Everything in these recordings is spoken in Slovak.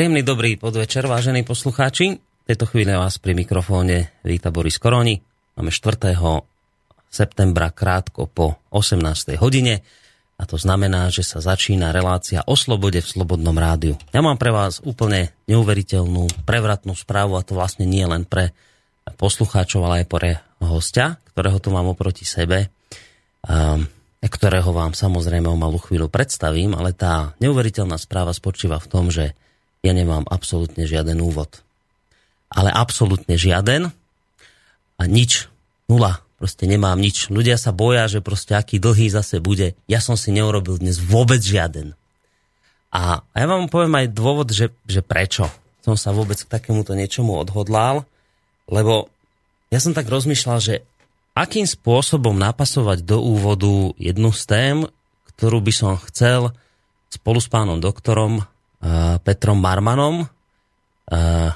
Príjemný dobrý podvečer, vážení poslucháči. V tejto chvíli vás pri mikrofóne víta Boris Koroni. Máme 4. septembra krátko po 18. hodine a to znamená, že sa začína relácia o slobode v Slobodnom rádiu. Ja mám pre vás úplne neuveriteľnú, prevratnú správu a to vlastne nie len pre poslucháčov, ale aj pre hostia, ktorého tu mám oproti sebe. Um, ktorého vám samozrejme o malú chvíľu predstavím, ale tá neuveriteľná správa spočíva v tom, že ja nemám absolútne žiaden úvod. Ale absolútne žiaden a nič, nula, proste nemám nič. Ľudia sa boja, že proste aký dlhý zase bude. Ja som si neurobil dnes vôbec žiaden. A, ja vám poviem aj dôvod, že, že prečo som sa vôbec k takémuto niečomu odhodlal, lebo ja som tak rozmýšľal, že akým spôsobom napasovať do úvodu jednu z tém, ktorú by som chcel spolu s pánom doktorom Petrom Marmanom, uh,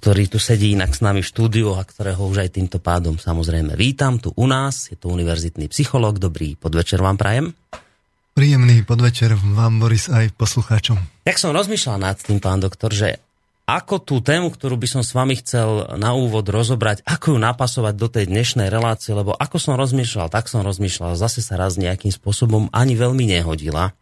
ktorý tu sedí inak s nami v štúdiu a ktorého už aj týmto pádom samozrejme vítam tu u nás. Je to univerzitný psychológ. Dobrý podvečer vám prajem. Príjemný podvečer vám, Boris, aj poslucháčom. Tak som rozmýšľal nad tým, pán doktor, že ako tú tému, ktorú by som s vami chcel na úvod rozobrať, ako ju napasovať do tej dnešnej relácie, lebo ako som rozmýšľal, tak som rozmýšľal, zase sa raz nejakým spôsobom ani veľmi nehodila.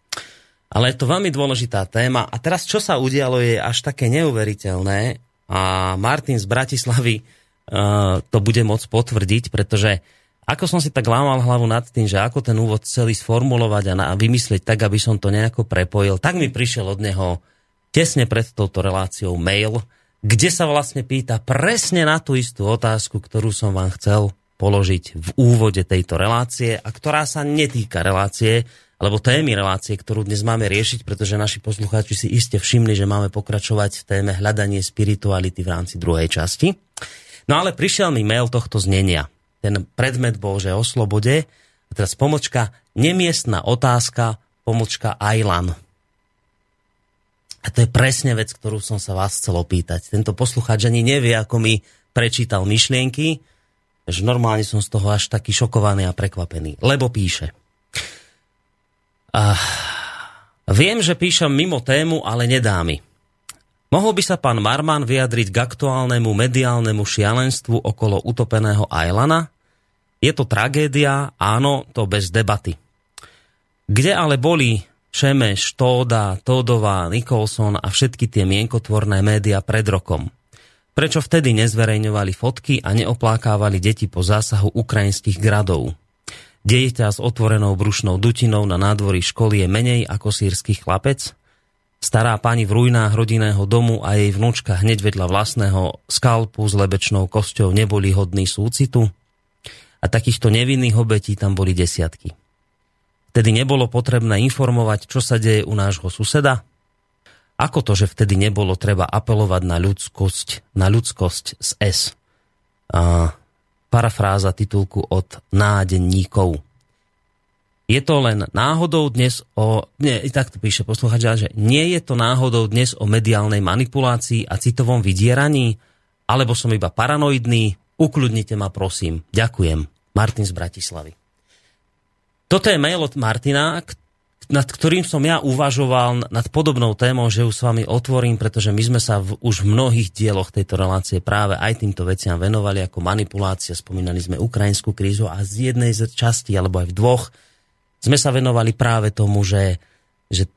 Ale je to veľmi dôležitá téma. A teraz, čo sa udialo, je až také neuveriteľné. A Martin z Bratislavy uh, to bude môcť potvrdiť, pretože ako som si tak lámal hlavu nad tým, že ako ten úvod celý sformulovať a, na, a vymyslieť tak, aby som to nejako prepojil, tak mi prišiel od neho tesne pred touto reláciou mail, kde sa vlastne pýta presne na tú istú otázku, ktorú som vám chcel položiť v úvode tejto relácie a ktorá sa netýka relácie, alebo témy relácie, ktorú dnes máme riešiť, pretože naši poslucháči si iste všimli, že máme pokračovať v téme hľadanie spirituality v rámci druhej časti. No ale prišiel mi mail tohto znenia. Ten predmet bol, že o slobode, a teraz pomočka, nemiestná otázka, pomočka Ajlan. A to je presne vec, ktorú som sa vás chcel opýtať. Tento poslucháč ani nevie, ako mi prečítal myšlienky, že normálne som z toho až taký šokovaný a prekvapený. Lebo píše. A viem, že píšem mimo tému, ale nedá mi. Mohol by sa pán Marman vyjadriť k aktuálnemu mediálnemu šialenstvu okolo utopeného Ajlana? Je to tragédia? Áno, to bez debaty. Kde ale boli Šemeš, Tóda, Tódová, Nikolson a všetky tie mienkotvorné médiá pred rokom. Prečo vtedy nezverejňovali fotky a neoplákávali deti po zásahu ukrajinských gradov? Dieťa s otvorenou brušnou dutinou na nádvorí školy je menej ako sírsky chlapec? Stará pani v ruinách rodinného domu a jej vnúčka hneď vedľa vlastného skalpu s lebečnou kosťou neboli hodný súcitu? A takýchto nevinných obetí tam boli desiatky. Vtedy nebolo potrebné informovať, čo sa deje u nášho suseda? Ako to, že vtedy nebolo treba apelovať na ľudskosť, na ľudskosť z S? A parafráza titulku od nádenníkov. Je to len náhodou dnes o... Nie, tak to píše posluchač, že nie je to náhodou dnes o mediálnej manipulácii a citovom vydieraní, alebo som iba paranoidný? Ukľudnite ma, prosím. Ďakujem. Martin z Bratislavy. Toto je mail od Martina, nad ktorým som ja uvažoval nad podobnou témou, že ju s vami otvorím, pretože my sme sa v, už v mnohých dieloch tejto relácie práve aj týmto veciam venovali ako manipulácia. Spomínali sme ukrajinskú krízu a z jednej z časti, alebo aj v dvoch, sme sa venovali práve tomu, že, že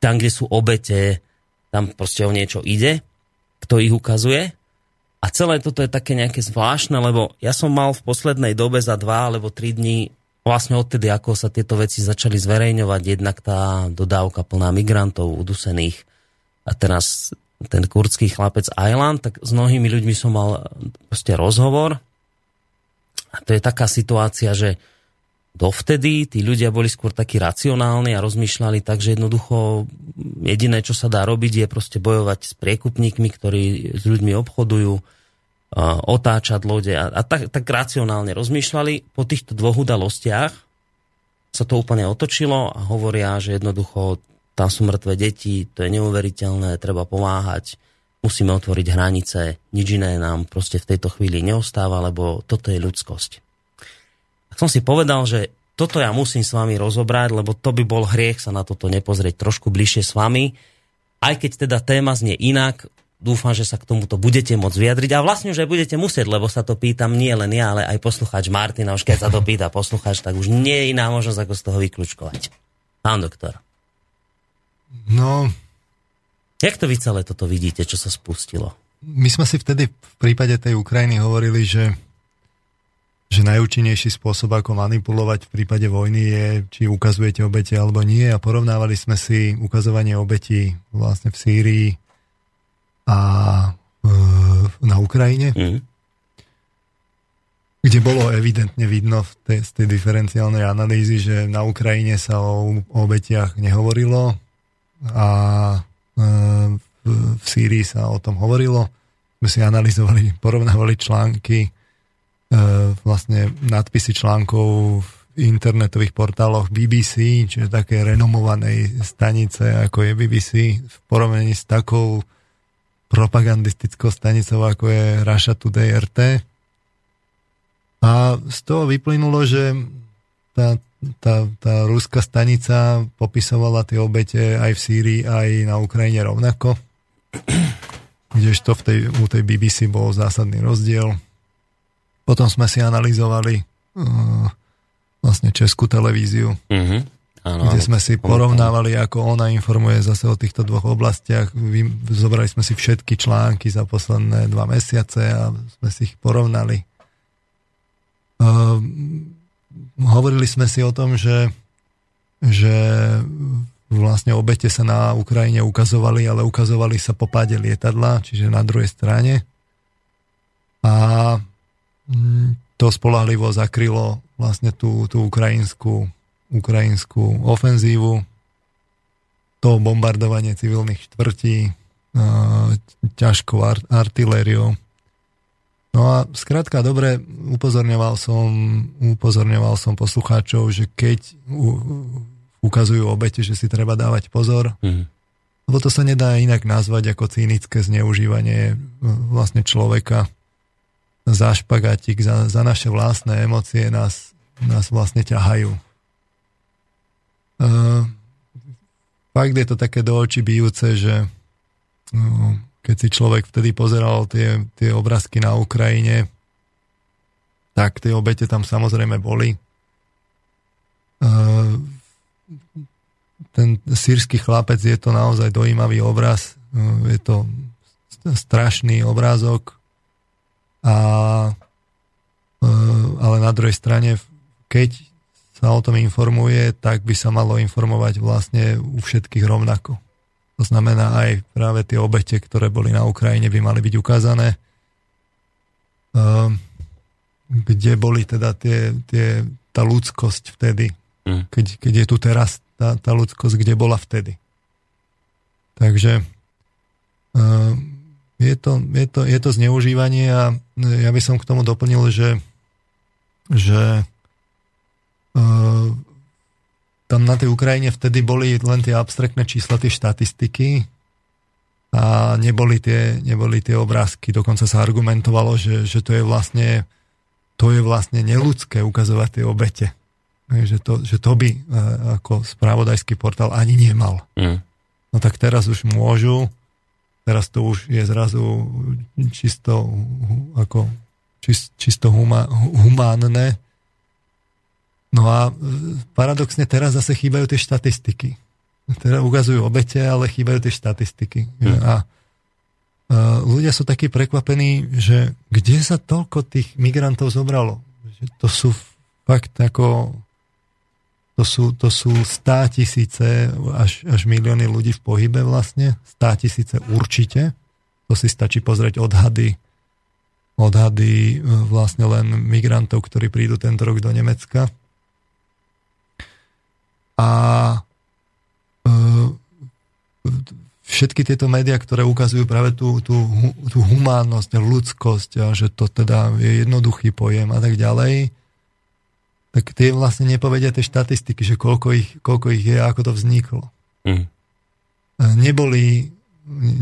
tam, kde sú obete, tam proste o niečo ide, kto ich ukazuje. A celé toto je také nejaké zvláštne, lebo ja som mal v poslednej dobe za dva alebo tri dní vlastne odtedy, ako sa tieto veci začali zverejňovať, jednak tá dodávka plná migrantov udusených a teraz ten kurdský chlapec Aylan, tak s mnohými ľuďmi som mal proste rozhovor. A to je taká situácia, že dovtedy tí ľudia boli skôr takí racionálni a rozmýšľali tak, že jednoducho jediné, čo sa dá robiť, je proste bojovať s priekupníkmi, ktorí s ľuďmi obchodujú, otáčať lode a, a tak, tak racionálne rozmýšľali. Po týchto dvoch udalostiach sa to úplne otočilo a hovoria, že jednoducho tam sú mŕtve deti, to je neuveriteľné, treba pomáhať, musíme otvoriť hranice, nič iné nám proste v tejto chvíli neostáva, lebo toto je ľudskosť. Tak som si povedal, že toto ja musím s vami rozobrať, lebo to by bol hriech sa na toto nepozrieť trošku bližšie s vami aj keď teda téma znie inak, dúfam, že sa k tomuto budete môcť vyjadriť a vlastne už aj budete musieť, lebo sa to pýtam nie len ja, ale aj poslucháč Martina, už keď sa to pýta poslucháč, tak už nie je iná možnosť, ako z toho vyklúčkovať. Pán doktor. No... Jak to vy celé toto vidíte, čo sa spustilo? My sme si vtedy v prípade tej Ukrajiny hovorili, že že najúčinnejší spôsob, ako manipulovať v prípade vojny je, či ukazujete obete alebo nie a porovnávali sme si ukazovanie obetí vlastne v Sýrii a e, na Ukrajine, mm. kde bolo evidentne vidno v tej, z tej diferenciálnej analýzy, že na Ukrajine sa o, o obetiach nehovorilo a e, v, v Sýrii sa o tom hovorilo. My si analyzovali, porovnávali články E, vlastne nadpisy článkov v internetových portáloch BBC, čiže také renomovanej stanice, ako je BBC, v porovnaní s takou propagandistickou stanicou, ako je Russia Today RT. A z toho vyplynulo, že tá, tá, tá ruská stanica popisovala tie obete aj v Sýrii, aj na Ukrajine rovnako. Kdežto v tej, u tej BBC bol zásadný rozdiel. Potom sme si analyzovali uh, vlastne českú televíziu, uh-huh. Áno, kde sme si porovnávali, ako ona informuje zase o týchto dvoch oblastiach. Zobrali sme si všetky články za posledné dva mesiace a sme si ich porovnali. Uh, hovorili sme si o tom, že, že vlastne obete sa na Ukrajine ukazovali, ale ukazovali sa po páde lietadla, čiže na druhej strane. A to spolahlivo zakrylo vlastne tú, tú ukrajinskú, ukrajinskú ofenzívu, to bombardovanie civilných štvrtí, ťažkou art- artilériou. No a skrátka dobre, upozorňoval som, upozorňoval som poslucháčov, že keď u, ukazujú obete, že si treba dávať pozor, mm. lebo to sa nedá inak nazvať ako cynické zneužívanie vlastne človeka za špagatík, za, za naše vlastné emócie nás, nás vlastne ťahajú. Uh, fakt je to také do očí bijúce, že uh, keď si človek vtedy pozeral tie, tie obrázky na Ukrajine, tak tie obete tam samozrejme boli. Uh, ten sírsky chlapec je to naozaj dojímavý obraz, uh, je to strašný obrázok, a, e, ale na druhej strane, keď sa o tom informuje, tak by sa malo informovať vlastne u všetkých rovnako. To znamená aj práve tie obete, ktoré boli na Ukrajine, by mali byť ukázané. E, kde boli teda tie, tie, tá ľudskosť vtedy. Mm. Keď, keď je tu teraz tá, tá ľudskosť, kde bola vtedy. Takže e, je to, je, to, je to zneužívanie a ja by som k tomu doplnil, že, že tam na tej Ukrajine vtedy boli len tie abstraktné čísla, tie štatistiky a neboli tie, neboli tie obrázky. Dokonca sa argumentovalo, že, že to je vlastne to je vlastne neludské ukazovať tie obete. Že to, že to by uh, ako spravodajský portál ani nemal. Mm. No tak teraz už môžu Teraz to už je zrazu čisto, ako, čist, čisto huma, humánne. No a paradoxne teraz zase chýbajú tie štatistiky. Teraz ukazujú obete, ale chýbajú tie štatistiky. Hmm. A, a ľudia sú takí prekvapení, že kde sa toľko tých migrantov zobralo? Že to sú fakt ako to sú, to sú stá tisíce až, až milióny ľudí v pohybe vlastne. Stá tisíce určite. To si stačí pozrieť odhady odhady e, vlastne len migrantov, ktorí prídu tento rok do Nemecka. A e, všetky tieto médiá, ktoré ukazujú práve tú, tú, tú humánnosť, ľudskosť a že to teda je jednoduchý pojem a tak ďalej, tak tie vlastne nepovedia tie štatistiky, že koľko ich, koľko ich je a ako to vzniklo. Mm. Neboli,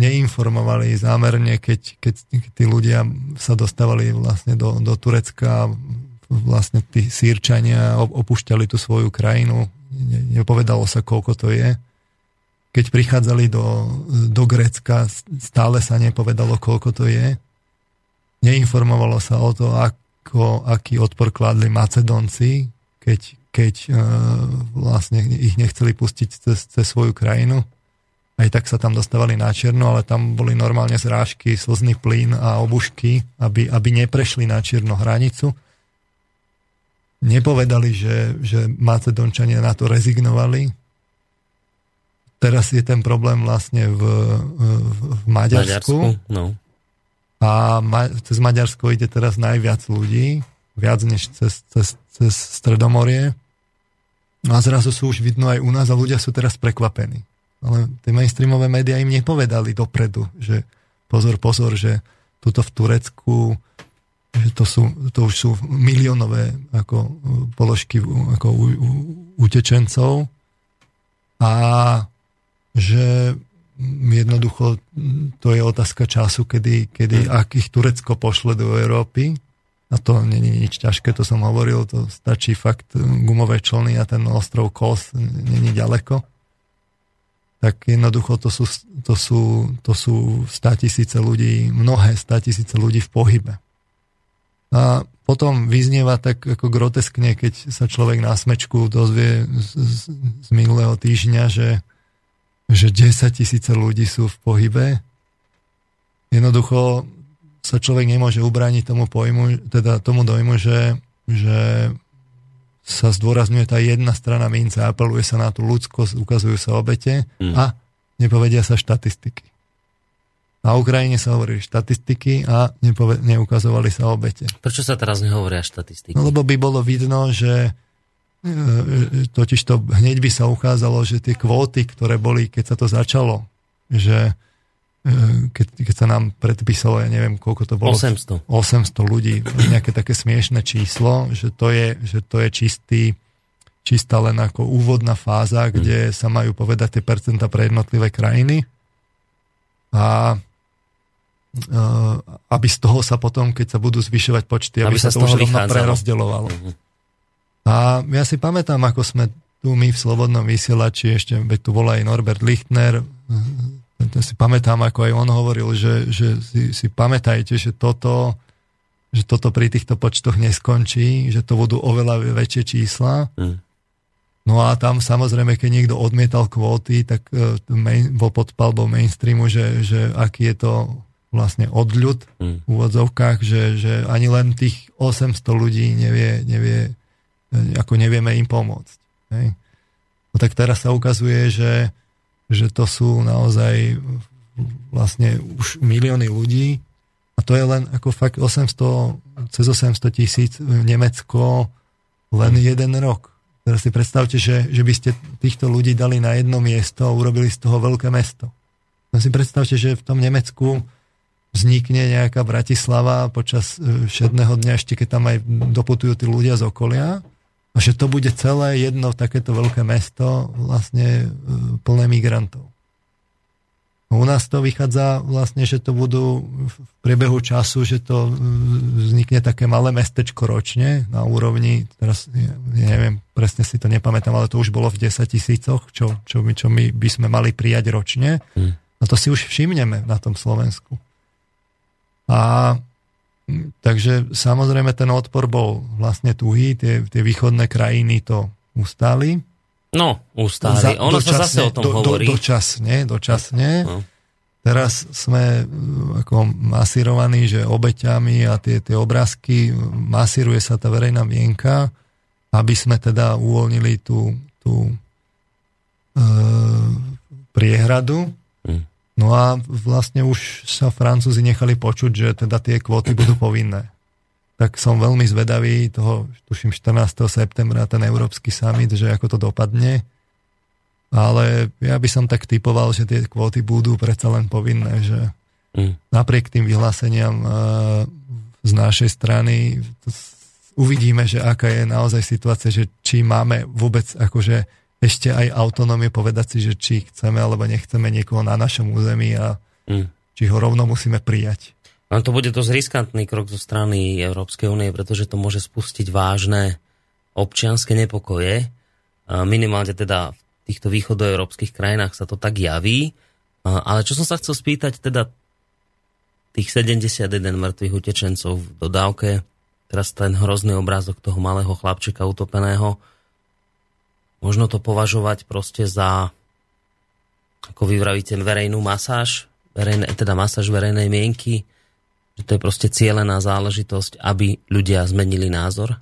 neinformovali zámerne, keď, keď, keď tí ľudia sa dostávali vlastne do, do Turecka, vlastne tí sírčania opúšťali tú svoju krajinu, nepovedalo sa, koľko to je. keď prichádzali do, do Grécka, stále sa nepovedalo, koľko to je. Neinformovalo sa o to, ako, aký odpor kládli Macedónci, keď, keď uh, vlastne ich nechceli pustiť cez, cez svoju krajinu. Aj tak sa tam dostávali na čierno, ale tam boli normálne zrážky, slzný plyn a obušky, aby, aby neprešli na čierno hranicu. Nepovedali, že, že Macedončania na to rezignovali, teraz je ten problém vlastne v, v, v Maďarsku. Maďarsku no. A ma, cez Maďarsko ide teraz najviac ľudí, viac než cez, cez, cez Stredomorie. No a zrazu sú už vidno aj u nás a ľudia sú teraz prekvapení. Ale tie mainstreamové médiá im nepovedali dopredu, že pozor, pozor, že tuto v Turecku že to, sú, to už sú miliónové ako položky ako u, u, utečencov a že jednoducho to je otázka času, kedy, kedy mm. ak ich Turecko pošle do Európy, a to není nič ťažké, to som hovoril, to stačí fakt gumové člny a ten ostrov Kos není ďaleko, tak jednoducho to sú, to sú, to sú tisíce ľudí, mnohé tisíce ľudí v pohybe. A potom vyznieva tak ako groteskne, keď sa človek na smečku dozvie z, z, z minulého týždňa, že že 10 tisíce ľudí sú v pohybe. Jednoducho sa človek nemôže ubrániť tomu pojmu, teda tomu dojmu, že, že sa zdôrazňuje tá jedna strana mince, apeluje sa na tú ľudskosť, ukazujú sa obete mm. a nepovedia sa štatistiky. Na Ukrajine sa hovorí štatistiky a nepove- neukazovali sa obete. Prečo sa teraz nehovoria štatistiky? No, lebo by bolo vidno, že E, totiž to hneď by sa ukázalo, že tie kvóty, ktoré boli, keď sa to začalo, že e, keď, keď sa nám predpísalo, ja neviem, koľko to bolo. 800. 800 ľudí, nejaké také smiešné číslo, že to je, že to je čistý, čistá len ako úvodná fáza, kde sa majú povedať tie percenta pre jednotlivé krajiny. A e, aby z toho sa potom, keď sa budú zvyšovať počty, aby, aby sa, sa to už rovno prerozdeľovalo. Uh-huh. A ja si pamätám, ako sme tu my v Slobodnom vysielači, ešte veď tu bol aj Norbert Lichtner, ja si pamätám, ako aj on hovoril, že, že si, si pamätajte, že toto, že toto pri týchto počtoch neskončí, že to budú oveľa väčšie čísla. Mm. No a tam samozrejme, keď niekto odmietal kvóty, tak uh, main, bol pod palbou mainstreamu, že, že aký je to vlastne odľud mm. v úvodzovkách, že, že ani len tých 800 ľudí nevie, nevie ako nevieme im pomôcť. Hej. No tak teraz sa ukazuje, že, že to sú naozaj vlastne už milióny ľudí a to je len ako fakt 800, cez 800 tisíc Nemecko len jeden rok. Teraz si predstavte, že, že by ste týchto ľudí dali na jedno miesto a urobili z toho veľké mesto. Teraz si predstavte, že v tom Nemecku vznikne nejaká Bratislava počas e, všedného dňa, ešte keď tam aj doputujú tí ľudia z okolia a že to bude celé jedno takéto veľké mesto vlastne e, plné migrantov. U nás to vychádza vlastne, že to budú v priebehu času, že to e, vznikne také malé mestečko ročne na úrovni, teraz neviem, presne si to nepamätám, ale to už bolo v 10 tisícoch, čo, čo, my, čo my by sme mali prijať ročne. Hmm. No to si už všimneme na tom Slovensku. A Takže samozrejme ten odpor bol vlastne tuhý, tie, tie východné krajiny to ustáli. No, ustáli. Za, ono dočasne, sa zase o tom do, hovorí. Do, dočasne, dočasne. No. Teraz sme uh, ako masírovaní, že obeťami a tie, tie obrázky, masíruje sa tá verejná mienka, aby sme teda uvoľnili tú, tú e, priehradu No a vlastne už sa Francúzi nechali počuť, že teda tie kvóty budú povinné. Tak som veľmi zvedavý toho, tuším 14. septembra, ten Európsky summit, že ako to dopadne. Ale ja by som tak typoval, že tie kvóty budú predsa len povinné, že mm. napriek tým vyhláseniam e, z našej strany uvidíme, že aká je naozaj situácia, že či máme vôbec akože ešte aj autonómie povedať si, že či chceme alebo nechceme niekoho na našom území a mm. či ho rovno musíme prijať. Ale to bude dosť riskantný krok zo strany Európskej únie, pretože to môže spustiť vážne občianské nepokoje. Minimálne teda v týchto východoeurópskych krajinách sa to tak javí. Ale čo som sa chcel spýtať, teda tých 71 mŕtvych utečencov v dodávke, teraz ten hrozný obrázok toho malého chlapčeka utopeného, možno to považovať proste za, ako vy vravíte, verejnú masáž, verejné, teda masáž verejnej mienky, že to je proste cieľená záležitosť, aby ľudia zmenili názor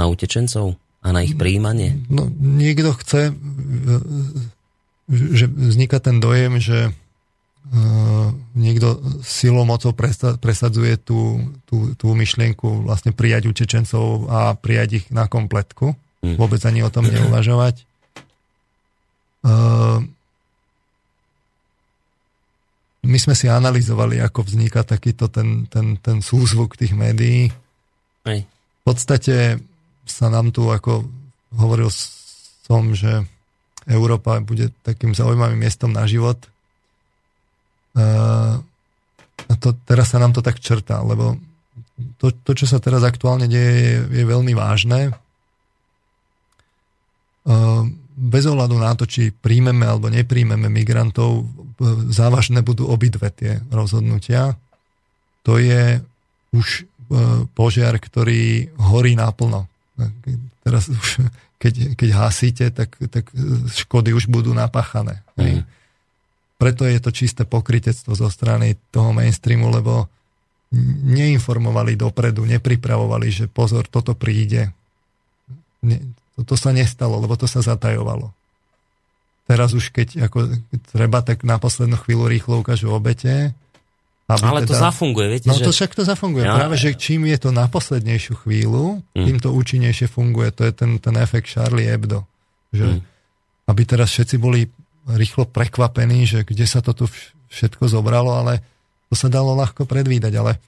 na utečencov a na ich príjmanie? No, niekto chce, že vzniká ten dojem, že Uh, niekto silou mocou presadzuje tú, tú, tú myšlienku vlastne prijať utečencov a prijať ich na kompletku. Mm. Vôbec ani o tom neuvažovať. Uh, my sme si analyzovali, ako vzniká takýto ten, ten, ten súzvuk tých médií. Hej. V podstate sa nám tu, ako hovoril som, že Európa bude takým zaujímavým miestom na život – a to, teraz sa nám to tak črtá, lebo to, to čo sa teraz aktuálne deje, je, je veľmi vážne. Bez ohľadu na to, či príjmeme alebo nepríjmeme migrantov, závažné budú obidve tie rozhodnutia. To je už e, požiar, ktorý horí naplno. Teraz už, keď, keď hasíte, tak, tak škody už budú napáchané. Mm. Preto je to čisté pokritectvo zo strany toho mainstreamu, lebo neinformovali dopredu, nepripravovali, že pozor, toto príde. Ne, toto sa nestalo, lebo to sa zatajovalo. Teraz už keď ako treba, tak na poslednú chvíľu rýchlo ukážu obete. Ale teda, to zafunguje, viete? No že... to však to zafunguje. Ja. Práve, že čím je to na poslednejšiu chvíľu, mm. tým to účinnejšie funguje. To je ten, ten efekt Charlie Hebdo. Že, mm. Aby teraz všetci boli rýchlo prekvapený, že kde sa to tu všetko zobralo, ale to sa dalo ľahko predvídať. Ale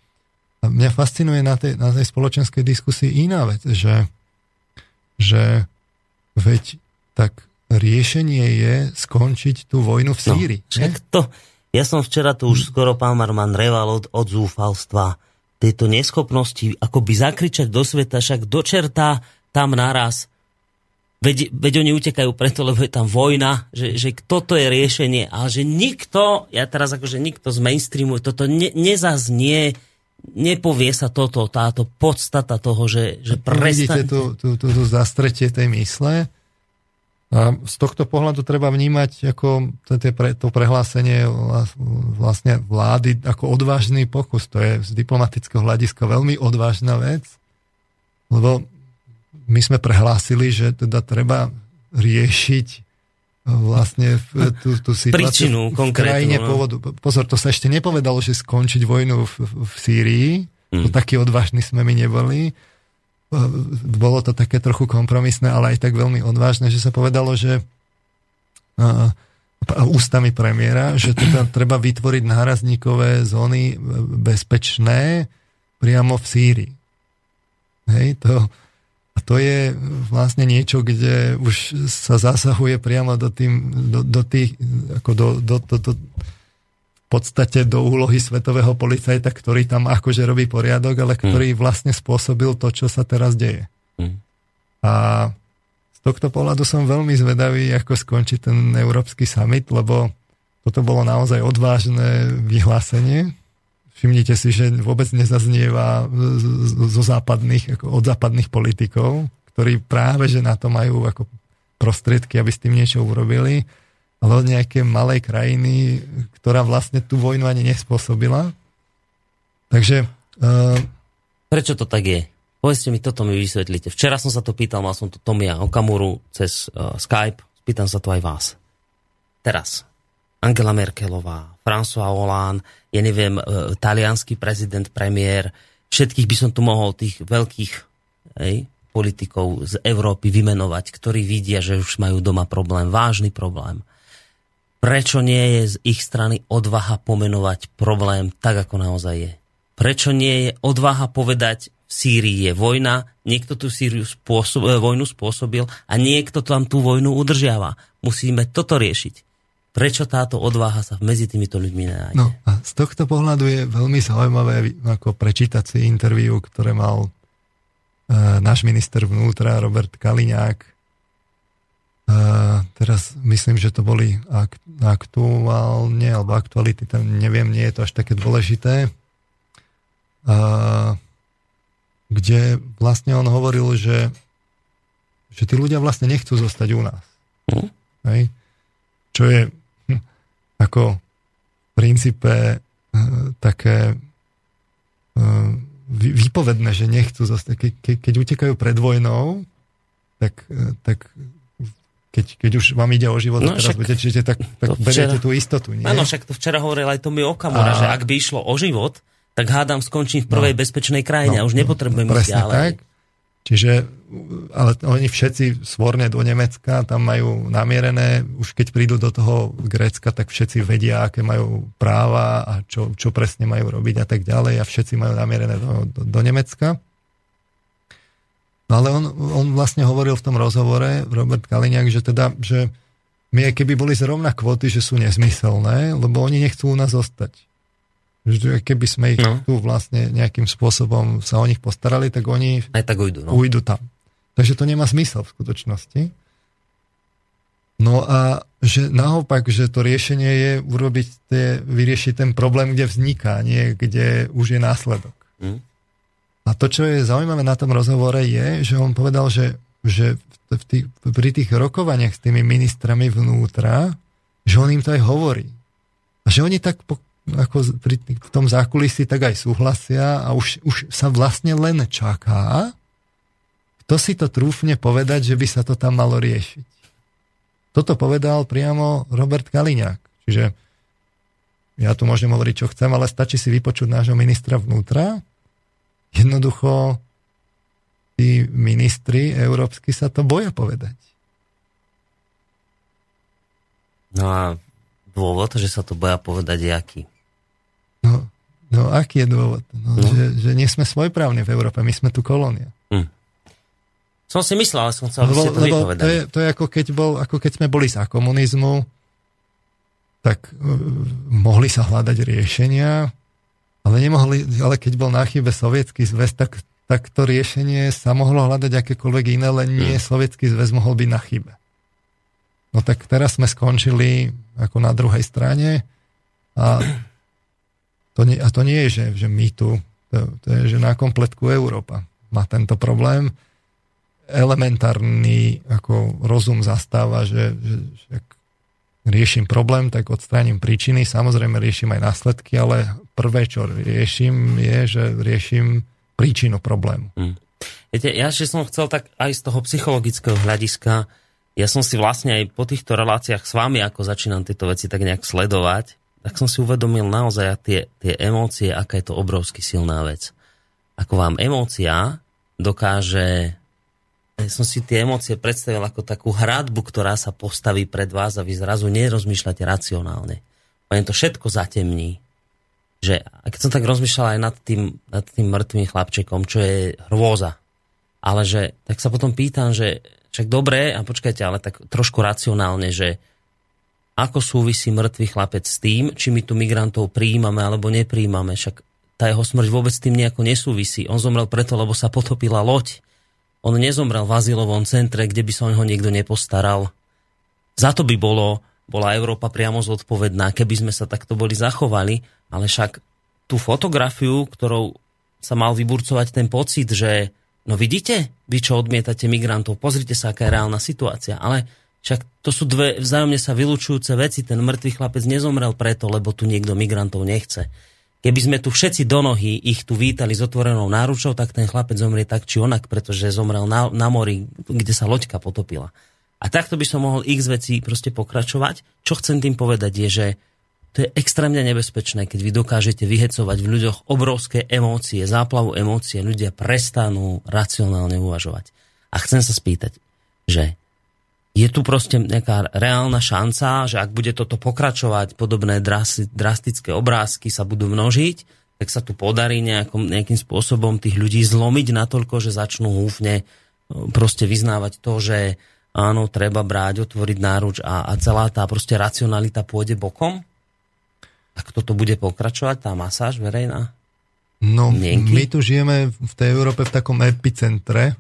mňa fascinuje na tej, na tej spoločenskej diskusii iná vec, že, že veď tak riešenie je skončiť tú vojnu v no, Sýrii. No, to, ja som včera tu už skoro pán Marman reval od, od zúfalstva tejto neschopnosti akoby zakričať do sveta, však dočertá tam naraz Veď, veď oni utekajú preto, lebo je tam vojna, že, že toto je riešenie, ale že nikto, ja teraz akože nikto z mainstreamu, toto ne, nezaznie, nepovie sa toto, táto podstata toho, že, že prestane... Vidíte tú, tú, tú, tú zastretie tej mysle a z tohto pohľadu treba vnímať ako to, prehlásenie vlastne vlády ako odvážny pokus. To je z diplomatického hľadiska veľmi odvážna vec, lebo my sme prehlásili, že teda treba riešiť vlastne v, tú, tú situáciu v krajine no. pôvodu. Pozor, to sa ešte nepovedalo, že skončiť vojnu v, v Sýrii. Mm. To takí odvážni sme my neboli. Bolo to také trochu kompromisné, ale aj tak veľmi odvážne, že sa povedalo, že uh, ústami premiéra, že teda treba vytvoriť nárazníkové zóny bezpečné priamo v Sýrii. Hej, to, a to je vlastne niečo, kde už sa zasahuje priamo do, tým, do, do tých, ako do, do, do, do, v podstate do úlohy svetového policajta, ktorý tam akože robí poriadok, ale ktorý mm. vlastne spôsobil to, čo sa teraz deje. Mm. A z tohto pohľadu som veľmi zvedavý, ako skončí ten Európsky summit, lebo toto bolo naozaj odvážne vyhlásenie, Všimnite si, že vôbec nezaznieva zo západných, ako od západných politikov, ktorí práve že na to majú ako prostriedky, aby s tým niečo urobili, ale od nejaké malej krajiny, ktorá vlastne tú vojnu ani nespôsobila. Takže... Uh... Prečo to tak je? Povedzte mi, toto mi vysvetlíte. Včera som sa to pýtal, mal som to Tomia Okamuru cez uh, Skype, pýtam sa to aj vás. Teraz. Angela Merkelová, François Hollande, ja neviem, e, talianský prezident, premiér, všetkých by som tu mohol tých veľkých hej, politikov z Európy vymenovať, ktorí vidia, že už majú doma problém, vážny problém. Prečo nie je z ich strany odvaha pomenovať problém tak, ako naozaj je? Prečo nie je odvaha povedať, v Sýrii je vojna, niekto tú Sýriu spôsob, e, vojnu spôsobil a niekto tam tú vojnu udržiava. Musíme toto riešiť. Prečo táto odvaha sa medzi týmito ľuďmi nenájde? No a z tohto pohľadu je veľmi zaujímavé ako prečítať si interviu, ktoré mal e, náš minister vnútra Robert Kaliňák. Uh, teraz myslím, že to boli ak, aktuálne, alebo aktuality, tam neviem, nie je to až také dôležité. Uh, kde vlastne on hovoril, že, že tí ľudia vlastne nechcú zostať u nás. Mm. Hej? Čo je ako v princípe uh, také uh, výpovedné, že nechcú zostať. Ke, ke, keď utekajú pred vojnou, tak, uh, tak keď, keď už vám ide o život no, a teraz utečete, tak, tak beriete tú istotu. Nie? Áno, však to včera hovoril aj Tomi Okamura, a... že ak by išlo o život, tak hádam skončím v prvej no, bezpečnej krajine no, a už nepotrebujem no, ísť ďalej. Tak. Čiže, ale oni všetci svorne do Nemecka, tam majú namierené, už keď prídu do toho Grécka, tak všetci vedia, aké majú práva a čo, čo presne majú robiť a tak ďalej a všetci majú namierené do, do, do Nemecka. No ale on, on vlastne hovoril v tom rozhovore, Robert Kaliňák, že teda, že my keby boli zrovna kvóty, že sú nezmyselné, lebo oni nechcú u nás zostať. Že keby sme ich no. tu vlastne nejakým spôsobom sa o nich postarali, tak oni Aj tak ujdu, no. ujdu tam. Takže to nemá zmysel v skutočnosti. No a že naopak, že to riešenie je urobiť tie, vyriešiť ten problém, kde vzniká, nie kde už je následok. Mm. A to, čo je zaujímavé na tom rozhovore, je, že on povedal, že, že v tých, pri tých rokovaniach s tými ministrami vnútra, že on im to aj hovorí. A že oni tak po, ako pri, tom zákulisí tak aj súhlasia a už, už sa vlastne len čaká, kto si to trúfne povedať, že by sa to tam malo riešiť. Toto povedal priamo Robert Kaliňák. Čiže ja tu môžem hovoriť, čo chcem, ale stačí si vypočuť nášho ministra vnútra. Jednoducho tí ministri európsky sa to boja povedať. No a dôvod, že sa to boja povedať, je aký? No, no aký je dôvod? No, no. Že, že nie sme svojprávni v Európe, my sme tu kolónia. Hm. Som si myslel, ale som chcel, aby ste to lebo to je, to je ako, keď bol, ako keď sme boli za komunizmu, tak uh, mohli sa hľadať riešenia, ale nemohli, ale keď bol na chybe sovietský zväz, tak, tak to riešenie sa mohlo hľadať akékoľvek iné, len nie hm. sovietský zväz mohol byť na chybe. No tak teraz sme skončili ako na druhej strane a to nie, a to nie je, že, že my tu, to, to je, že na kompletku Európa má tento problém. Elementárny ako rozum zastáva, že, že, že ak riešim problém, tak odstránim príčiny. Samozrejme riešim aj následky, ale prvé, čo riešim, je, že riešim príčinu problému. Hmm. Viete, ja že som chcel tak aj z toho psychologického hľadiska, ja som si vlastne aj po týchto reláciách s vami, ako začínam tieto veci tak nejak sledovať, tak som si uvedomil naozaj tie, tie emócie, aká je to obrovsky silná vec. Ako vám emócia dokáže ja som si tie emócie predstavil ako takú hradbu, ktorá sa postaví pred vás a vy zrazu nerozmýšľate racionálne. Len to všetko zatemní. Že, a keď som tak rozmýšľal aj nad tým, nad tým mŕtvým chlapčekom, čo je hrôza, ale že, tak sa potom pýtam, že však dobre, a počkajte, ale tak trošku racionálne, že ako súvisí mŕtvý chlapec s tým, či my tu migrantov prijímame alebo nepríjmame. Však tá jeho smrť vôbec s tým nejako nesúvisí. On zomrel preto, lebo sa potopila loď. On nezomrel v azylovom centre, kde by sa o neho niekto nepostaral. Za to by bolo, bola Európa priamo zodpovedná, keby sme sa takto boli zachovali, ale však tú fotografiu, ktorou sa mal vyburcovať ten pocit, že no vidíte, vy čo odmietate migrantov, pozrite sa, aká je reálna situácia, ale však to sú dve vzájomne sa vylúčujúce veci. Ten mŕtvý chlapec nezomrel preto, lebo tu niekto migrantov nechce. Keby sme tu všetci do nohy ich tu vítali s otvorenou náručou, tak ten chlapec zomrie tak či onak, pretože zomrel na, na mori, kde sa loďka potopila. A takto by som mohol x vecí proste pokračovať. Čo chcem tým povedať je, že to je extrémne nebezpečné, keď vy dokážete vyhecovať v ľuďoch obrovské emócie, záplavu emócie, ľudia prestanú racionálne uvažovať. A chcem sa spýtať, že je tu proste nejaká reálna šanca, že ak bude toto pokračovať, podobné drastické obrázky sa budú množiť, tak sa tu podarí nejakom, nejakým spôsobom tých ľudí zlomiť natoľko, že začnú húfne e, proste vyznávať to, že áno, treba brať, otvoriť náruč a, a celá tá proste racionalita pôjde bokom? Tak toto bude pokračovať, tá masáž verejná? No, Mienky? my tu žijeme v tej Európe v takom epicentre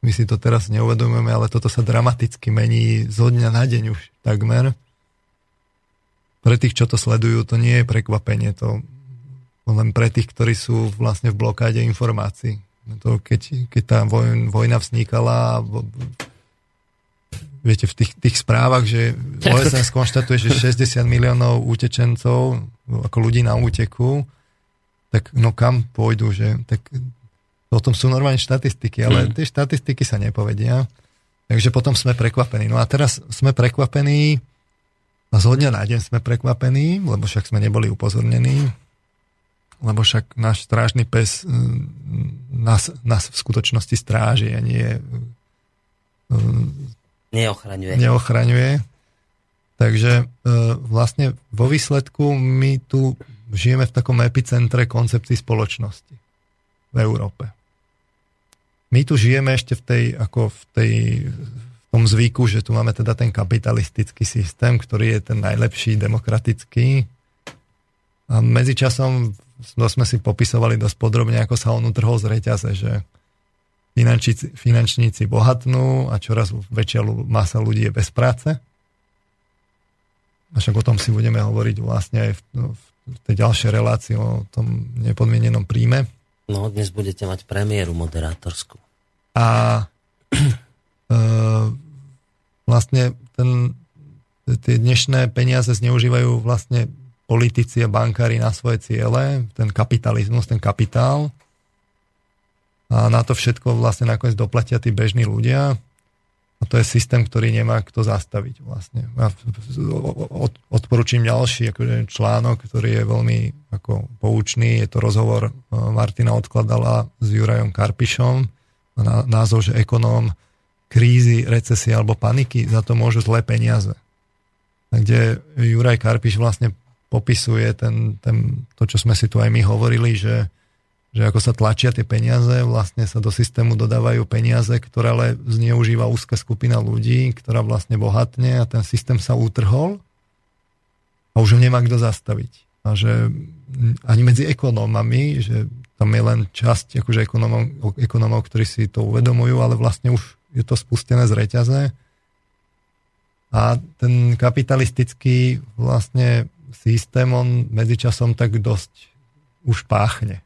My si to teraz neuvedomujeme, ale toto sa dramaticky mení zo dňa na deň už takmer. Pre tých, čo to sledujú, to nie je prekvapenie. To len pre tých, ktorí sú vlastne v blokáde informácií. To keď, keď tá vojn, vojna vznikala, viete, v tých, tých správach, že OSN skonštatuje, že 60 miliónov utečencov, ako ľudí na úteku, tak no kam pôjdu, že tak o tom sú normálne štatistiky, ale mm. tie štatistiky sa nepovedia. Takže potom sme prekvapení. No a teraz sme prekvapení a zo dňa na deň sme prekvapení, lebo však sme neboli upozornení, lebo však náš strážny pes mm, nás, nás v skutočnosti stráži a nie mm, neochraňuje. neochraňuje. Takže e, vlastne vo výsledku my tu žijeme v takom epicentre koncepcii spoločnosti v Európe my tu žijeme ešte v tej, ako v tej, v tom zvyku, že tu máme teda ten kapitalistický systém, ktorý je ten najlepší, demokratický. A medzičasom sme si popisovali dosť podrobne, ako sa on utrhol z reťaze, že finančníci, finančníci bohatnú a čoraz väčšia masa ľudí je bez práce. A však o tom si budeme hovoriť vlastne aj v, no, v tej ďalšej relácii o tom nepodmienenom príjme. No, dnes budete mať premiéru moderátorskú. A e, vlastne ten, tie dnešné peniaze zneužívajú vlastne politici a bankári na svoje ciele, ten kapitalizmus, ten kapitál. A na to všetko vlastne nakoniec doplatia tí bežní ľudia. A to je systém, ktorý nemá kto zastaviť vlastne. Ja odporúčam ďalší akože článok, ktorý je veľmi ako poučný. Je to rozhovor e, Martina Odkladala s Jurajom Karpišom. Na, názov, že ekonóm krízy, recesie alebo paniky, za to môžu zlé peniaze. Kde Juraj Karpiš vlastne popisuje ten, ten, to, čo sme si tu aj my hovorili, že že ako sa tlačia tie peniaze, vlastne sa do systému dodávajú peniaze, ktoré ale zneužíva úzka skupina ľudí, ktorá vlastne bohatne a ten systém sa utrhol a už ho nemá kto zastaviť. A že ani medzi ekonómami, že tam je len časť akože ekonómov, ekonómov, ktorí si to uvedomujú, ale vlastne už je to spustené z reťaze. A ten kapitalistický vlastne systém, on medzičasom tak dosť už páchne.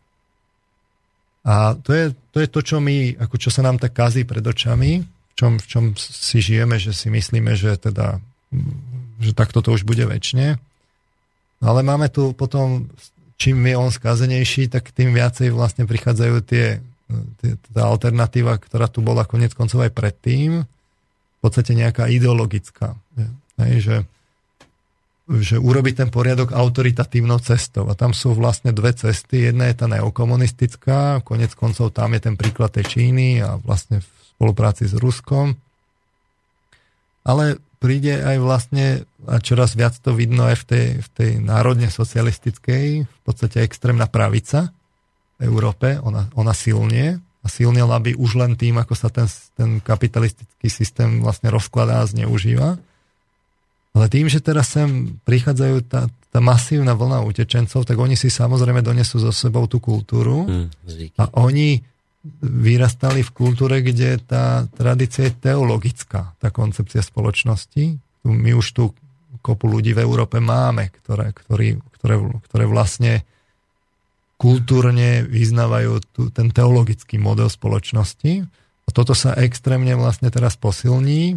A to je, to je to, čo my, ako čo sa nám tak kazí pred očami, v čom, v čom si žijeme, že si myslíme, že teda, že takto to už bude väčšine. Ale máme tu potom, čím je on skazenejší, tak tým viacej vlastne prichádzajú tie, tie tá alternatíva, ktorá tu bola konec koncov aj predtým, v podstate nejaká ideologická. Hej, že že urobiť ten poriadok autoritatívnou cestou. A tam sú vlastne dve cesty. Jedna je tá neokomunistická, konec koncov tam je ten príklad tej Číny a vlastne v spolupráci s Ruskom. Ale príde aj vlastne, a čoraz viac to vidno aj v tej, v tej národne socialistickej, v podstate extrémna pravica v Európe, ona, ona silnie a silnila by už len tým, ako sa ten, ten kapitalistický systém vlastne rozkladá a zneužíva. Ale tým, že teraz sem prichádzajú tá, tá masívna vlna utečencov, tak oni si samozrejme donesú so sebou tú kultúru mm, a oni vyrastali v kultúre, kde tá tradícia je teologická, tá koncepcia spoločnosti. My už tu kopu ľudí v Európe máme, ktoré, ktorý, ktoré, ktoré vlastne kultúrne vyznávajú tu, ten teologický model spoločnosti. A toto sa extrémne vlastne teraz posilní.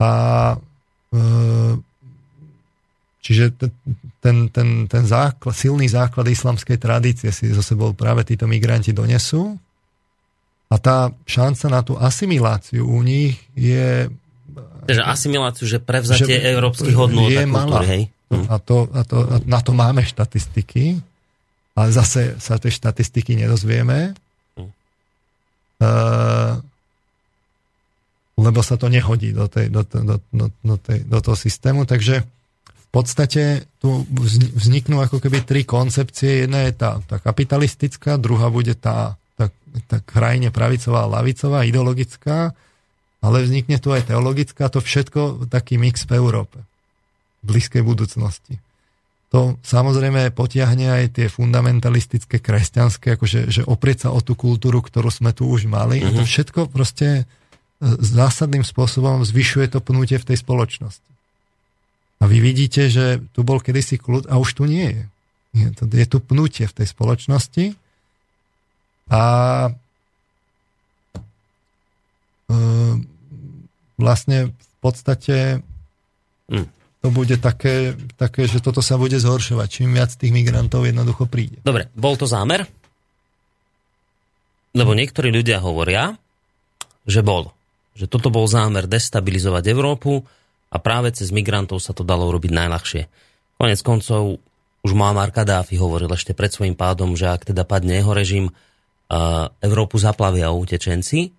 A čiže ten, ten, ten základ, silný základ islamskej tradície si zo sebou práve títo migranti donesú a tá šanca na tú asimiláciu u nich je... Takže asimiláciu, že prevzatie že európskych hodnôt je malá. hej? Hm. A, to, a, to, a na to máme štatistiky, ale zase sa tie štatistiky nedozvieme. Hm. Uh, lebo sa to nehodí do, tej, do, do, do, do, tej, do toho systému. Takže v podstate tu vzniknú ako keby tri koncepcie. Jedna je tá, tá kapitalistická, druhá bude tá, tá, tá krajine pravicová lavicová, ideologická, ale vznikne tu aj teologická, to všetko taký mix v Európe, v blízkej budúcnosti. to samozrejme potiahne aj tie fundamentalistické kresťanské, akože že oprieť sa o tú kultúru, ktorú sme tu už mali. Uh-huh. A to mhm. všetko proste zásadným spôsobom zvyšuje to pnutie v tej spoločnosti. A vy vidíte, že tu bol kedysi kľud a už tu nie je. Je, to, je tu pnutie v tej spoločnosti a e, vlastne v podstate mm to bude také, také, že toto sa bude zhoršovať. Čím viac tých migrantov jednoducho príde. Dobre, bol to zámer? Lebo niektorí ľudia hovoria, že bol. Že toto bol zámer destabilizovať Európu a práve cez migrantov sa to dalo urobiť najľahšie. Konec koncov už Muammar Kadáfi hovoril ešte pred svojím pádom, že ak teda padne jeho režim, Európu zaplavia utečenci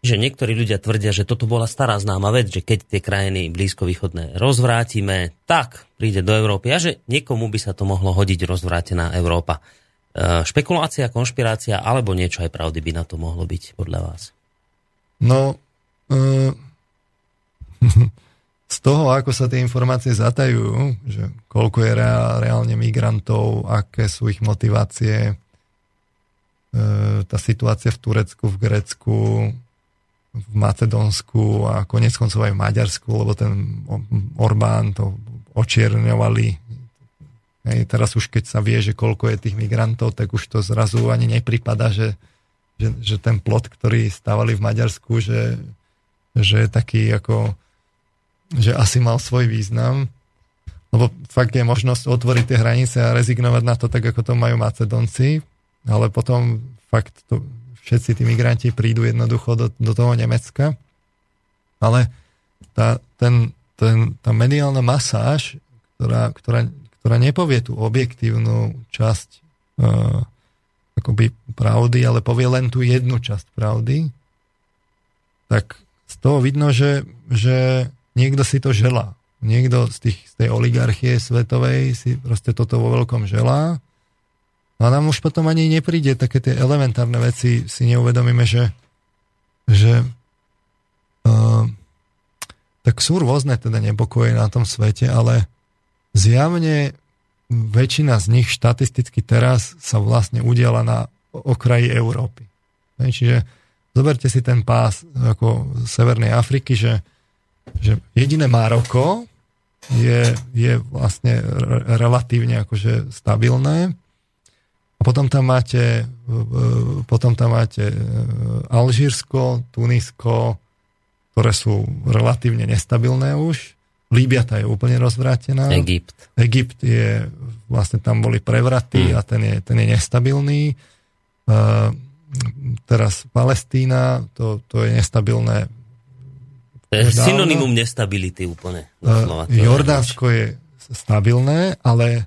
že niektorí ľudia tvrdia, že toto bola stará známa vec, že keď tie krajiny blízkovýchodné rozvrátime, tak príde do Európy a že niekomu by sa to mohlo hodiť rozvrátená Európa. E, špekulácia, konšpirácia alebo niečo aj pravdy by na to mohlo byť podľa vás? No, z toho, ako sa tie informácie zatajú, že koľko je reálne migrantov, aké sú ich motivácie, e, tá situácia v Turecku, v Grécku, v Macedónsku a konec koncov aj v Maďarsku, lebo ten Orbán to očierňovali. Hej, teraz už keď sa vie, že koľko je tých migrantov, tak už to zrazu ani nepripada, že, že, že ten plot, ktorý stávali v Maďarsku, že, že taký ako, že asi mal svoj význam. Lebo fakt je možnosť otvoriť tie hranice a rezignovať na to tak, ako to majú Macedonci, ale potom fakt to, všetci tí migranti prídu jednoducho do, do toho Nemecka. Ale tá, ten, ten, tá mediálna masáž, ktorá, ktorá, ktorá nepovie tú objektívnu časť uh, akoby pravdy, ale povie len tú jednu časť pravdy, tak z toho vidno, že, že niekto si to želá. Niekto z, tých, z tej oligarchie svetovej si proste toto vo veľkom želá No a nám už potom ani nepríde také tie elementárne veci, si neuvedomíme, že, že uh, tak sú rôzne teda nepokoje na tom svete, ale zjavne väčšina z nich štatisticky teraz sa vlastne udiala na okraji Európy. Čiže zoberte si ten pás ako Severnej Afriky, že, že jediné Maroko je, je vlastne relatívne akože stabilné a potom tam máte, potom tam máte e, Alžírsko, Tunisko, ktoré sú relatívne nestabilné už. Líbia tá je úplne rozvrátená. Egypt. Egypt je, vlastne tam boli prevraty mm. a ten je, ten je nestabilný. Uh, teraz Palestína, to, to je nestabilné. To je synonymum nestability úplne. Uh, Jordánsko je stabilné, ale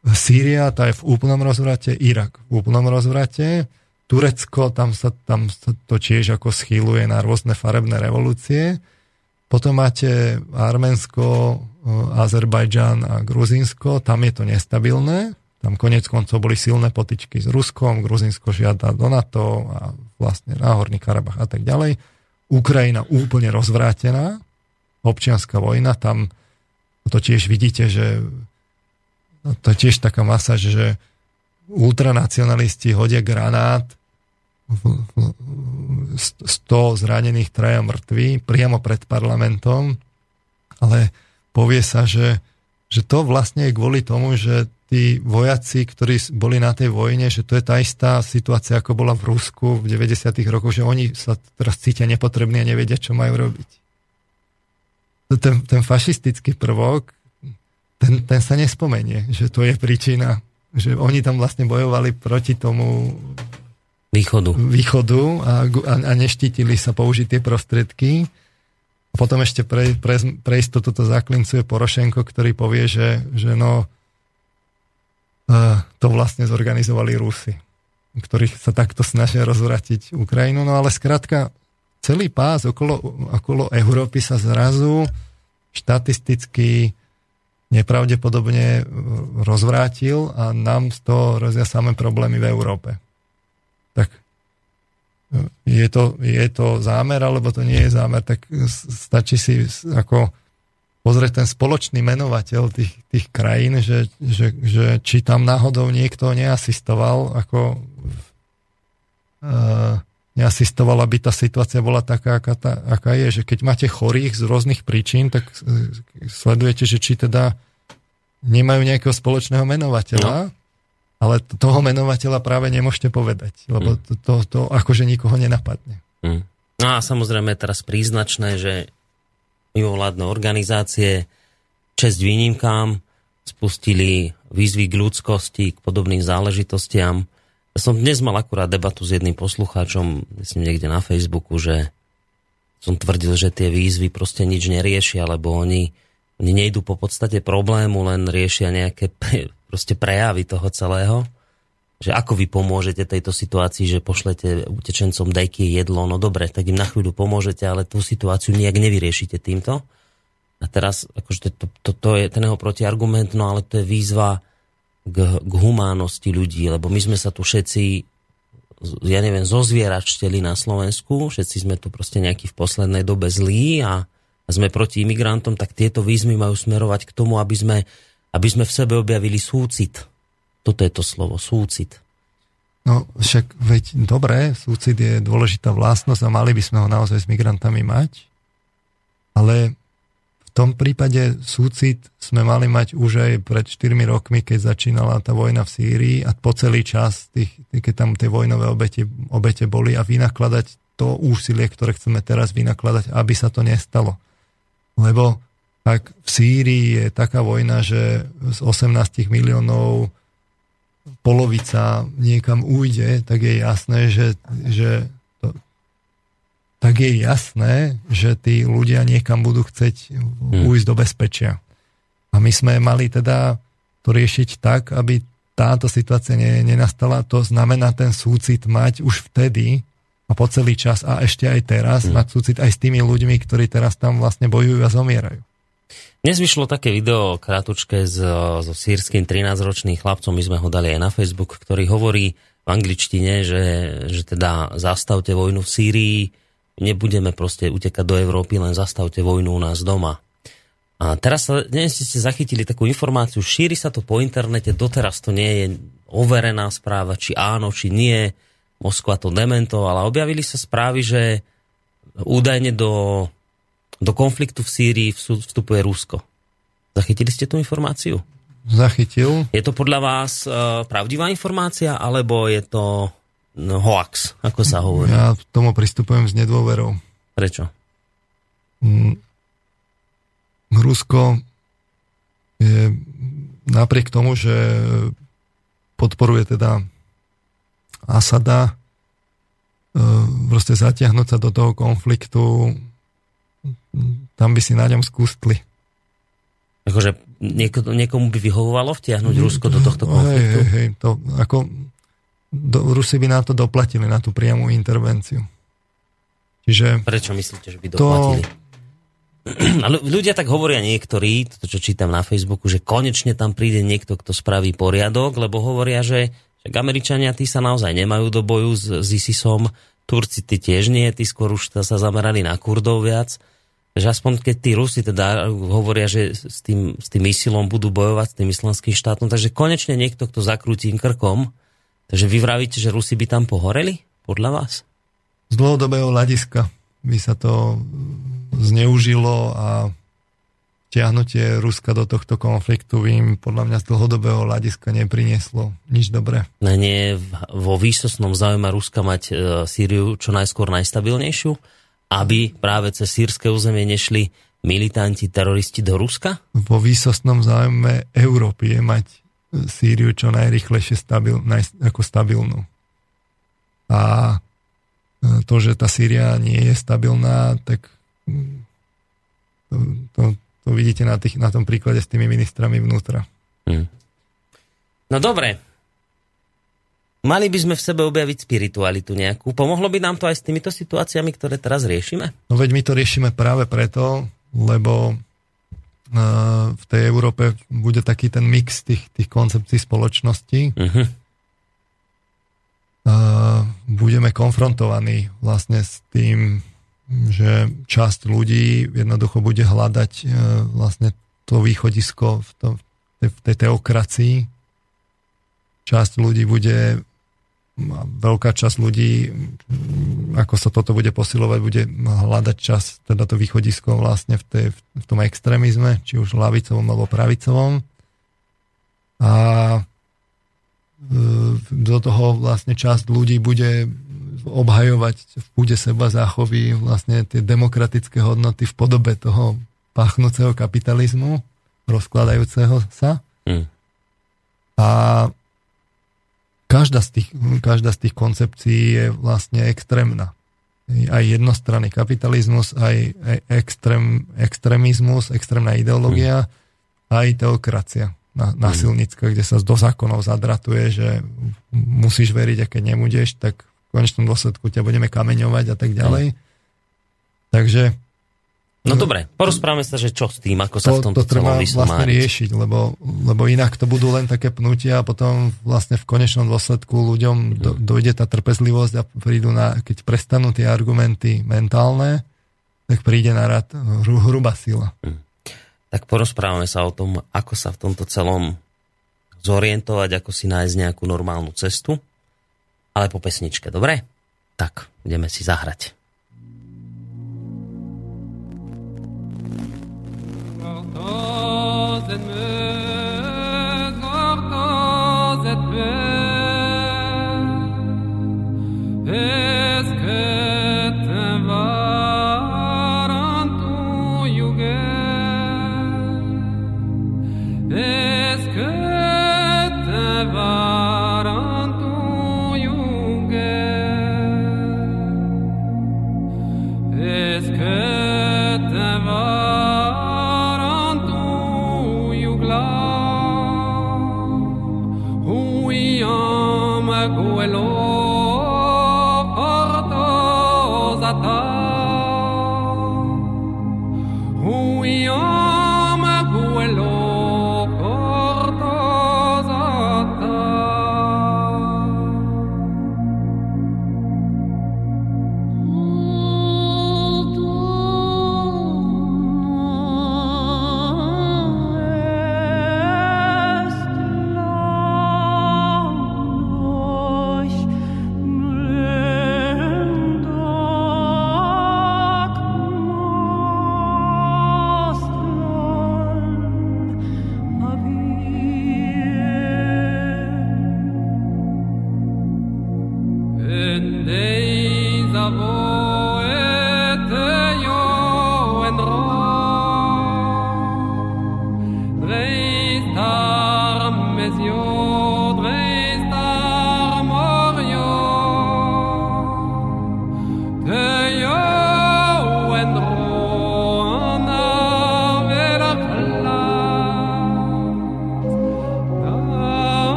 Sýria, tá je v úplnom rozvrate, Irak v úplnom rozvrate, Turecko, tam sa, tam sa to tiež ako schýluje na rôzne farebné revolúcie. Potom máte Arménsko, Azerbajdžan a Gruzinsko, tam je to nestabilné. Tam konec koncov boli silné potičky s Ruskom, Gruzinsko žiada do NATO a vlastne Náhorný Karabach a tak ďalej. Ukrajina úplne rozvrátená, občianská vojna, tam to tiež vidíte, že No, to je tiež taká masa, že ultranacionalisti hodia granát, 100 zranených, traja mŕtvi, priamo pred parlamentom, ale povie sa, že, že to vlastne je kvôli tomu, že tí vojaci, ktorí boli na tej vojne, že to je tá istá situácia, ako bola v Rusku v 90. rokoch, že oni sa teraz cítia nepotrební a nevedia, čo majú robiť. Ten, ten fašistický prvok ten, ten sa nespomenie, že to je príčina, že oni tam vlastne bojovali proti tomu východu, východu a, a, a neštítili sa použiť tie prostriedky. Potom ešte pre, pre, pre istotu to zaklincuje Porošenko, ktorý povie, že, že no uh, to vlastne zorganizovali Rusy, ktorých sa takto snažia rozvratiť Ukrajinu. No ale skrátka, celý pás okolo, okolo Európy sa zrazu štatisticky nepravdepodobne e, rozvrátil a nám z toho rozia samé problémy v Európe. Tak e, je to, je to zámer, alebo to nie je zámer, tak stačí si ako pozrieť ten spoločný menovateľ tých, tých krajín, že, že, že či tam náhodou niekto neasistoval, ako uh, neasistoval, aby tá situácia bola taká, aká, tá, aká je, že keď máte chorých z rôznych príčin, tak sledujete, že či teda nemajú nejakého spoločného menovateľa, no. Ale toho menovateľa práve nemôžete povedať, lebo mm. to, to, to akože nikoho nenapadne. Mm. No a samozrejme teraz príznačné, že mimovládne organizácie čest výnimkám spustili výzvy k ľudskosti, k podobným záležitostiam. Ja som dnes mal akurát debatu s jedným poslucháčom, myslím niekde na Facebooku, že som tvrdil, že tie výzvy proste nič neriešia, lebo oni, oni nejdú po podstate problému, len riešia nejaké proste prejavy toho celého že ako vy pomôžete tejto situácii, že pošlete utečencom dajky jedlo, no dobre, tak im na chvíľu pomôžete, ale tú situáciu nejak nevyriešite týmto. A teraz, akože to, to, to je ten jeho protiargument, no ale to je výzva k, k humánosti ľudí, lebo my sme sa tu všetci, ja neviem, zozvieračteli na Slovensku, všetci sme tu proste nejaký v poslednej dobe zlí a sme proti imigrantom, tak tieto výzvy majú smerovať k tomu, aby sme, aby sme v sebe objavili súcit toto je to slovo, súcit. No však veď dobre, súcit je dôležitá vlastnosť a mali by sme ho naozaj s migrantami mať, ale v tom prípade súcit sme mali mať už aj pred 4 rokmi, keď začínala tá vojna v Sýrii a po celý čas, tých, keď tam tie vojnové obete, obete boli a vynakladať to úsilie, ktoré chceme teraz vynakladať, aby sa to nestalo. Lebo ak v Sýrii je taká vojna, že z 18 miliónov polovica niekam ujde, tak je jasné, že, že to, tak je jasné, že tí ľudia niekam budú chceť hmm. ujsť do bezpečia. A my sme mali teda to riešiť tak, aby táto situácia ne, nenastala. To znamená ten súcit mať už vtedy a po celý čas a ešte aj teraz hmm. mať súcit aj s tými ľuďmi, ktorí teraz tam vlastne bojujú a zomierajú. Dnes vyšlo také video krátučké so, so sírským 13-ročným chlapcom, my sme ho dali aj na Facebook, ktorý hovorí v angličtine, že, že teda zastavte vojnu v Sýrii, nebudeme proste utekať do Európy, len zastavte vojnu u nás doma. A teraz sa, neviem, ste zachytili takú informáciu, šíri sa to po internete, doteraz to nie je overená správa, či áno, či nie, Moskva to dementovala, objavili sa správy, že údajne do do konfliktu v Sýrii vstupuje Rusko. Zachytili ste tú informáciu? Zachytil. Je to podľa vás uh, pravdivá informácia, alebo je to no, hoax, ako sa hovorí? Ja k tomu pristupujem s nedôverou. Prečo? Mm, Rusko je napriek tomu, že podporuje teda Asada, e, proste zatiahnuť sa do toho konfliktu tam by si na ňom skústli. Akože nieko, niekomu by vyhovovalo vtiahnuť Rusko do tohto konfliktu? Hej, hej, to, ako, do, Rusi by na to doplatili, na tú priamu intervenciu. Čiže... Prečo myslíte, že by doplatili? To... Ľudia tak hovoria niektorí, to čo čítam na Facebooku, že konečne tam príde niekto, kto spraví poriadok, lebo hovoria, že, že Američania tí sa naozaj nemajú do boju s, s ISISom, Turci tí tiež nie, tí skôr už sa zamerali na Kurdov viac. Že aspoň keď tí Rusi teda hovoria, že s tým, s tým ISILom budú bojovať s tým islamským štátom, takže konečne niekto, kto zakrúti krkom, takže vy vravíte, že Rusi by tam pohoreli? Podľa vás? Z dlhodobého hľadiska by sa to zneužilo a ťahnutie Ruska do tohto konfliktu im podľa mňa z dlhodobého hľadiska neprinieslo nič dobré. Na nie vo výsostnom záujme Ruska mať e, Sýriu čo najskôr najstabilnejšiu, aby práve cez sírske územie nešli militanti, teroristi do Ruska? Vo výsostnom záujme Európy je mať Sýriu čo najrychlejšie stabil, naj, ako stabilnú. A e, to, že tá Sýria nie je stabilná, tak to, to, to vidíte na, tých, na tom príklade s tými ministrami vnútra. Hmm. No dobre. Mali by sme v sebe objaviť spiritualitu nejakú. Pomohlo by nám to aj s týmito situáciami, ktoré teraz riešime? No veď my to riešime práve preto, lebo uh, v tej Európe bude taký ten mix tých, tých koncepcií spoločnosti. Uh-huh. Uh, budeme konfrontovaní vlastne s tým že časť ľudí jednoducho bude hľadať e, vlastne to východisko v, tom, v tej teokracii. Časť ľudí bude veľká časť ľudí, ako sa toto bude posilovať, bude hľadať čas, teda to východisko vlastne v, tej, v tom extrémizme, či už lavicovom alebo pravicovom. A e, do toho vlastne časť ľudí bude obhajovať v púde seba záchovy vlastne tie demokratické hodnoty v podobe toho pachnúceho kapitalizmu, rozkladajúceho sa. Mm. A každá z tých, každá z tých koncepcií je vlastne extrémna. Aj jednostranný kapitalizmus, aj extrém, extrémizmus, extrémna ideológia, mm. aj teokracia na, násilnícka, kde sa do zákonov zadratuje, že musíš veriť a keď nemudeš, tak v konečnom dôsledku ťa budeme kameňovať a tak ďalej. Takže No dobre, porozprávame sa, že čo s tým, ako sa to, v tomto to treba vlastne riešiť, lebo, lebo inak to budú len také pnutia a potom vlastne v konečnom dôsledku ľuďom do, mhm. dojde tá trpezlivosť a prídu na, keď prestanú tie argumenty mentálne, tak príde na rad hru, hrubá sila. Hmm. Tak porozprávame sa o tom, ako sa v tomto celom zorientovať, ako si nájsť nejakú normálnu cestu, ale po pesničke, dobre? Tak, ideme si zahrať. et me, gordos et me.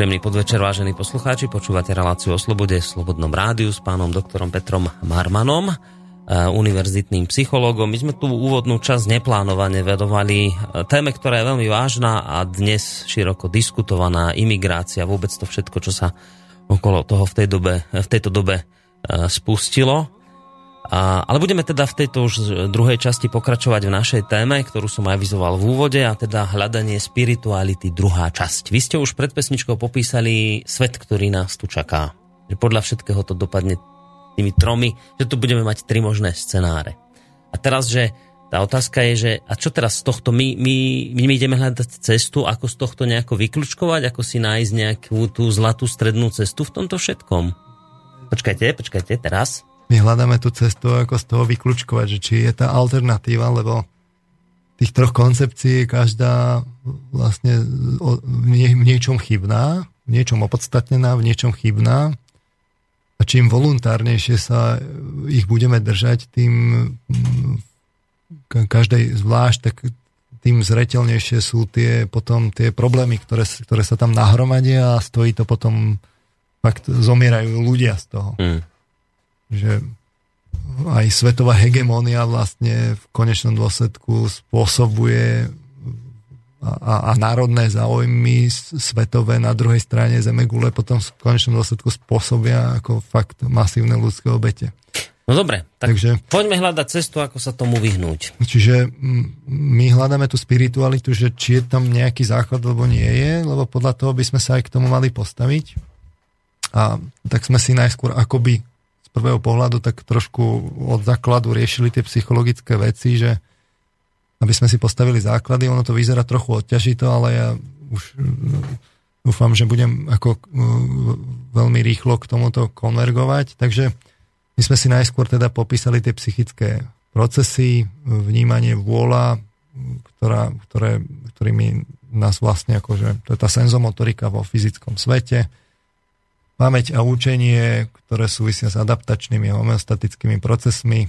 Príjemný podvečer, vážení poslucháči. Počúvate reláciu o slobode v Slobodnom rádiu s pánom doktorom Petrom Marmanom, e, univerzitným psychológom. My sme tú úvodnú časť neplánovane vedovali e, téme, ktorá je veľmi vážna a dnes široko diskutovaná imigrácia, vôbec to všetko, čo sa okolo toho v, tej dobe, v tejto dobe e, spustilo. A, ale budeme teda v tejto už druhej časti pokračovať v našej téme, ktorú som aj vizoval v úvode, a teda hľadanie spirituality, druhá časť. Vy ste už pred pesničkou popísali svet, ktorý nás tu čaká. Že podľa všetkého to dopadne tými tromi, že tu budeme mať tri možné scenáre. A teraz, že tá otázka je, že a čo teraz z tohto, my, my, my ideme hľadať cestu, ako z tohto nejako vyklúčkovať, ako si nájsť nejakú tú zlatú strednú cestu v tomto všetkom? Počkajte, počkajte, teraz my hľadáme tú cestu, ako z toho vyklúčkovať, že či je tá alternatíva, lebo tých troch koncepcií každá vlastne v niečom chybná, v niečom opodstatnená, v niečom chybná. A čím voluntárnejšie sa ich budeme držať, tým každej zvlášť, tak tým zretelnejšie sú tie potom tie problémy, ktoré, ktoré sa tam nahromadia a stojí to potom fakt zomierajú ľudia z toho. Mm že aj svetová hegemónia vlastne v konečnom dôsledku spôsobuje a, a národné záujmy svetové na druhej strane Zemegule potom v konečnom dôsledku spôsobia ako fakt masívne ľudské obete. No dobre, tak Takže, poďme hľadať cestu, ako sa tomu vyhnúť. Čiže my hľadáme tú spiritualitu, že či je tam nejaký základ, alebo nie je, lebo podľa toho by sme sa aj k tomu mali postaviť. A tak sme si najskôr akoby prvého pohľadu tak trošku od základu riešili tie psychologické veci, že aby sme si postavili základy, ono to vyzerá trochu odťažito, ale ja už mm, dúfam, že budem ako mm, veľmi rýchlo k tomuto konvergovať. Takže my sme si najskôr teda popísali tie psychické procesy, vnímanie vôľa, ktorá, ktoré, ktorými nás vlastne akože, to je tá senzomotorika vo fyzickom svete, pamäť a učenie, ktoré súvisia s adaptačnými a homeostatickými procesmi,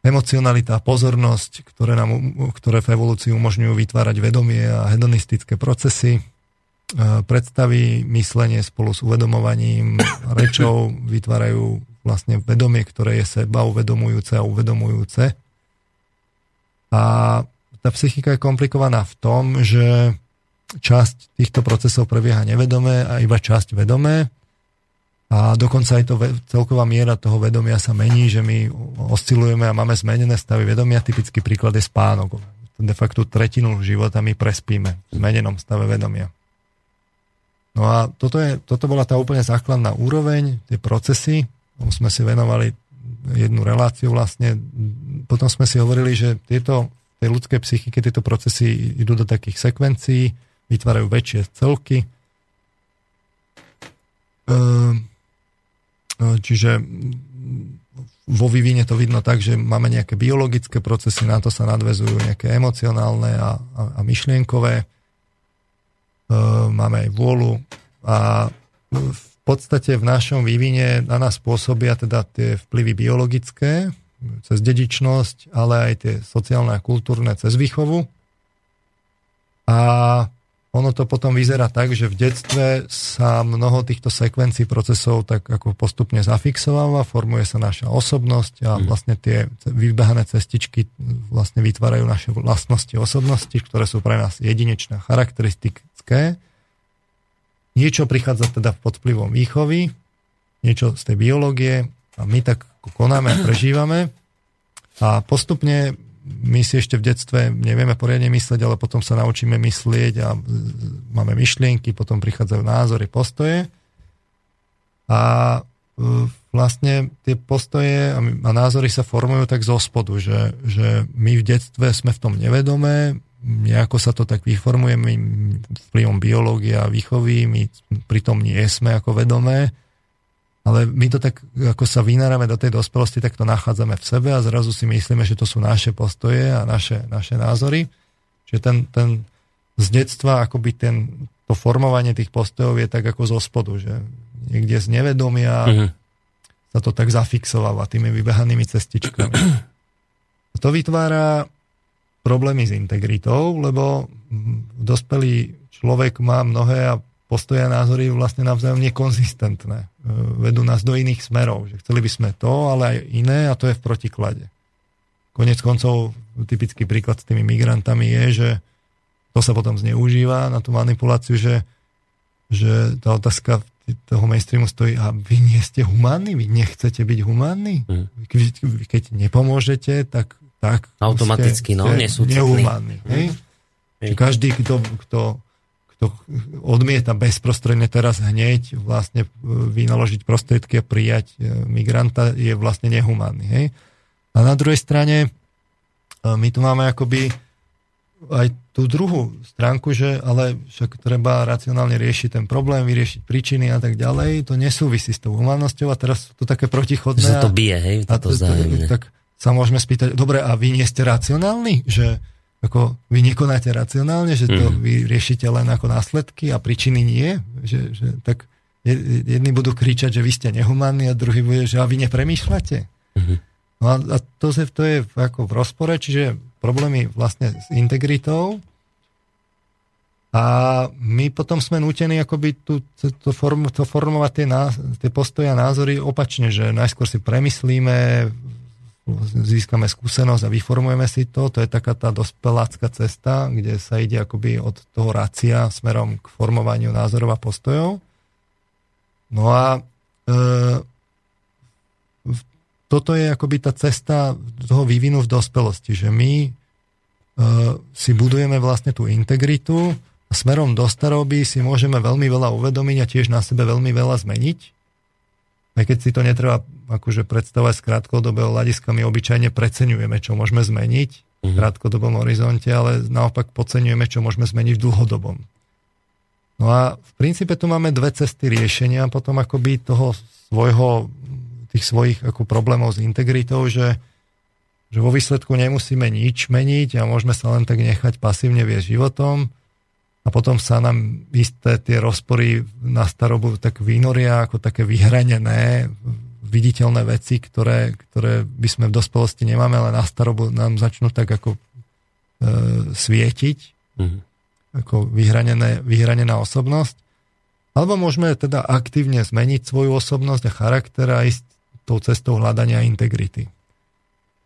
emocionalita a pozornosť, ktoré, nám, ktoré v evolúcii umožňujú vytvárať vedomie a hedonistické procesy, e, predstavy, myslenie spolu s uvedomovaním, rečou vytvárajú vlastne vedomie, ktoré je seba uvedomujúce a uvedomujúce. A tá psychika je komplikovaná v tom, že časť týchto procesov prebieha nevedomé a iba časť vedomé. A dokonca aj to celková miera toho vedomia sa mení, že my oscilujeme a máme zmenené stavy vedomia. Typický príklad je spánok. De facto tretinu života my prespíme v zmenenom stave vedomia. No a toto, je, toto bola tá úplne základná úroveň, tie procesy. Sme si venovali jednu reláciu vlastne. Potom sme si hovorili, že tieto, tej ľudskej psychike tieto procesy idú do takých sekvencií, vytvárajú väčšie celky. Ehm, e, čiže vo vývine to vidno tak, že máme nejaké biologické procesy, na to sa nadvezujú nejaké emocionálne a, a, a myšlienkové. Ehm, máme aj vôľu a v podstate v našom vývine na nás pôsobia teda tie vplyvy biologické, cez dedičnosť, ale aj tie sociálne a kultúrne cez výchovu. A ono to potom vyzerá tak, že v detstve sa mnoho týchto sekvencií procesov tak ako postupne zafixováva, formuje sa naša osobnosť a mhm. vlastne tie vybehané cestičky vlastne vytvárajú naše vlastnosti osobnosti, ktoré sú pre nás jedinečné, charakteristické. Niečo prichádza teda pod vplyvom výchovy, niečo z tej biológie A my tak konáme a prežívame a postupne my si ešte v detstve nevieme poriadne myslieť, ale potom sa naučíme myslieť a máme myšlienky, potom prichádzajú názory, postoje. A e, vlastne tie postoje a názory sa formujú tak zo spodu, že, že my v detstve sme v tom nevedomé, nejako sa to tak vyformuje my vplyvom biológia a výchovy, my pritom nie sme ako vedomé, ale my to tak, ako sa vynárame do tej dospelosti, tak to nachádzame v sebe a zrazu si myslíme, že to sú naše postoje a naše, naše názory. Čiže ten, ten z detstva, akoby ten, to formovanie tých postojov je tak ako zo spodu, že niekde z nevedomia mm-hmm. sa to tak zafixováva tými vybehanými cestičkami. To vytvára problémy s integritou, lebo dospelý človek má mnohé a postoje a názory vlastne navzájom nekonzistentné. E, vedú nás do iných smerov. Že chceli by sme to, ale aj iné a to je v protiklade. Konec koncov typický príklad s tými migrantami je, že to sa potom zneužíva na tú manipuláciu, že, že tá otázka toho mainstreamu stojí a vy nie ste humánni, vy nechcete byť humánni. Mm. Keď, nepomôžete, tak, tak automaticky, ste, no, sú nehumánni. Mm. Každý, kto, kto kto odmieta bezprostredne teraz hneď vlastne e, vynaložiť prostriedky a prijať e, migranta, je vlastne nehumánny. Hej? A na druhej strane e, my tu máme akoby aj tú druhú stránku, že ale však treba racionálne riešiť ten problém, vyriešiť príčiny a tak ďalej. To nesúvisí s tou humánnosťou a teraz to také protichodné. Že to bije, hej? A to, to, tak sa môžeme spýtať, dobre, a vy nie ste racionálni? Že ako vy nekonáte racionálne, že to mm. vy riešite len ako následky a príčiny nie, že, že tak jedni budú kričať, že vy ste nehumánni a druhý bude, že a vy nepremýšľate. Mm-hmm. No a, a to, se, to je ako v rozpore, čiže problémy vlastne s integritou a my potom sme nútení akoby tu, to, form, to formovať tie, ná, tie postoje a názory opačne, že najskôr si premyslíme, získame skúsenosť a vyformujeme si to. To je taká tá dospelácka cesta, kde sa ide akoby od toho racia smerom k formovaniu názorov a postojov. No a e, toto je akoby tá cesta toho vývinu v dospelosti, že my e, si budujeme vlastne tú integritu a smerom do staroby si môžeme veľmi veľa uvedomiť a tiež na sebe veľmi veľa zmeniť aj keď si to netreba akože predstavovať z krátkodobého hľadiska, my obyčajne preceňujeme, čo môžeme zmeniť v mhm. krátkodobom horizonte, ale naopak podceňujeme, čo môžeme zmeniť v dlhodobom. No a v princípe tu máme dve cesty riešenia potom akoby toho svojho, tých svojich ako problémov s integritou, že, že vo výsledku nemusíme nič meniť a môžeme sa len tak nechať pasívne viesť životom a potom sa nám isté tie rozpory na starobu tak vynoria ako také vyhranené, viditeľné veci, ktoré, ktoré by sme v dospelosti nemáme, ale na starobu nám začnú tak ako e, svietiť, mm-hmm. ako vyhranené, vyhranená osobnosť. Alebo môžeme teda aktívne zmeniť svoju osobnosť a charakter a ísť tou cestou hľadania integrity.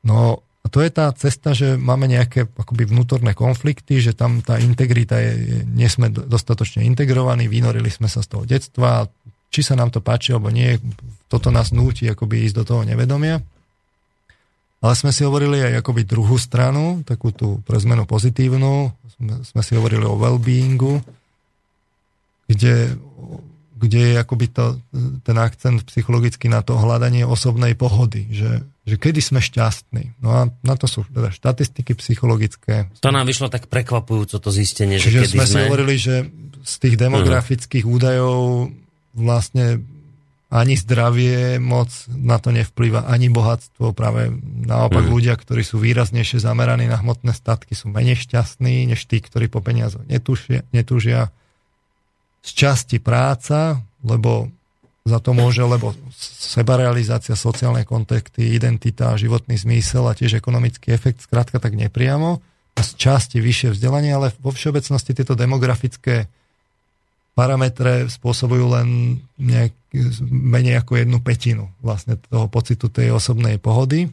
No a to je tá cesta, že máme nejaké akoby vnútorné konflikty, že tam tá integrita je, nie sme dostatočne integrovaní, vynorili sme sa z toho detstva, či sa nám to páči alebo nie, toto nás núti akoby ísť do toho nevedomia. Ale sme si hovorili aj akoby druhú stranu, takú tú pre zmenu pozitívnu, sme, sme si hovorili o well-beingu, kde kde je akoby to, ten akcent psychologicky na to hľadanie osobnej pohody, že, že kedy sme šťastní. No a na to sú teda štatistiky psychologické. To nám vyšlo tak prekvapujúco to zistenie, že kedy sme... sme si hovorili, že z tých demografických uh-huh. údajov vlastne ani zdravie moc na to nevplýva, ani bohatstvo. Práve naopak uh-huh. ľudia, ktorí sú výraznejšie zameraní na hmotné statky, sú menej šťastní, než tí, ktorí po peniazoch netúžia. netúžia z časti práca, lebo za to môže, lebo sebarealizácia, sociálne kontakty, identita, životný zmysel a tiež ekonomický efekt, skrátka tak nepriamo. A z časti vyššie vzdelanie, ale vo všeobecnosti tieto demografické parametre spôsobujú len nejak, menej ako jednu petinu vlastne toho pocitu tej osobnej pohody.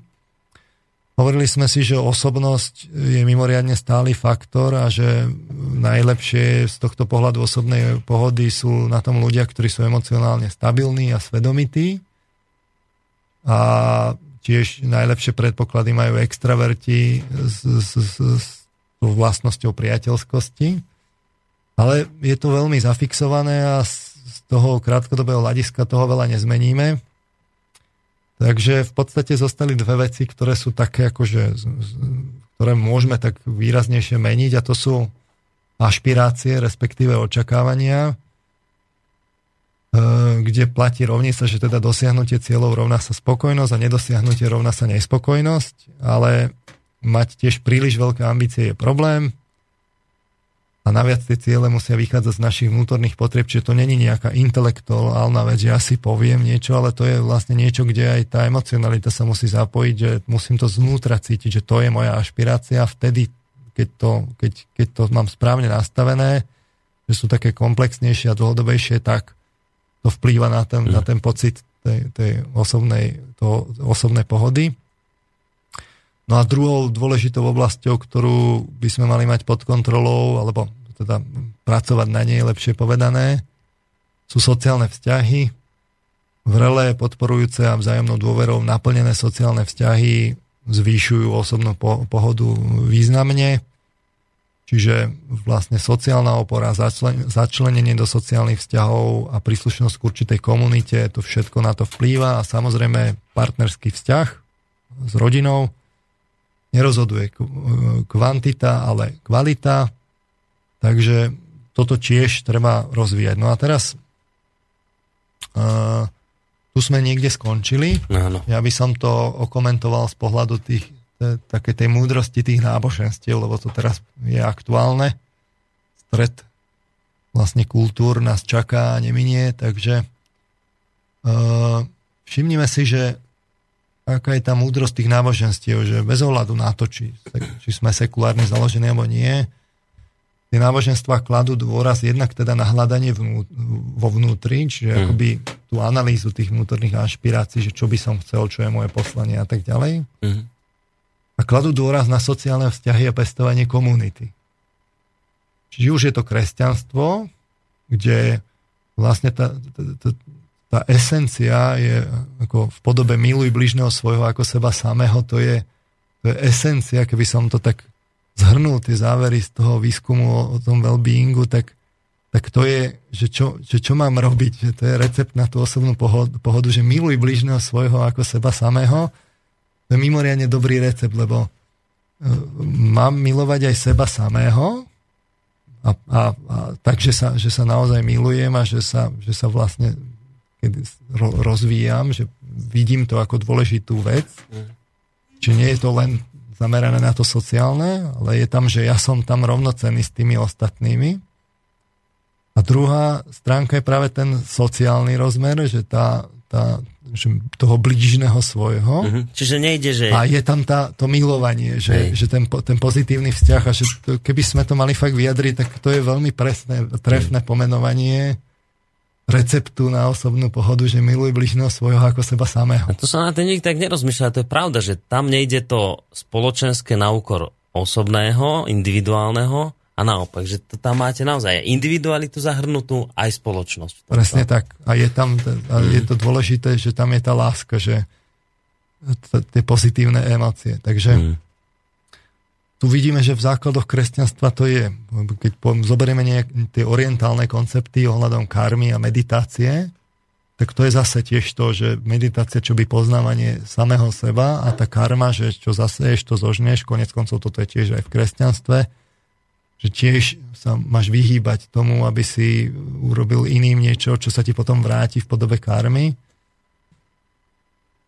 Hovorili sme si, že osobnosť je mimoriadne stály faktor a že najlepšie z tohto pohľadu osobnej pohody sú na tom ľudia, ktorí sú emocionálne stabilní a svedomití. a tiež najlepšie predpoklady majú extraverti s, s, s, s vlastnosťou priateľskosti. Ale je to veľmi zafixované a z toho krátkodobého hľadiska toho veľa nezmeníme. Takže v podstate zostali dve veci, ktoré sú také akože, ktoré môžeme tak výraznejšie meniť a to sú ašpirácie, respektíve očakávania E, kde platí rovnica, že teda dosiahnutie cieľov rovná sa spokojnosť a nedosiahnutie rovná sa nespokojnosť, ale mať tiež príliš veľké ambície je problém a naviac tie ciele musia vychádzať z našich vnútorných potrieb, čiže to není nejaká intelektuálna vec, že ja si poviem niečo, ale to je vlastne niečo, kde aj tá emocionalita sa musí zapojiť, že musím to znútra cítiť, že to je moja ašpirácia, vtedy, keď to, keď, keď to mám správne nastavené, že sú také komplexnejšie a dlhodobejšie, tak to vplýva na ten, mm. na ten pocit tej, tej osobnej, toho, osobnej pohody. No a druhou dôležitou oblasťou, ktorú by sme mali mať pod kontrolou, alebo teda pracovať na nej, lepšie povedané, sú sociálne vzťahy. Vrelé, podporujúce a vzájomnou dôverou naplnené sociálne vzťahy zvýšujú osobnú pohodu významne Čiže vlastne sociálna opora, začlen, začlenenie do sociálnych vzťahov a príslušnosť k určitej komunite, to všetko na to vplýva a samozrejme partnerský vzťah s rodinou nerozhoduje kvantita, ale kvalita, takže toto tiež treba rozvíjať. No a teraz uh, tu sme niekde skončili. Áno. Ja by som to okomentoval z pohľadu tých také tej múdrosti tých náboženstiev, lebo to teraz je aktuálne. Stred vlastne kultúr nás čaká a neminie, takže uh, všimnime si, že aká je tá múdrosť tých náboženstiev, že bez ohľadu na to, či, či sme sekulárne založení alebo nie, tie náboženstva kladú dôraz jednak teda na hľadanie vnú, vo vnútri, čiže mm. akoby tú analýzu tých vnútorných ašpirácií, že čo by som chcel, čo je moje poslanie a tak ďalej. Mm a kladú dôraz na sociálne vzťahy a pestovanie komunity. Čiže už je to kresťanstvo, kde vlastne tá, tá, tá, tá esencia je ako v podobe miluj bližného svojho ako seba samého, to je, to je esencia, keby som to tak zhrnul, tie závery z toho výskumu o, o tom well-beingu, tak, tak to je, že čo, že čo mám robiť, že to je recept na tú osobnú pohodu, pohodu že miluj bližného svojho ako seba samého. To je mimoriadne dobrý recept, lebo e, mám milovať aj seba samého a, a, a takže sa, že sa naozaj milujem a že sa, že sa vlastne keď rozvíjam, že vidím to ako dôležitú vec. Čiže nie je to len zamerané na to sociálne, ale je tam, že ja som tam rovnocenný s tými ostatnými. A druhá stránka je práve ten sociálny rozmer, že tá, tá, že toho blížneho svojho. Uh-huh. Čiže nejde, že... A je tam tá, to milovanie, že, že ten, ten pozitívny vzťah a že to, keby sme to mali fakt vyjadriť, tak to je veľmi presné, trefné uh-huh. pomenovanie receptu na osobnú pohodu, že miluj bližného svojho ako seba samého. A to sa na ten nikto tak nerozmýšľa, to je pravda, že tam nejde to spoločenské na úkor osobného, individuálneho, a naopak, že to tam máte naozaj individualitu zahrnutú, aj spoločnosť. Presne tak. A je tam, a je to dôležité, že tam je tá láska, že tie pozitívne emócie. Takže mm. Tu vidíme, že v základoch kresťanstva to je, keď zoberieme nejak tie orientálne koncepty ohľadom karmy a meditácie, tak to je zase tiež to, že meditácia, čo by poznávanie samého seba a tá karma, že čo zaseješ, to zožneš, konec koncov toto je tiež aj v kresťanstve, že tiež sa máš vyhýbať tomu, aby si urobil iným niečo, čo sa ti potom vráti v podobe karmy.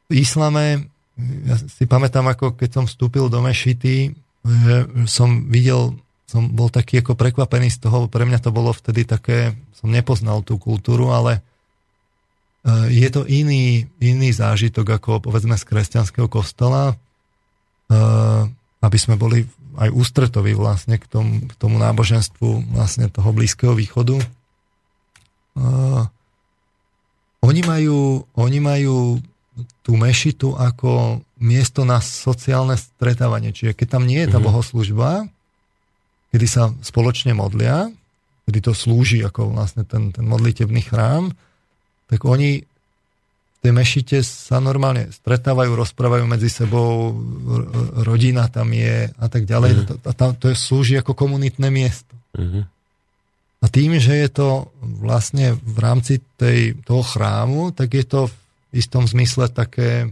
V islame, ja si pamätám, ako keď som vstúpil do mešity, že som videl, som bol taký ako prekvapený z toho, pre mňa to bolo vtedy také, som nepoznal tú kultúru, ale e, je to iný, iný zážitok ako povedzme z kresťanského kostola, e, aby sme boli aj ústretoví vlastne k tomu, k tomu náboženstvu vlastne toho Blízkeho východu. Uh, oni, majú, oni majú tú mešitu ako miesto na sociálne stretávanie. Čiže keď tam nie je tá mm-hmm. bohoslužba, kedy sa spoločne modlia, kedy to slúži ako vlastne ten, ten modlitebný chrám, tak oni v tie mešite sa normálne stretávajú, rozprávajú medzi sebou, rodina tam je a tak ďalej. Mm. To, to, to slúži ako komunitné miesto. Mm. A tým, že je to vlastne v rámci tej, toho chrámu, tak je to v istom zmysle také,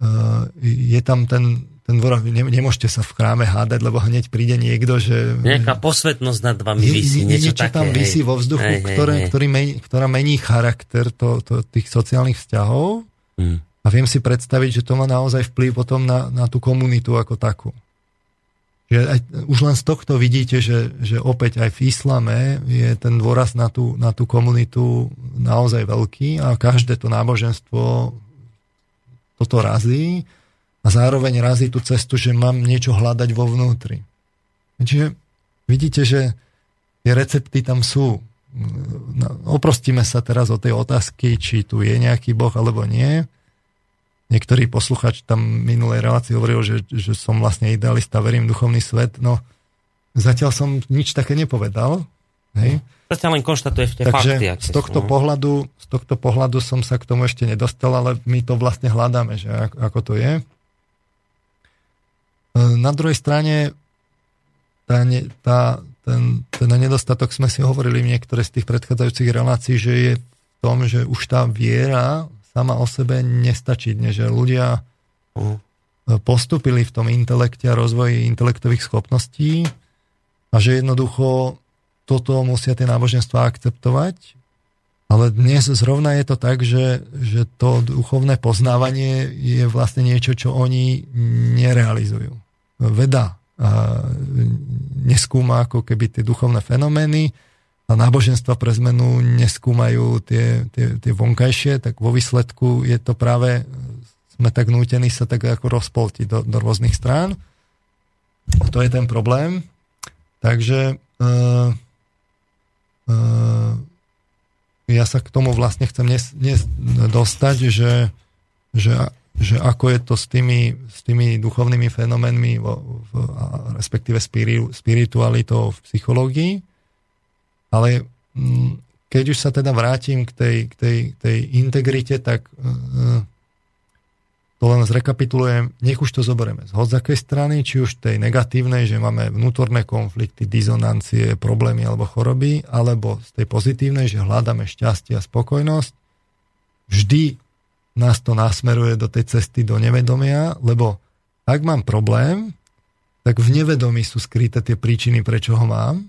uh, je tam ten, ten dvor, ne, nemôžete sa v chráme hádať, lebo hneď príde niekto, že... Nejaká posvetnosť nad vami vysí, nie, niečo, niečo také. tam vysí vo vzduchu, hej, ktoré, hej, Ktorý mení, ktorá mení charakter to, to, tých sociálnych vzťahov. Hmm. A viem si predstaviť, že to má naozaj vplyv potom na, na tú komunitu ako takú. Že aj, už len z tohto vidíte, že, že opäť aj v islame je ten dôraz na tú, na tú komunitu naozaj veľký a každé to náboženstvo toto razí a zároveň razí tú cestu, že mám niečo hľadať vo vnútri. Čiže vidíte, že tie recepty tam sú. No, oprostíme sa teraz o tej otázky, či tu je nejaký boh alebo nie niektorý posluchač tam minulej relácii hovoril, že, že som vlastne idealista, verím duchovný svet. No, zatiaľ som nič také nepovedal. Hej? Zatiaľ len konštatuje tie Takže fakty. Z tohto, pohľadu, z tohto pohľadu som sa k tomu ešte nedostal, ale my to vlastne hľadáme, že ako, ako to je. E, na druhej strane tá, tá, ten, ten nedostatok sme si hovorili v niektoré z tých predchádzajúcich relácií, že je v tom, že už tá viera sama o sebe nestačí. Že ľudia uh. postupili v tom intelekte a rozvoji intelektových schopností a že jednoducho toto musia tie náboženstva akceptovať. Ale dnes zrovna je to tak, že, že to duchovné poznávanie je vlastne niečo, čo oni nerealizujú. Veda neskúma ako keby tie duchovné fenomény, náboženstva pre zmenu neskúmajú tie, tie, tie vonkajšie, tak vo výsledku je to práve, sme tak nútení sa tak ako rozpoltiť do, do rôznych strán. A to je ten problém. Takže uh, uh, ja sa k tomu vlastne chcem nes, nes, dostať, že, že, že ako je to s tými, s tými duchovnými fenoménmi, vo, v, respektíve spiritualitou v psychológii, ale mm, keď už sa teda vrátim k tej, k tej, tej integrite, tak uh, to len zrekapitulujem, nech už to zoberieme z hodzakej strany, či už tej negatívnej, že máme vnútorné konflikty, dizonancie, problémy alebo choroby, alebo z tej pozitívnej, že hľadáme šťastie a spokojnosť. Vždy nás to nasmeruje do tej cesty do nevedomia, lebo ak mám problém, tak v nevedomí sú skryté tie príčiny, prečo ho mám.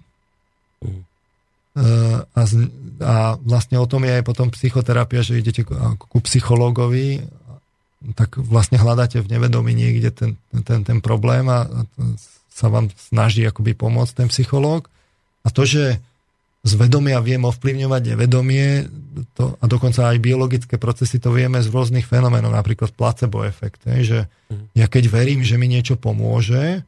Eh, a, a vlastne o tom je aj potom psychoterapia, že idete ku psychológovi, tak vlastne hľadáte v nevedomí niekde ten, ten, ten problém a sa vám snaží akoby pomôcť ten psychológ. A to, že z vedomia viem ovplyvňovať nevedomie to, a dokonca aj biologické procesy to vieme z rôznych fenoménov, napríklad placebo efekt. Je, že mhm. ja keď verím, že mi niečo pomôže,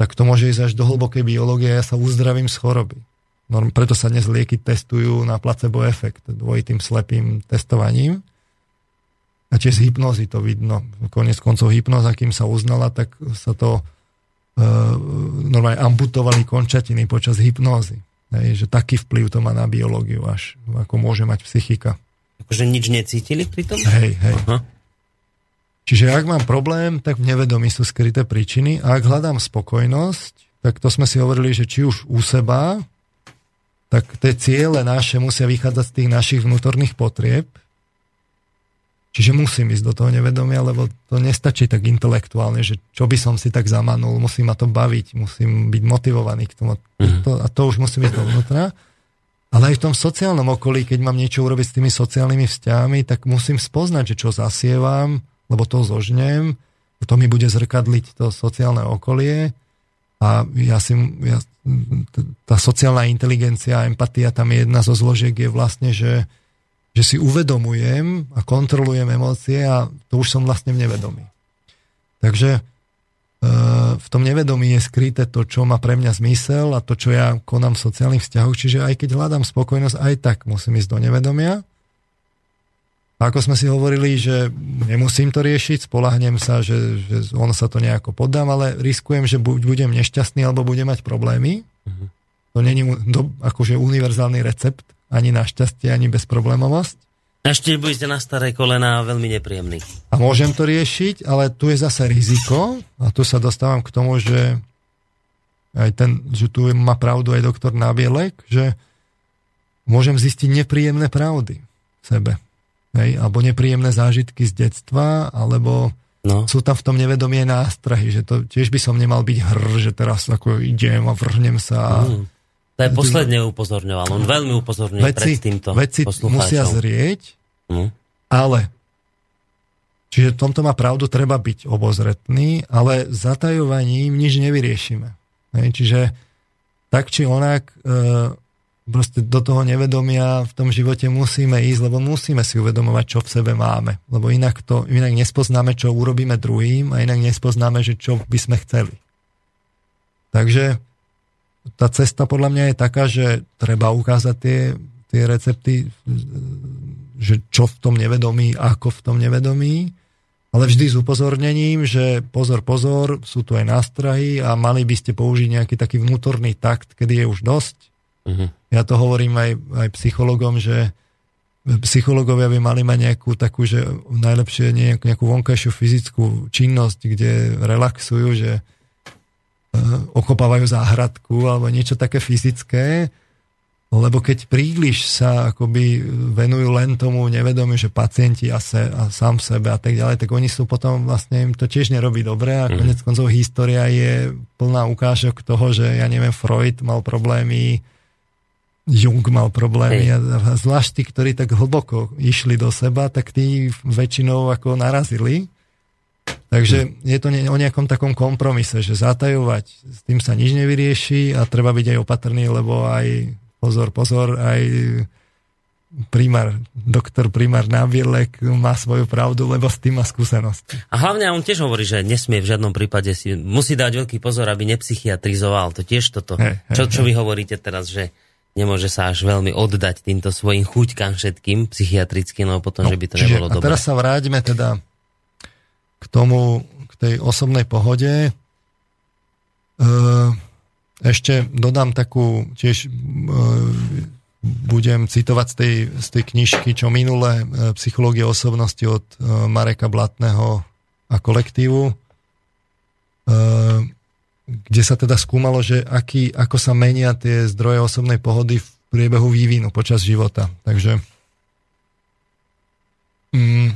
tak to môže ísť až do hlbokej biológie a ja sa uzdravím z choroby. Norm, preto sa dnes lieky testujú na placebo efekt, dvojitým slepým testovaním. A tiež z hypnozy to vidno. Konec koncov hypnoza, kým sa uznala, tak sa to e, normálne amputovali končatiny počas hypnózy. Hej, že taký vplyv to má na biológiu až, ako môže mať psychika. Akože nič necítili pri tom? Hej, hej. Aha. Čiže ak mám problém, tak v nevedomí sú skryté príčiny a ak hľadám spokojnosť, tak to sme si hovorili, že či už u seba, tak tie ciele naše musia vychádzať z tých našich vnútorných potrieb. Čiže musím ísť do toho nevedomia, lebo to nestačí tak intelektuálne, že čo by som si tak zamanul, musí ma to baviť, musím byť motivovaný k tomu. Mm. To, a to už musím ísť dovnútra. Ale aj v tom sociálnom okolí, keď mám niečo urobiť s tými sociálnymi vzťahmi, tak musím spoznať, že čo zasievam, lebo to zožnem, to mi bude zrkadliť to sociálne okolie a ja si, ja, tá sociálna inteligencia a empatia, tam je jedna zo zložiek je vlastne, že, že si uvedomujem a kontrolujem emócie a to už som vlastne v nevedomí. Takže e, v tom nevedomí je skryté to, čo má pre mňa zmysel a to, čo ja konám v sociálnych vzťahoch. Čiže aj keď hľadám spokojnosť, aj tak musím ísť do nevedomia a ako sme si hovorili, že nemusím to riešiť, spolahnem sa, že, že on sa to nejako poddám, ale riskujem, že buď budem nešťastný, alebo budem mať problémy. Uh-huh. To není do, akože univerzálny recept, ani na šťastie, ani bezproblémovosť. Ešte budete na staré kolena veľmi nepríjemný. A môžem to riešiť, ale tu je zase riziko a tu sa dostávam k tomu, že aj ten, že tu má pravdu aj doktor Nabielek, že môžem zistiť nepríjemné pravdy v sebe. Hej, alebo nepríjemné zážitky z detstva, alebo no. sú tam v tom nevedomie nástrahy, že to tiež by som nemal byť hr, že teraz ako idem a vrhnem sa. Mm. To je posledne upozorňoval. On veľmi upozorňuje veci, pred týmto Veci musia zrieť, mm. ale čiže v tomto má pravdu, treba byť obozretný, ale zatajovaním nič nevyriešime. Hej, čiže tak či onak e, proste do toho nevedomia v tom živote musíme ísť, lebo musíme si uvedomovať, čo v sebe máme. Lebo inak, to, inak nespoznáme, čo urobíme druhým a inak nespoznáme, že čo by sme chceli. Takže tá cesta podľa mňa je taká, že treba ukázať tie, tie recepty, že čo v tom nevedomí, ako v tom nevedomí, ale vždy s upozornením, že pozor, pozor, sú tu aj nástrahy a mali by ste použiť nejaký taký vnútorný takt, kedy je už dosť. Uh-huh. Ja to hovorím aj, aj psychologom, že psychológovia by mali mať nejakú takú, že najlepšie nejakú, nejakú vonkajšiu fyzickú činnosť, kde relaxujú, že Eh, okopávajú záhradku alebo niečo také fyzické, lebo keď príliš sa akoby venujú len tomu nevedomiu, že pacienti a, se, a sám sebe a tak ďalej, tak oni sú potom vlastne, im to tiež nerobí dobre a konec mm. koncov história je plná ukážok toho, že ja neviem, Freud mal problémy, Jung mal problémy a, zvlášť tí, ktorí tak hlboko išli do seba, tak tí väčšinou ako narazili Takže je to o nejakom takom kompromise, že zatajovať, s tým sa nič nevyrieši a treba byť aj opatrný, lebo aj pozor, pozor, aj primár, doktor primár Nabielek má svoju pravdu, lebo s tým má skúsenosť. A hlavne on tiež hovorí, že nesmie v žiadnom prípade si, musí dať veľký pozor, aby nepsychiatrizoval. To tiež toto. Hey, hey, čo, čo vy hovoríte teraz, že nemôže sa až veľmi oddať týmto svojim chuťkám všetkým psychiatrickým, no potom, no, že by to čiže, nebolo dobré. A teraz sa vráťme teda k tomu, k tej osobnej pohode. E, ešte dodám takú, tiež e, budem citovať z tej, z tej knižky, čo minule, e, Psychológia osobnosti od Mareka Blatného a kolektívu, kde sa teda skúmalo, že aký, ako sa menia tie zdroje osobnej pohody v priebehu vývinu počas života. Takže mm,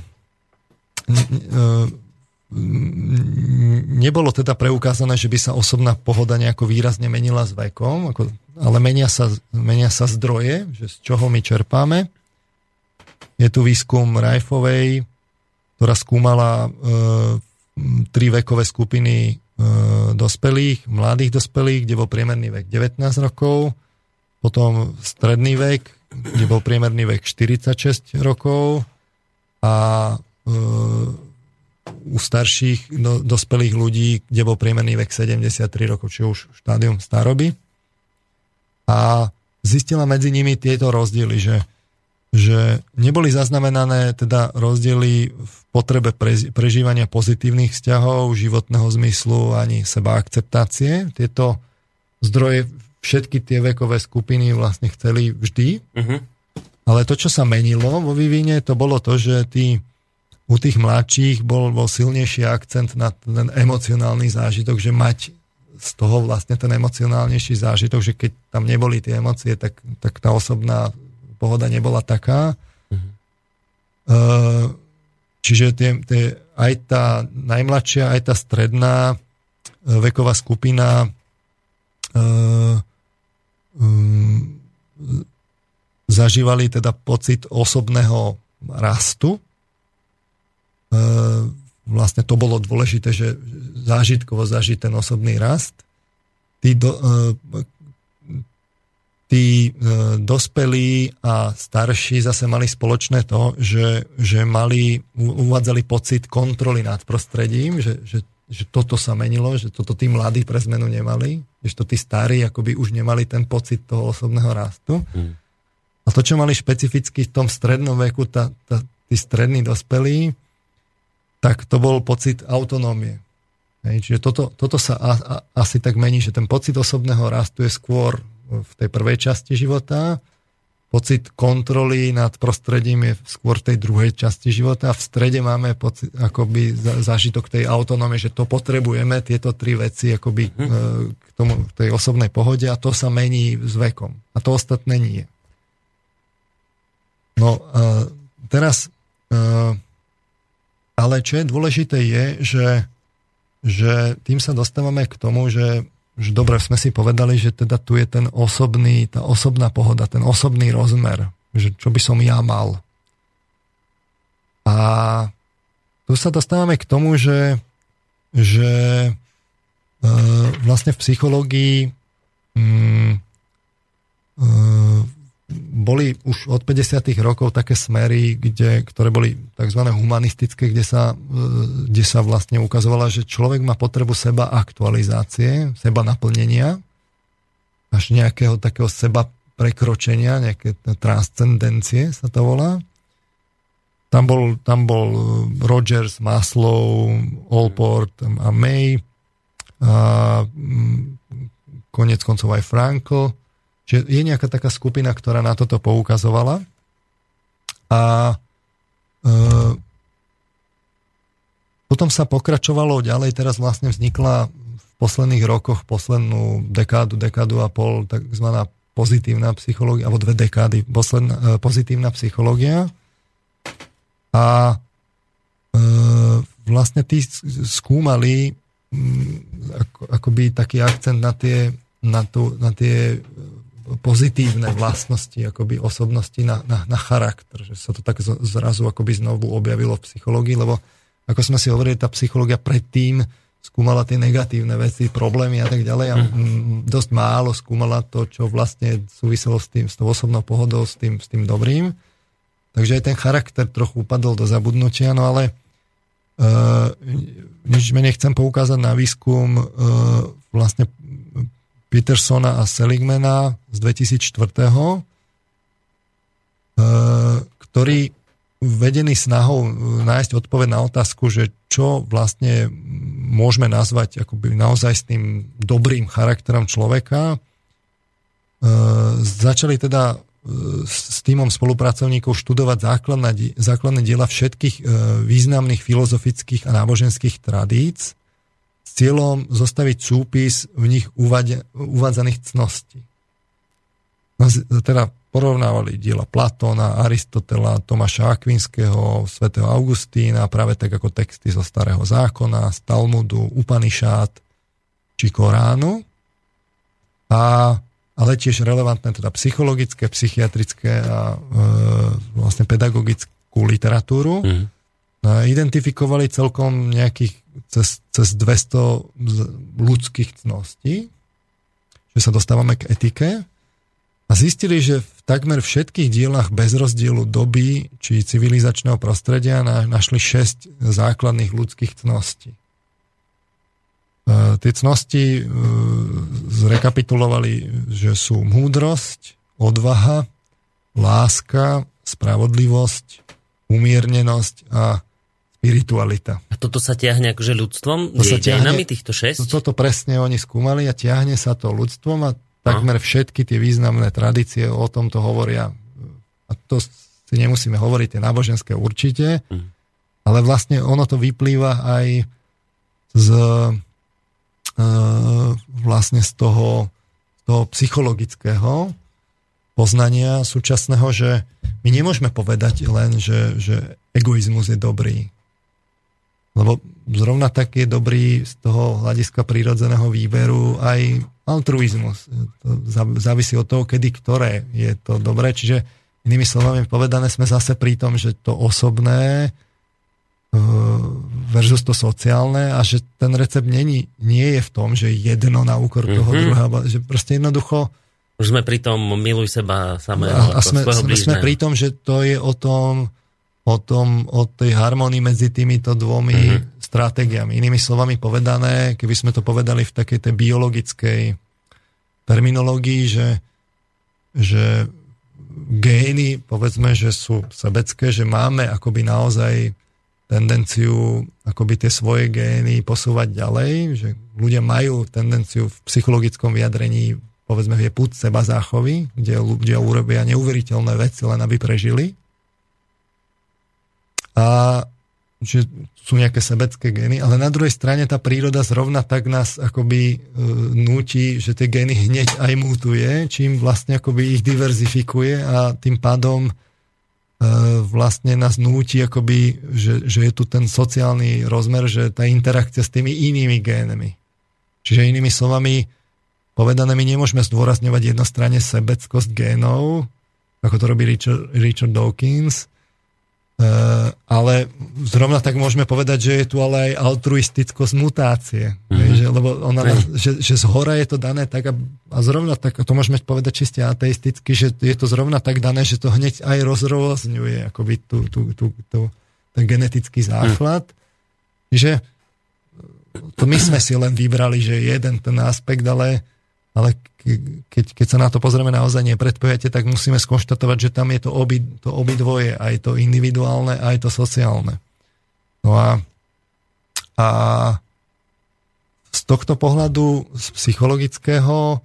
nebolo teda preukázané, že by sa osobná pohoda nejako výrazne menila s vekom, ako, ale menia sa, menia sa zdroje, že z čoho my čerpáme. Je tu výskum Rajfovej, ktorá skúmala e, tri vekové skupiny e, dospelých, mladých dospelých, kde bol priemerný vek 19 rokov, potom stredný vek, kde bol priemerný vek 46 rokov a e, u starších do, dospelých ľudí, kde bol priemerný vek 73 rokov, čiže už štádium staroby. A zistila medzi nimi tieto rozdiely, že, že neboli zaznamenané teda rozdiely v potrebe pre, prežívania pozitívnych vzťahov, životného zmyslu ani seba akceptácie. Tieto zdroje všetky tie vekové skupiny vlastne chceli vždy. Uh-huh. Ale to, čo sa menilo vo vývine, to bolo to, že tí u tých mladších bol, bol silnejší akcent na ten emocionálny zážitok, že mať z toho vlastne ten emocionálnejší zážitok, že keď tam neboli tie emócie, tak, tak tá osobná pohoda nebola taká. Mm-hmm. Čiže tie, tie, aj tá najmladšia, aj tá stredná e, veková skupina uh, um, zažívali teda pocit osobného rastu, E, vlastne to bolo dôležité, že zážitkovo zažiť ten osobný rast. Tí, do, e, tí e, dospelí a starší zase mali spoločné to, že, že mali, uvádzali pocit kontroly nad prostredím, že, že, že toto sa menilo, že toto tí mladí pre zmenu nemali, že to tí starí akoby už nemali ten pocit toho osobného rastu. Hmm. A to, čo mali špecificky v tom strednom veku, tá, tá, tí strední dospelí, tak to bol pocit autonómie. Hej, čiže toto, toto sa a, a, asi tak mení, že ten pocit osobného rastu je skôr v tej prvej časti života, pocit kontroly nad prostredím je skôr tej druhej časti života a v strede máme pocit, akoby zážitok tej autonómie, že to potrebujeme, tieto tri veci akoby mm. k tomu, k tej osobnej pohode a to sa mení s vekom. A to ostatné nie. No uh, teraz uh, ale čo je dôležité je, že, že tým sa dostávame k tomu, že že dobre sme si povedali, že teda tu je ten osobný, tá osobná pohoda, ten osobný rozmer, že čo by som ja mal. A tu sa dostávame k tomu, že, že e, vlastne v psychológii mm, e, boli už od 50. rokov také smery, kde, ktoré boli tzv. humanistické, kde sa, e, kde sa vlastne ukazovala, že človek má potrebu seba aktualizácie, seba naplnenia, až nejakého takého seba prekročenia, nejaké transcendencie sa to volá. Tam bol, tam bol Rogers, Maslow, Allport a May, a konec koncov aj Frankl Čiže je nejaká taká skupina, ktorá na toto poukazovala. A e, potom sa pokračovalo ďalej, teraz vlastne vznikla v posledných rokoch, poslednú dekádu, dekádu a pol, takzvaná pozitívna psychológia, alebo dve dekády, posledná, e, pozitívna psychológia. A e, vlastne tí skúmali m, ako, akoby taký akcent na tie, na, tu, na tie pozitívne vlastnosti akoby osobnosti na, na, na charakter, že sa to tak zrazu akoby znovu objavilo v psychológii, lebo ako sme si hovorili, tá psychológia predtým skúmala tie negatívne veci, problémy a tak ďalej a mm. dosť málo skúmala to, čo vlastne súviselo s tým, s tou osobnou pohodou, s tým, s tým dobrým. Takže aj ten charakter trochu upadol do zabudnutia, no ale uh, nič menej chcem poukázať na výskum uh, vlastne Petersona a Seligmana z 2004, e, ktorý vedený snahou nájsť odpoveď na otázku, že čo vlastne môžeme nazvať akoby naozaj s tým dobrým charakterom človeka, e, začali teda e, s týmom spolupracovníkov študovať základné, základné diela všetkých významných filozofických a náboženských tradíc cieľom zostaviť súpis v nich uvádzaných cností. No, teda porovnávali diela Platóna, Aristotela, Tomáša Akvinského, svätého Augustína, práve tak ako texty zo Starého zákona, z Talmudu, Upanishad či Koránu. A, ale tiež relevantné teda psychologické, psychiatrické a e, vlastne pedagogickú literatúru. Mm. A identifikovali celkom nejakých cez, cez 200 ľudských cností, že sa dostávame k etike a zistili, že v takmer všetkých dielach bez rozdielu doby či civilizačného prostredia našli 6 základných ľudských cností. E, tie cnosti e, zrekapitulovali, že sú múdrosť, odvaha, láska, spravodlivosť, umiernenosť a spiritualita. A toto sa ťahne akože ľudstvom? To sa ťahne, týchto šesť? Toto presne oni skúmali a ťahne sa to ľudstvom a takmer všetky tie významné tradície o tomto hovoria. A to si nemusíme hovoriť, tie náboženské určite, mm. ale vlastne ono to vyplýva aj z e, vlastne z toho, toho psychologického poznania súčasného, že my nemôžeme povedať len, že, že egoizmus je dobrý. Lebo zrovna tak je dobrý z toho hľadiska prírodzeného výberu aj altruizmus. To závisí od toho, kedy ktoré je to dobré. Čiže inými slovami povedané sme zase pri tom, že to osobné e, versus to sociálne a že ten recept není, nie je v tom, že jedno na úkor toho mm-hmm. druhého, že proste jednoducho už sme pri tom miluj seba samého a, a sme, sme, sme pri tom, že to je o tom o, tom, o tej harmonii medzi týmito dvomi mm-hmm. stratégiami. Inými slovami povedané, keby sme to povedali v takej tej biologickej terminológii, že, že gény, povedzme, že sú sebecké, že máme akoby naozaj tendenciu akoby tie svoje gény posúvať ďalej, že ľudia majú tendenciu v psychologickom vyjadrení povedzme je púd seba záchovy, kde ľudia urobia neuveriteľné veci, len aby prežili. A že sú nejaké sebecké gény, ale na druhej strane tá príroda zrovna tak nás akoby e, núti, že tie gény hneď aj mutuje, čím vlastne akoby ich diverzifikuje a tým pádom e, vlastne nás núti akoby, že, že je tu ten sociálny rozmer, že tá interakcia s tými inými génami. Čiže inými slovami povedané, my nemôžeme zdôrazňovať jednostranne sebeckosť génov, ako to robí Richard, Richard Dawkins, ale zrovna tak môžeme povedať, že je tu ale aj altruistickosť mutácie. Mm-hmm. Že, lebo ona, že, že z hora je to dané tak a, a zrovna tak, to môžeme povedať čiste ateisticky, že je to zrovna tak dané, že to hneď aj rozrôzňuje akoby tú, tú, tú, tú, ten genetický základ. Mm. Že to my sme si len vybrali, že jeden ten aspekt, ale ale keď, keď sa na to pozrieme naozaj nepredpojate, tak musíme skonštatovať, že tam je to, obi, to obidvoje, aj to individuálne, aj to sociálne. No a, a z tohto pohľadu, z psychologického,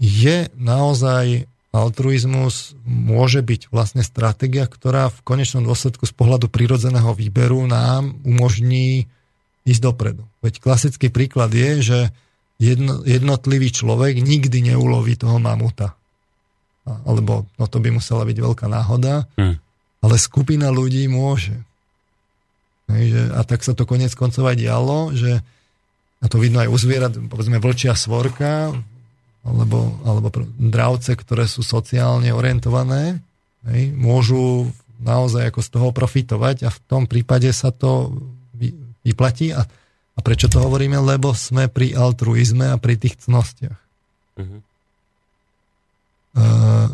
je naozaj altruizmus môže byť vlastne stratégia, ktorá v konečnom dôsledku z pohľadu prirodzeného výberu nám umožní ísť dopredu. Veď klasický príklad je, že jedno, jednotlivý človek nikdy neuloví toho mamuta. Alebo no to by musela byť veľká náhoda, hmm. ale skupina ľudí môže. Hej, a tak sa to konec koncov aj dialo, že a to vidno aj u zvierat, povedzme vlčia svorka, alebo, alebo dravce, ktoré sú sociálne orientované, hej, môžu naozaj ako z toho profitovať a v tom prípade sa to vyplatí a a prečo to hovoríme? Lebo sme pri altruizme a pri tých cnostiach. Uh-huh. Uh,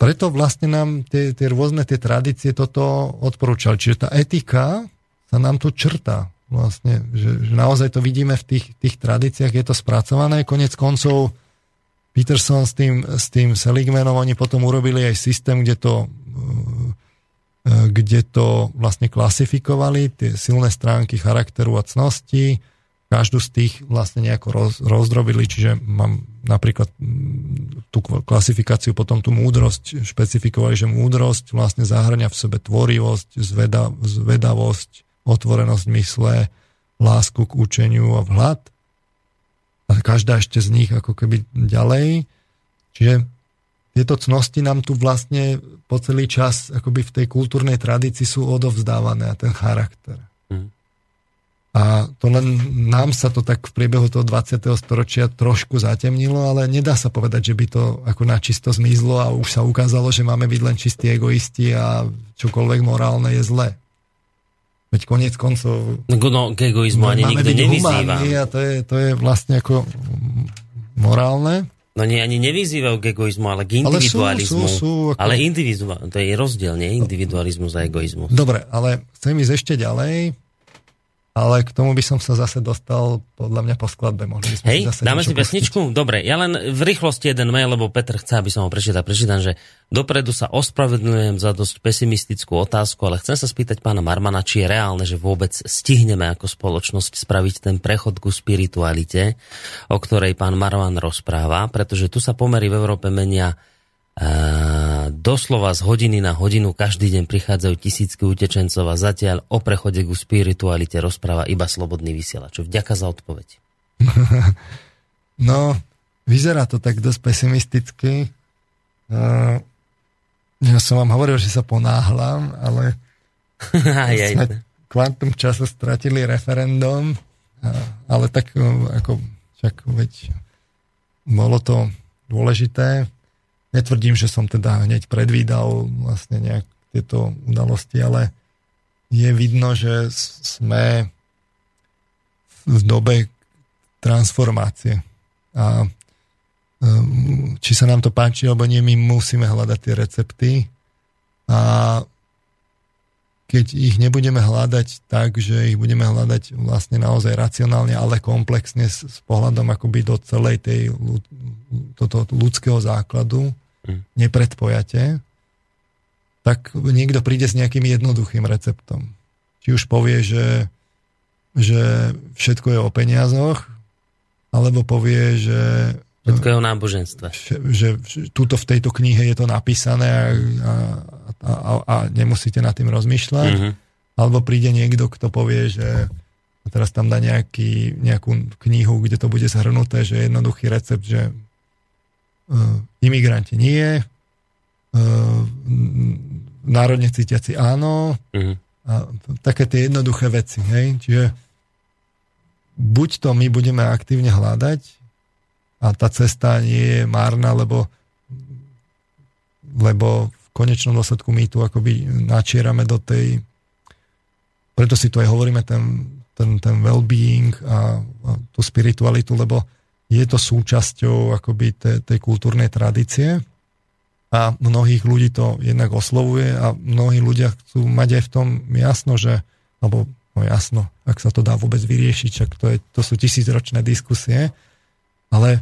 preto vlastne nám tie, tie rôzne tie tradície toto odporúčali. Čiže tá etika sa nám tu črtá. Vlastne, že, že naozaj to vidíme v tých, tých tradíciách, je to spracované. Konec koncov Peterson s tým, s tým Seligmanom, oni potom urobili aj systém, kde to kde to vlastne klasifikovali, tie silné stránky charakteru a cnosti, každú z tých vlastne nejako roz, rozdrobili, čiže mám napríklad tú klasifikáciu, potom tú múdrosť, špecifikovali, že múdrosť vlastne zahrania v sebe tvorivosť, zveda, zvedavosť, otvorenosť mysle, lásku k učeniu a vhľad. A každá ešte z nich ako keby ďalej. Čiže tieto cnosti nám tu vlastne po celý čas akoby v tej kultúrnej tradícii sú odovzdávané a ten charakter. Mm. A to len nám sa to tak v priebehu toho 20. storočia trošku zatemnilo, ale nedá sa povedať, že by to ako načisto zmizlo a už sa ukázalo, že máme byť len čistí egoisti a čokoľvek morálne je zlé. Veď koniec koncov... No, no k egoizmu ani nikto nevyzýva. A to je, to je vlastne ako morálne. No nie, ani nevyzývajú k egoizmu, ale k individualizmu. Ale, sú, sú, sú, ako... ale individuál, to je rozdiel, nie? Individualizmus a egoizmus. Dobre, ale chcem ísť ešte ďalej ale k tomu by som sa zase dostal podľa mňa po skladbe. Mohli sme Hej, si dáme si pesničku? Dobre, ja len v rýchlosti jeden mail, lebo Petr chce, aby som ho prečítal. Prečítam, že dopredu sa ospravedlňujem za dosť pesimistickú otázku, ale chcem sa spýtať pána Marmana, či je reálne, že vôbec stihneme ako spoločnosť spraviť ten prechod ku spiritualite, o ktorej pán Marman rozpráva, pretože tu sa pomery v Európe menia doslova z hodiny na hodinu každý deň prichádzajú tisícky utečencov a zatiaľ o prechode ku spiritualite rozpráva iba slobodný vysielač. Vďaka za odpoveď. No, vyzerá to tak dosť pesimisticky. Ja som vám hovoril, že sa ponáhlam, ale sme kvantum času stratili referendum, ale tak ako však veď bolo to dôležité Netvrdím, že som teda hneď predvídal vlastne nejak tieto udalosti, ale je vidno, že sme v dobe transformácie. A um, či sa nám to páči, alebo nie, my musíme hľadať tie recepty a keď ich nebudeme hľadať tak, že ich budeme hľadať vlastne naozaj racionálne, ale komplexne s, s pohľadom akoby do celej tej toto ľudského základu, mm. nepredpojate, tak niekto príde s nejakým jednoduchým receptom. Či už povie, že, že všetko je o peniazoch, alebo povie, že Všetko je o náboženstve. Že, že tuto v tejto knihe je to napísané a, a, a, a nemusíte nad tým rozmýšľať. Mm-hmm. Alebo príde niekto, kto povie, že a teraz tam dá nejaký, nejakú knihu, kde to bude zhrnuté, že jednoduchý recept, že uh, imigranti nie, uh, národne cítiaci áno, uh-huh. a také tie jednoduché veci. Hej? Čiže buď to my budeme aktívne hľadať a tá cesta nie je márna, lebo, lebo v konečnom dôsledku my tu akoby načierame do tej preto si tu aj hovoríme ten ten, ten well-being a, a tú spiritualitu, lebo je to súčasťou akoby tej, tej kultúrnej tradície a mnohých ľudí to jednak oslovuje a mnohí ľudia chcú mať aj v tom jasno, že, alebo no jasno, ak sa to dá vôbec vyriešiť, čak to, je, to sú tisícročné diskusie, ale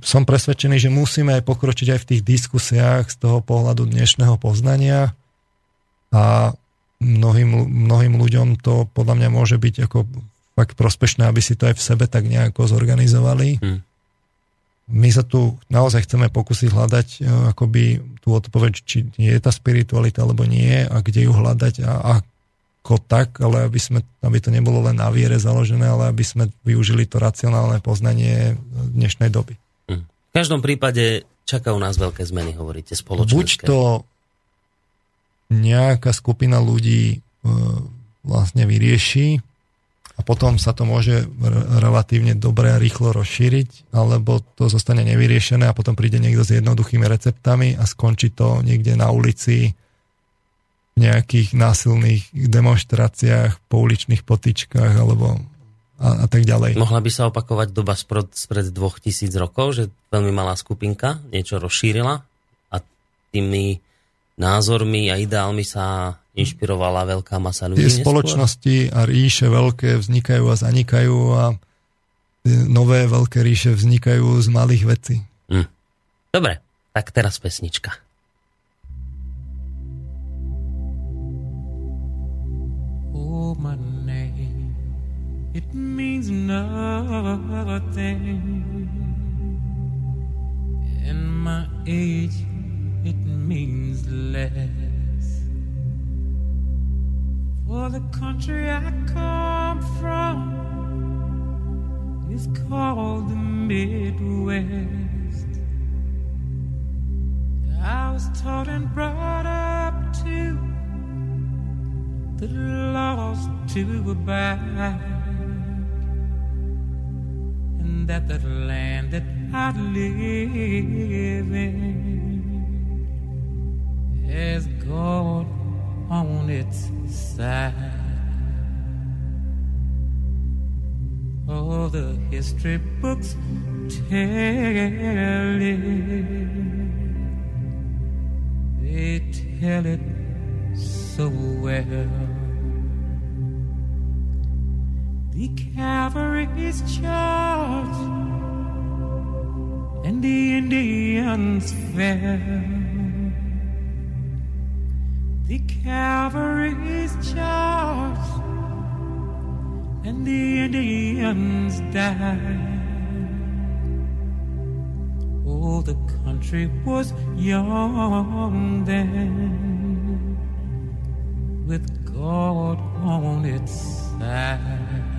som presvedčený, že musíme aj pokročiť aj v tých diskusiách z toho pohľadu dnešného poznania a mnohým, mnohým ľuďom to podľa mňa môže byť ako fakt prospešné, aby si to aj v sebe tak nejako zorganizovali. Hmm. My sa tu naozaj chceme pokúsiť hľadať e, akoby tú odpoveď, či je tá spiritualita alebo nie a kde ju hľadať a ako tak, ale aby, sme, aby to nebolo len na viere založené, ale aby sme využili to racionálne poznanie dnešnej doby. V každom prípade čakajú nás veľké zmeny, hovoríte, spoločenské. Buď to nejaká skupina ľudí e, vlastne vyrieši a potom sa to môže relatívne dobre a rýchlo rozšíriť, alebo to zostane nevyriešené a potom príde niekto s jednoduchými receptami a skončí to niekde na ulici v nejakých násilných demonstráciách, pouličných potičkách alebo a, a tak ďalej. Mohla by sa opakovať doba spred, spred dvoch tisíc rokov, že veľmi malá skupinka niečo rozšírila a tými názormi a ideálmi sa inšpirovala veľká masa ľudí. Tie spoločnosti a ríše veľké vznikajú a zanikajú a nové veľké ríše vznikajú z malých vecí. Hm. Dobre, tak teraz pesnička. Oh, my means nothing. In my age it means less. For the country I come from is called the Midwest. I was taught and brought up to the laws to abide, that the land that I live in has God on its side. All the history books tell it, they tell it so well. The cavalry's charge and the Indians fell. The cavalry's charged and the Indians died. Oh, the country was young then, with God on its side.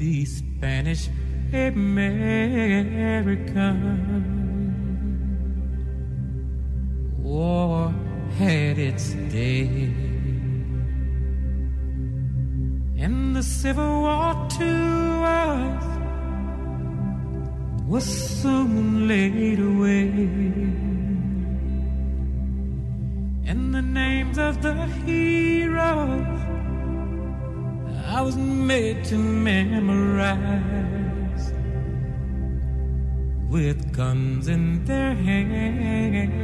The Spanish American war had its day. And the Civil War to us was soon laid away. And the names of the heroes I was made to memorize with guns in their hands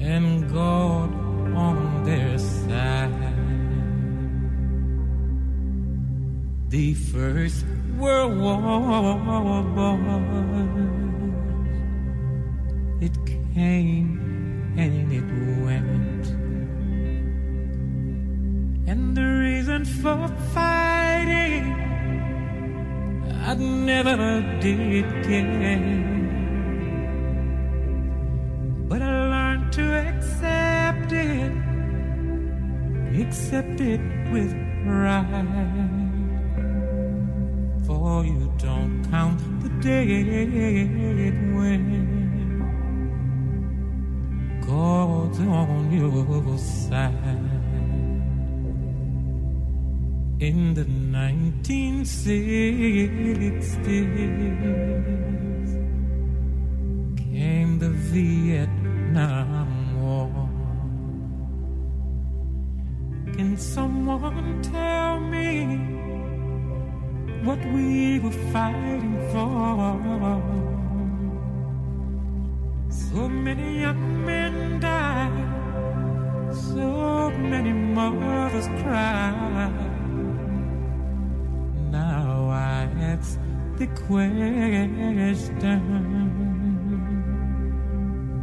and God on their side. The First World War it came and it went, and the reason for fighting I'd never did care. But I learned to accept it, accept it with pride. For you don't count the dead when God's on your side in the 1960s came the Vietnam War. Can someone tell me what we were fighting for? So many young men died, so many mothers cried the question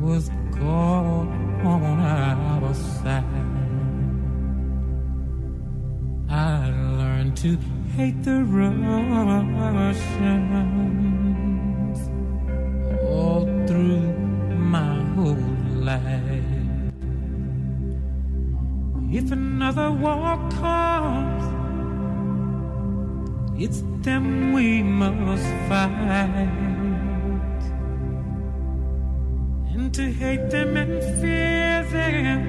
Was God on our side? I learned to hate the Russians all through my whole life. If another war comes, it's them we must fight. And to hate them and fear them.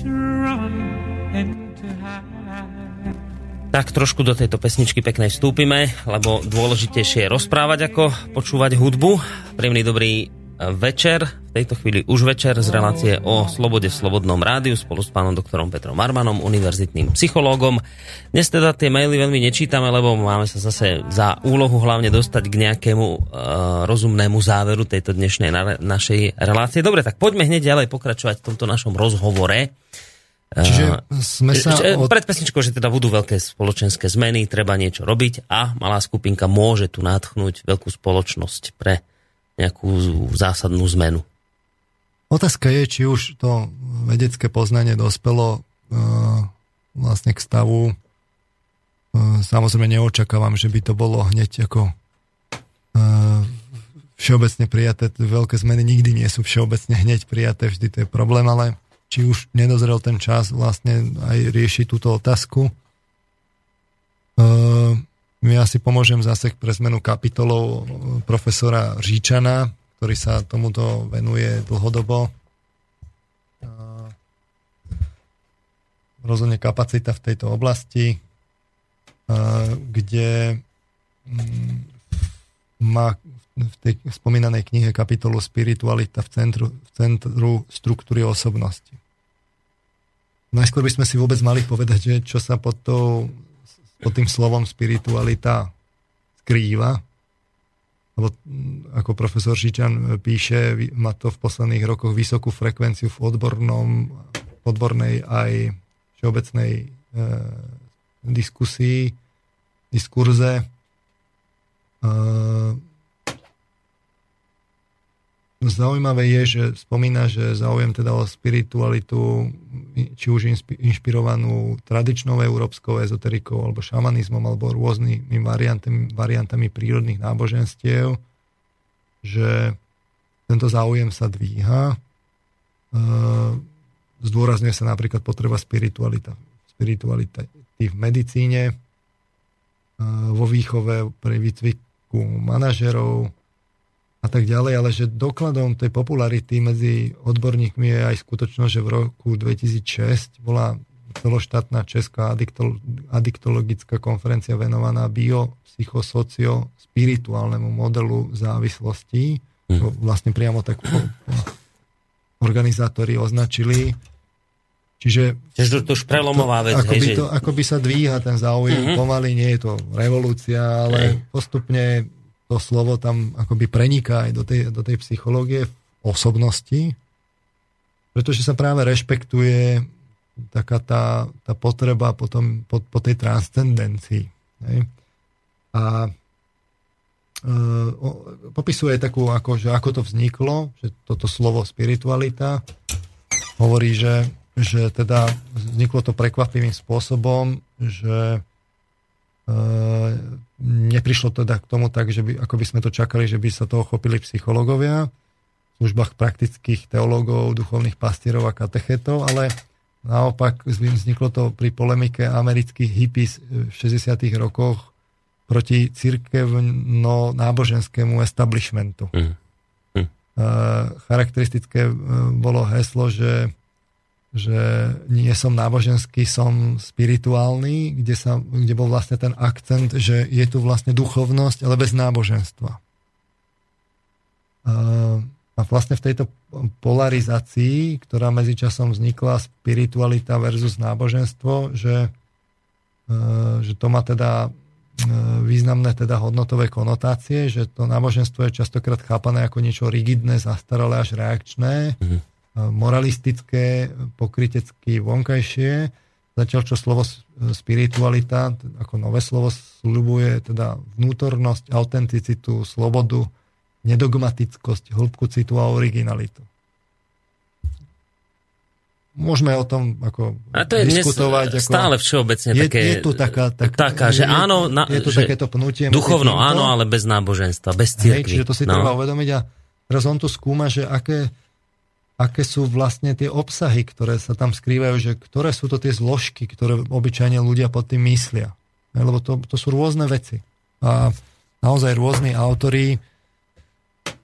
To run and to hide. Tak trošku do tejto pesničky peknej vstúpime, lebo dôležitejšie je rozprávať ako počúvať hudbu. Príjemný dobrý večer, v tejto chvíli už večer z relácie o slobode v Slobodnom rádiu spolu s pánom doktorom Petrom Marmanom, univerzitným psychológom. Dnes teda tie maily veľmi nečítame, lebo máme sa zase za úlohu hlavne dostať k nejakému uh, rozumnému záveru tejto dnešnej na, našej relácie. Dobre, tak poďme hneď ďalej pokračovať v tomto našom rozhovore. Čiže sme sa... Od... Pred pesničkou, že teda budú veľké spoločenské zmeny, treba niečo robiť a malá skupinka môže tu natchnúť veľkú spoločnosť pre nejakú zásadnú zmenu. Otázka je, či už to vedecké poznanie dospelo uh, vlastne k stavu. Uh, samozrejme neočakávam, že by to bolo hneď ako uh, všeobecne prijaté. Veľké zmeny nikdy nie sú všeobecne hneď prijaté, vždy to je problém, ale či už nedozrel ten čas vlastne aj riešiť túto otázku. Ja si pomôžem zase pre zmenu kapitolov profesora Říčana, ktorý sa tomuto venuje dlhodobo. Rozhodne kapacita v tejto oblasti, kde mm, má v tej spomínanej knihe kapitolu Spiritualita v centru, v centru struktúry osobnosti. Najskôr by sme si vôbec mali povedať, že čo sa pod tou pod tým slovom spiritualita skrýva. Lebo mm, ako profesor Žičan píše, má to v posledných rokoch vysokú frekvenciu v odbornom, odbornej aj všeobecnej e, diskusii, diskurze. E, Zaujímavé je, že spomína, že záujem teda o spiritualitu, či už inšpirovanú tradičnou európskou ezoterikou, alebo šamanizmom, alebo rôznymi variantami, variantami prírodných náboženstiev, že tento záujem sa dvíha. E, zdôrazňuje sa napríklad potreba spiritualita, spiritualita v medicíne, e, vo výchove pri výcviku manažerov, a tak ďalej, ale že dokladom tej popularity medzi odborníkmi je aj skutočnosť, že v roku 2006 bola celoštátna česká adiktologická konferencia venovaná biopsychosocio-spirituálnemu modelu závislostí, čo hm. vlastne priamo tak organizátori označili. Čiže... Čiže to už prelomová vec. Ako, by to, ako by sa dvíha ten záujem, uh-huh. pomaly nie je to revolúcia, ale uh-huh. postupne to slovo tam akoby preniká aj do tej, do tej psychológie osobnosti, pretože sa práve rešpektuje taká tá, tá potreba potom, po, po tej transcendencii. Hej? A e, popisuje takú, ako, že ako to vzniklo, že toto slovo spiritualita hovorí, že že teda vzniklo to prekvapivým spôsobom, že neprišlo teda k tomu tak, že by, ako by sme to čakali, že by sa toho chopili psychológovia v službách praktických teológov, duchovných pastierov a katechetov, ale naopak vzniklo to pri polemike amerických hippies v 60. rokoch proti církevno-náboženskému establishmentu. Mm. Mm. Charakteristické e, bolo heslo, že že nie som náboženský, som spirituálny, kde, sa, kde bol vlastne ten akcent, že je tu vlastne duchovnosť, ale bez náboženstva. A vlastne v tejto polarizácii, ktorá medzičasom vznikla, spiritualita versus náboženstvo, že, že to má teda významné teda hodnotové konotácie, že to náboženstvo je častokrát chápané ako niečo rigidné, zastaralé až reakčné. Mm-hmm moralistické, pokrytecky vonkajšie, zatiaľ čo slovo spiritualita, ako nové slovo, slubuje teda vnútornosť, autenticitu, slobodu, nedogmatickosť, hĺbku citu a originalitu. Môžeme o tom ako a to je diskutovať. Dnes ako, stále všeobecne je, také... Je tu taká... Tak, taká, že je, áno... Na, je tu že takéto pnutie. Duchovno áno, ale bez náboženstva, bez cirkvi. Čiže to si no. treba uvedomiť a teraz on tu skúma, že aké aké sú vlastne tie obsahy, ktoré sa tam skrývajú, že ktoré sú to tie zložky, ktoré obyčajne ľudia pod tým myslia. Lebo to, to sú rôzne veci. A naozaj rôzni autory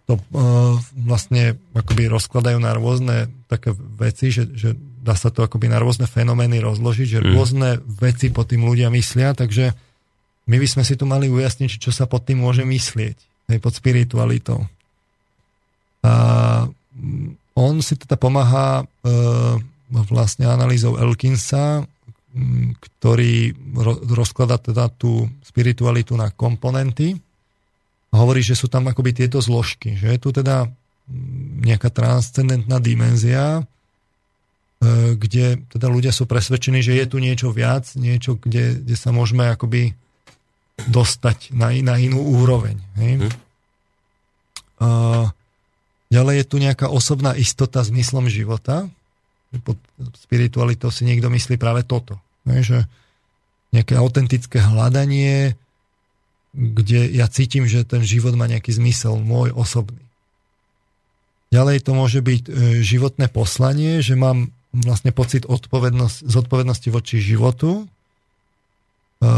to uh, vlastne akoby rozkladajú na rôzne také veci, že, že dá sa to akoby na rôzne fenomény rozložiť, že mm. rôzne veci pod tým ľudia myslia, takže my by sme si tu mali ujasniť, čo sa pod tým môže myslieť, aj pod spiritualitou. A on si teda pomáha e, vlastne analýzou Elkinsa, ktorý ro, rozklada teda tú spiritualitu na komponenty a hovorí, že sú tam akoby tieto zložky, že je tu teda nejaká transcendentná dimenzia, e, kde teda ľudia sú presvedčení, že je tu niečo viac, niečo, kde, kde sa môžeme akoby dostať na, na inú úroveň. Hej? Hm. Uh, Ďalej je tu nejaká osobná istota zmyslom života. Pod spiritualitou si niekto myslí práve toto. Že nejaké autentické hľadanie, kde ja cítim, že ten život má nejaký zmysel, môj osobný. Ďalej to môže byť e, životné poslanie, že mám vlastne pocit odpovednosť, zodpovednosti voči životu. E,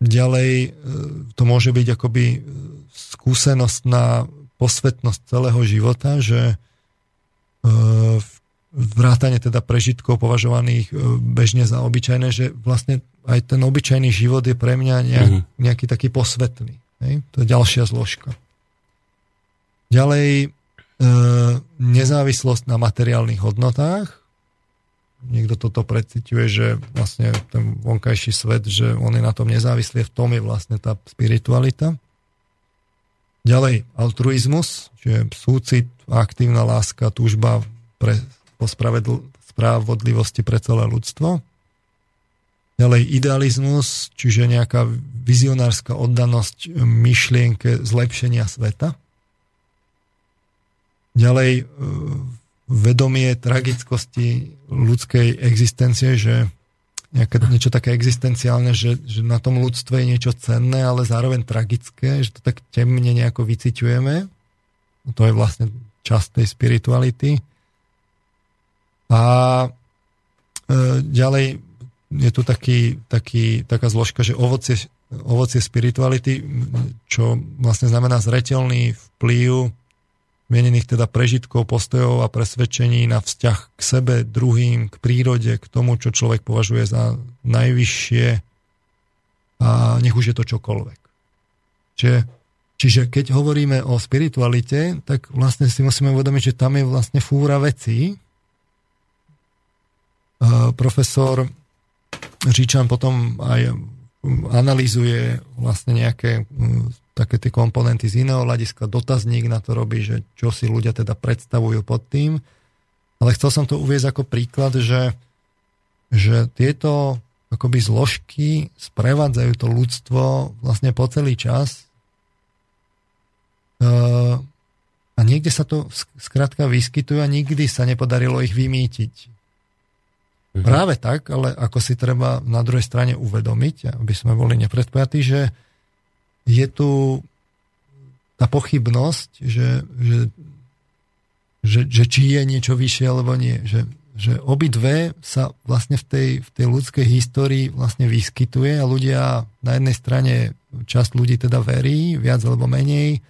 ďalej e, to môže byť akoby skúsenosť na posvetnosť celého života, že e, vrátane teda prežitkov považovaných e, bežne za obyčajné, že vlastne aj ten obyčajný život je pre mňa nejak, mm-hmm. nejaký taký posvetný. Hej? To je ďalšia zložka. Ďalej e, nezávislosť na materiálnych hodnotách. Niekto toto preciťuje, že vlastne ten vonkajší svet, že on je na tom nezávislý, v tom je vlastne tá spiritualita. Ďalej altruizmus, čiže súcit, aktívna láska, túžba pre, po spravodlivosti pre celé ľudstvo. Ďalej idealizmus, čiže nejaká vizionárska oddanosť myšlienke zlepšenia sveta. Ďalej e, vedomie tragickosti ľudskej existencie, že nejaké, niečo také existenciálne, že, že na tom ľudstve je niečo cenné, ale zároveň tragické, že to tak temne nejako vyciťujeme. To je vlastne časť tej spirituality. A e, ďalej je tu taký, taký, taká zložka, že ovocie, ovocie spirituality, čo vlastne znamená zretelný vplyv mienených teda prežitkov, postojov a presvedčení na vzťah k sebe, druhým, k prírode, k tomu, čo človek považuje za najvyššie a nech už je to čokoľvek. Čiže, čiže keď hovoríme o spiritualite, tak vlastne si musíme uvedomiť, že tam je vlastne fúra vecí. Profesor Říčan potom aj analýzuje vlastne nejaké také tie komponenty z iného hľadiska, dotazník na to robí, že čo si ľudia teda predstavujú pod tým. Ale chcel som to uvieť ako príklad, že, že tieto akoby zložky sprevádzajú to ľudstvo vlastne po celý čas a niekde sa to skrátka vyskytujú a nikdy sa nepodarilo ich vymýtiť. Mhm. Práve tak, ale ako si treba na druhej strane uvedomiť, aby sme boli nepredpojatí, že je tu tá pochybnosť, že, že, že, že či je niečo vyššie alebo nie. Že, že obidve sa vlastne v tej, v tej ľudskej histórii vlastne vyskytuje a ľudia na jednej strane časť ľudí teda verí, viac alebo menej,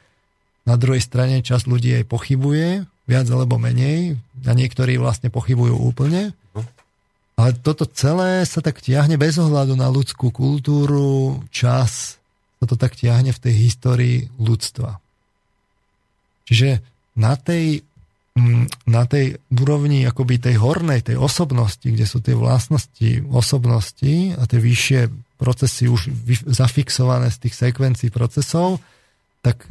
na druhej strane časť ľudí aj pochybuje, viac alebo menej, a niektorí vlastne pochybujú úplne. Ale toto celé sa tak tiahne bez ohľadu na ľudskú kultúru, čas, to tak tiahne v tej histórii ľudstva. Čiže na tej, mm, na tej úrovni akoby tej hornej, tej osobnosti, kde sú tie vlastnosti osobnosti a tie vyššie procesy už zafixované z tých sekvencií procesov, tak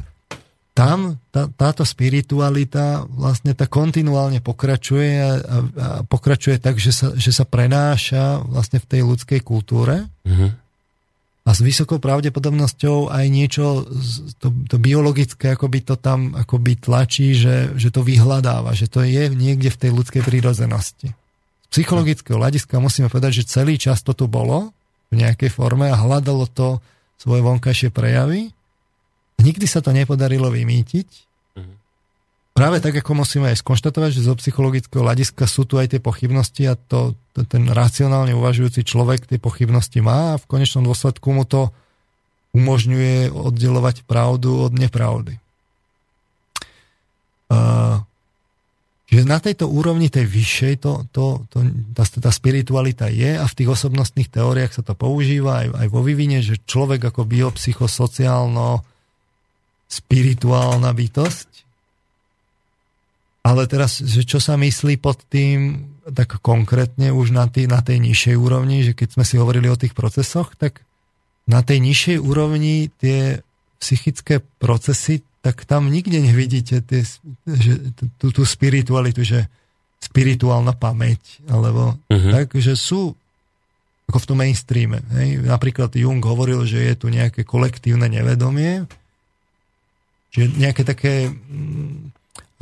tam tá, táto spiritualita vlastne tá kontinuálne pokračuje a, a, a pokračuje tak, že sa, že sa prenáša vlastne v tej ľudskej kultúre. Mm-hmm. A s vysokou pravdepodobnosťou aj niečo, to, to biologické akoby to tam akoby tlačí, že, že to vyhľadáva, že to je niekde v tej ľudskej prírodzenosti. Z psychologického hľadiska musíme povedať, že celý čas to tu bolo, v nejakej forme a hľadalo to svoje vonkajšie prejavy. Nikdy sa to nepodarilo vymýtiť. Práve tak, ako musíme aj skonštatovať, že zo psychologického hľadiska sú tu aj tie pochybnosti a to, ten racionálne uvažujúci človek tie pochybnosti má a v konečnom dôsledku mu to umožňuje oddelovať pravdu od nepravdy. Uh, Čiže na tejto úrovni, tej vyššej, to, to, to, tá, tá spiritualita je a v tých osobnostných teóriách sa to používa aj, aj vo vyvine, že človek ako biopsychosociálno spirituálna bytosť. Ale teraz, že čo sa myslí pod tým tak konkrétne už na, tý, na tej nižšej úrovni, že keď sme si hovorili o tých procesoch, tak na tej nižšej úrovni tie psychické procesy tak tam nikde nevidíte tie, že, tú, tú spiritualitu, že spirituálna pamäť, alebo uh-huh. tak, že sú ako v tom mainstreame. Hej? Napríklad Jung hovoril, že je tu nejaké kolektívne nevedomie, že nejaké také mm,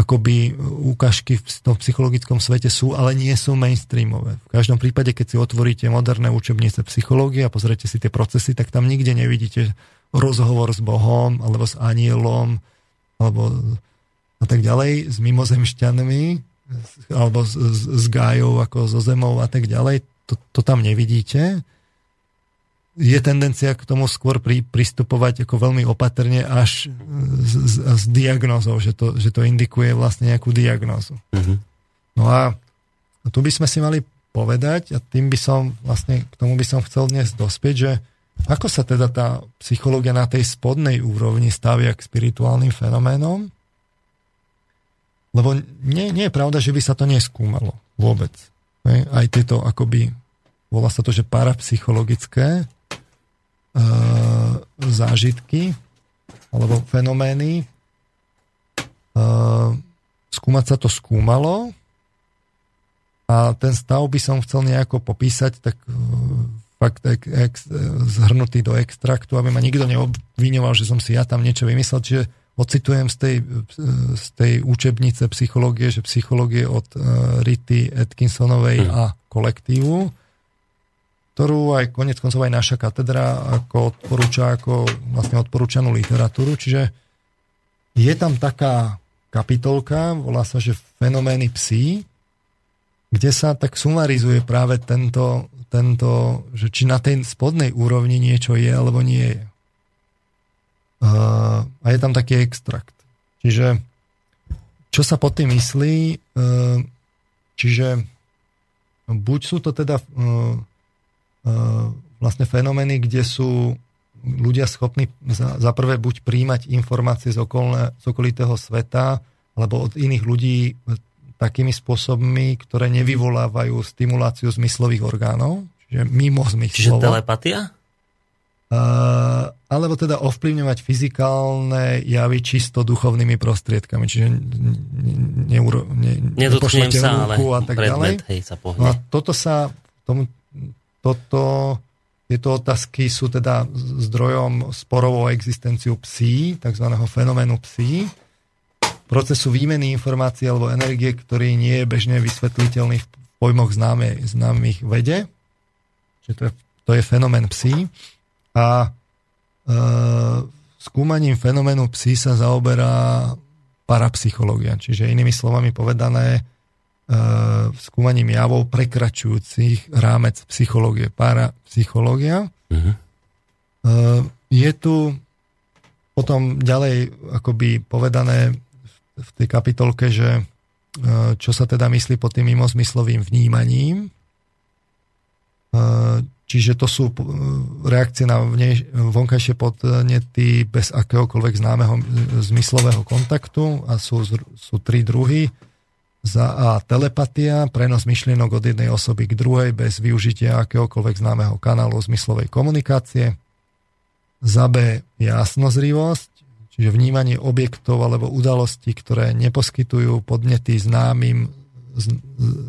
akoby úkažky v tom psychologickom svete sú, ale nie sú mainstreamové. V každom prípade, keď si otvoríte moderné učebnice psychológie a pozriete si tie procesy, tak tam nikde nevidíte rozhovor s Bohom alebo s anielom alebo a tak ďalej, s mimozemšťanmi alebo s, s, s gájou ako so zemou a tak ďalej. To, to tam nevidíte. Je tendencia k tomu skôr pri, pristupovať ako veľmi opatrne až s, s, s diagnózou, že to, že to indikuje vlastne nejakú diagnózu. Mm-hmm. No a tu by sme si mali povedať, a tým by som vlastne k tomu by som chcel dnes dospieť, že ako sa teda tá psychológia na tej spodnej úrovni stavia k spirituálnym fenoménom? Lebo nie, nie je pravda, že by sa to neskúmalo vôbec. Aj tieto akoby, volá sa to, že parapsychologické e, zážitky alebo fenomény. E, skúmať sa to skúmalo a ten stav by som chcel nejako popísať tak e, fakt ek, ek, zhrnutý do extraktu, aby ma nikto neobvinoval, že som si ja tam niečo vymyslel. Čiže ocitujem z tej, z tej učebnice psychológie, že psychológie od uh, Rity Atkinsonovej hmm. a kolektívu, ktorú aj konec koncov aj naša katedra ako odporúča ako vlastne odporúčanú literatúru. Čiže je tam taká kapitolka, volá sa, že fenomény psí, kde sa tak sumarizuje práve tento, tento, že či na tej spodnej úrovni niečo je alebo nie je. Uh, a je tam taký extrakt. Čiže čo sa pod tým myslí, uh, čiže buď sú to teda uh, vlastne fenomény, kde sú ľudia schopní za, za prvé buď príjmať informácie z, okolné, z okolitého sveta, alebo od iných ľudí takými spôsobmi, ktoré nevyvolávajú stimuláciu zmyslových orgánov, čiže mimo zmyslovo. Čiže telepatia? Uh, alebo teda ovplyvňovať fyzikálne javy čisto duchovnými prostriedkami, čiže neuro, ne, Nedotknem sa, ale a tak predmet, ďalej. Hej, sa pohne. No a toto sa, tomu, toto, tieto otázky sú teda zdrojom sporov o existenciu psí, tzv. fenoménu psí, procesu výmeny informácií alebo energie, ktorý nie je bežne vysvetliteľný v pojmoch známe, známych vede, že to je, to je fenomén psí a e, skúmaním fenoménu psí sa zaoberá parapsychológia, čiže inými slovami povedané skúmaním javov prekračujúcich rámec psychológie, parapsychológia. Uh-huh. E, je tu potom ďalej akoby povedané v tej kapitolke, že e, čo sa teda myslí pod tým mimozmyslovým vnímaním. E, čiže to sú e, reakcie na vonkajšie podnety bez akéhokoľvek známeho zmyslového kontaktu a sú, sú tri druhy. Za A telepatia, prenos myšlienok od jednej osoby k druhej bez využitia akéhokoľvek známeho kanálu zmyslovej komunikácie. Za B jasnozrivosť, čiže vnímanie objektov alebo udalostí, ktoré neposkytujú podnety známym,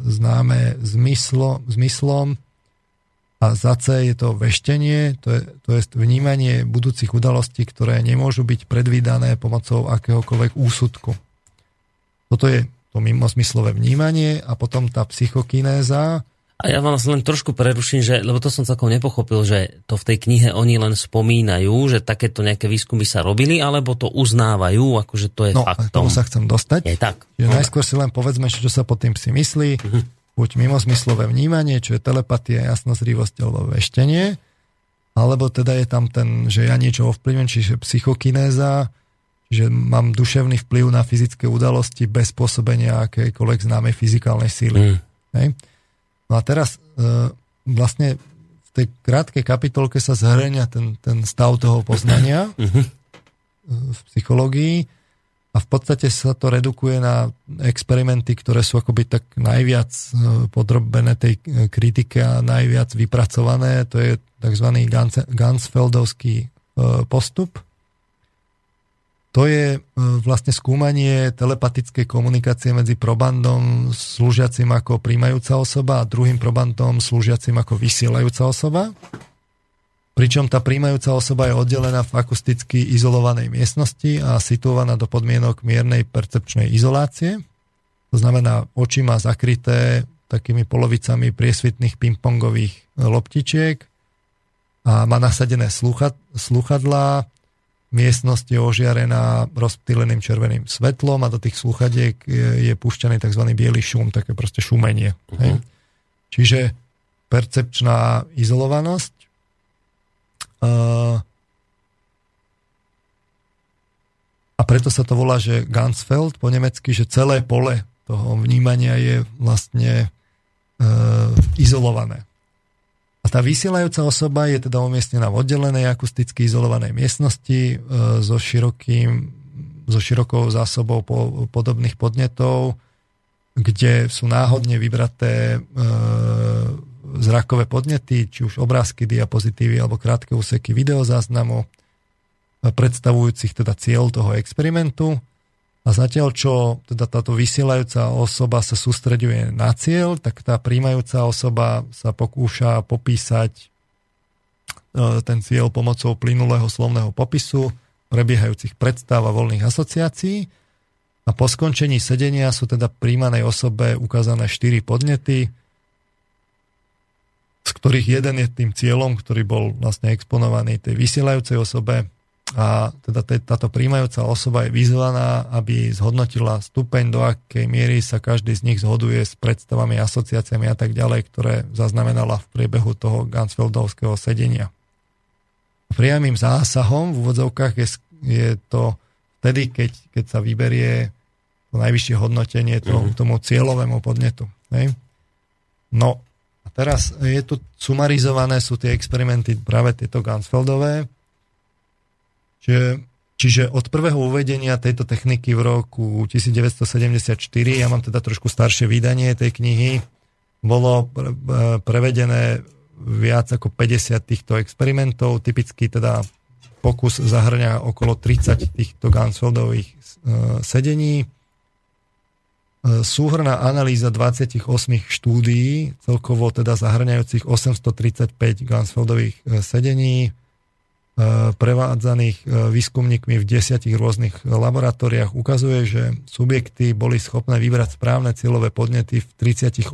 známe zmyslo, zmyslom. A za C je to veštenie, to je, to je vnímanie budúcich udalostí, ktoré nemôžu byť predvídané pomocou akéhokoľvek úsudku. Toto je to mimozmyslové vnímanie a potom tá psychokinéza, a ja vás len trošku preruším, že, lebo to som celkom nepochopil, že to v tej knihe oni len spomínajú, že takéto nejaké výskumy sa robili, alebo to uznávajú, akože to je no, faktom. No, sa chcem dostať. Je tak. Že no. najskôr si len povedzme, čo sa pod tým si myslí. Uh-huh. Buď mimozmyslové vnímanie, čo je telepatia, jasnozrivosť alebo veštenie, alebo teda je tam ten, že ja niečo ovplyvňujem, čiže psychokinéza, že mám duševný vplyv na fyzické udalosti bez pôsobenia akejkoľvek známej fyzikálnej síly. Mm. Hej? No a teraz e, vlastne v tej krátkej kapitolke sa zhrňa ten, ten stav toho poznania mhm. e, v psychológii a v podstate sa to redukuje na experimenty, ktoré sú akoby tak najviac e, podrobené tej kritike a najviac vypracované. To je tzv. Gansfeldovský postup, to je e, vlastne skúmanie telepatickej komunikácie medzi probandom slúžiacim ako príjmajúca osoba a druhým probandom slúžiacim ako vysielajúca osoba. Pričom tá príjmajúca osoba je oddelená v akusticky izolovanej miestnosti a situovaná do podmienok miernej percepčnej izolácie. To znamená, oči má zakryté takými polovicami priesvitných pingpongových loptičiek a má nasadené sluchadlá, miestnosť je ožiarená rozptýleným červeným svetlom a do tých sluchadiek je, je púšťaný tzv. biely šum, také proste šumenie. Uh-huh. Hej. Čiže percepčná izolovanosť. Uh, a preto sa to volá, že Gansfeld po nemecky, že celé pole toho vnímania je vlastne uh, izolované. Tá vysielajúca osoba je teda umiestnená v oddelenej akusticky izolovanej miestnosti e, so, širokým, so širokou zásobou po, podobných podnetov, kde sú náhodne vybraté e, zrakové podnety, či už obrázky, diapozitívy alebo krátke úseky videozáznamu, predstavujúcich teda cieľ toho experimentu a zatiaľ, čo teda táto vysielajúca osoba sa sústreďuje na cieľ, tak tá príjmajúca osoba sa pokúša popísať e, ten cieľ pomocou plynulého slovného popisu, prebiehajúcich predstav a voľných asociácií. A po skončení sedenia sú teda príjmanej osobe ukázané štyri podnety, z ktorých jeden je tým cieľom, ktorý bol vlastne exponovaný tej vysielajúcej osobe, a teda táto príjmajúca osoba je vyzvaná, aby zhodnotila stupeň, do akej miery sa každý z nich zhoduje s predstavami, asociáciami a tak ďalej, ktoré zaznamenala v priebehu toho Gansfeldovského sedenia. Priamým zásahom v úvodzovkách je, je to vtedy, keď, keď sa vyberie to najvyššie hodnotenie tomu, mm-hmm. tomu cieľovému podnetu. Hej? No a teraz je tu sumarizované, sú tie experimenty práve tieto Gansfeldové, Čiže, čiže od prvého uvedenia tejto techniky v roku 1974, ja mám teda trošku staršie vydanie tej knihy, bolo prevedené viac ako 50 týchto experimentov, typicky teda pokus zahrňa okolo 30 týchto Gansfeldových e, sedení. E, súhrná analýza 28 štúdií, celkovo teda zahrňajúcich 835 Gansfeldových e, sedení, prevádzaných výskumníkmi v desiatich rôznych laboratóriách ukazuje, že subjekty boli schopné vybrať správne cieľové podnety v 38%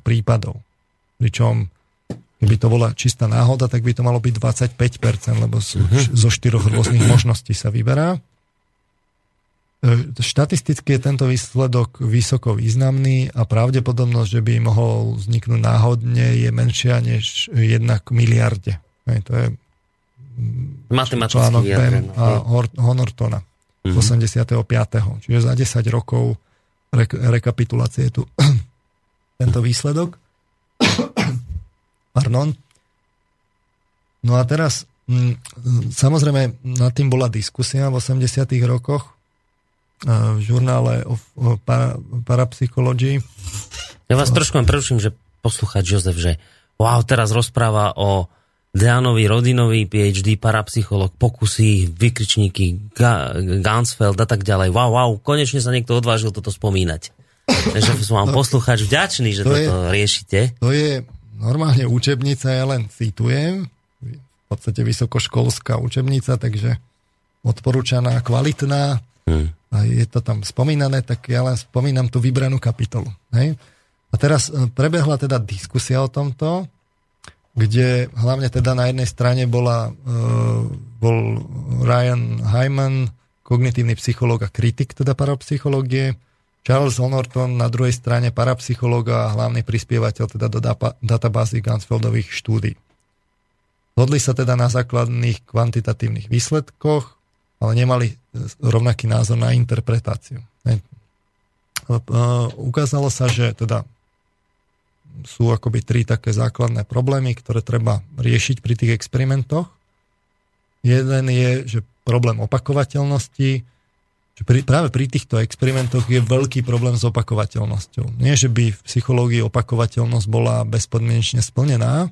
prípadov. Pričom keby to bola čistá náhoda, tak by to malo byť 25%, lebo sú, uh-huh. zo štyroch rôznych možností sa vyberá. Štatisticky je tento výsledok vysoko významný a pravdepodobnosť, že by mohol vzniknúť náhodne, je menšia než jedna k miliarde. To je článok Ben a Honortona mm-hmm. 85. Čiže za 10 rokov re- rekapitulácie tu tento výsledok. Pardon. No a teraz, m, samozrejme, nad tým bola diskusia v 80. rokoch v žurnále o, o para. Ja vás trošku len preruším, že poslúchať Jozef, že wow, teraz rozpráva o Deanovi Rodinovi, PhD, parapsycholog, pokusy, vykričníky, Ga- Gansfeld a tak ďalej. Wow, wow, konečne sa niekto odvážil toto spomínať. Takže som vám no, poslucháč vďačný, že to toto je, riešite. To je normálne učebnica, ja len citujem, v podstate vysokoškolská učebnica, takže odporúčaná, kvalitná. Hmm a je to tam spomínané, tak ja len spomínam tú vybranú kapitolu. Hej? A teraz e, prebehla teda diskusia o tomto, kde hlavne teda na jednej strane bola, uh, bol Ryan Hyman, kognitívny psychológ a kritik teda parapsychológie, Charles Honorton na druhej strane parapsychológ a hlavný prispievateľ teda do databázy Gansfeldových štúdí. Zhodli sa teda na základných kvantitatívnych výsledkoch, ale nemali rovnaký názor na interpretáciu. Ukázalo sa, že teda sú akoby tri také základné problémy, ktoré treba riešiť pri tých experimentoch. Jeden je, že problém opakovateľnosti, že pri, práve pri týchto experimentoch je veľký problém s opakovateľnosťou. Nie, že by v psychológii opakovateľnosť bola bezpodmienečne splnená,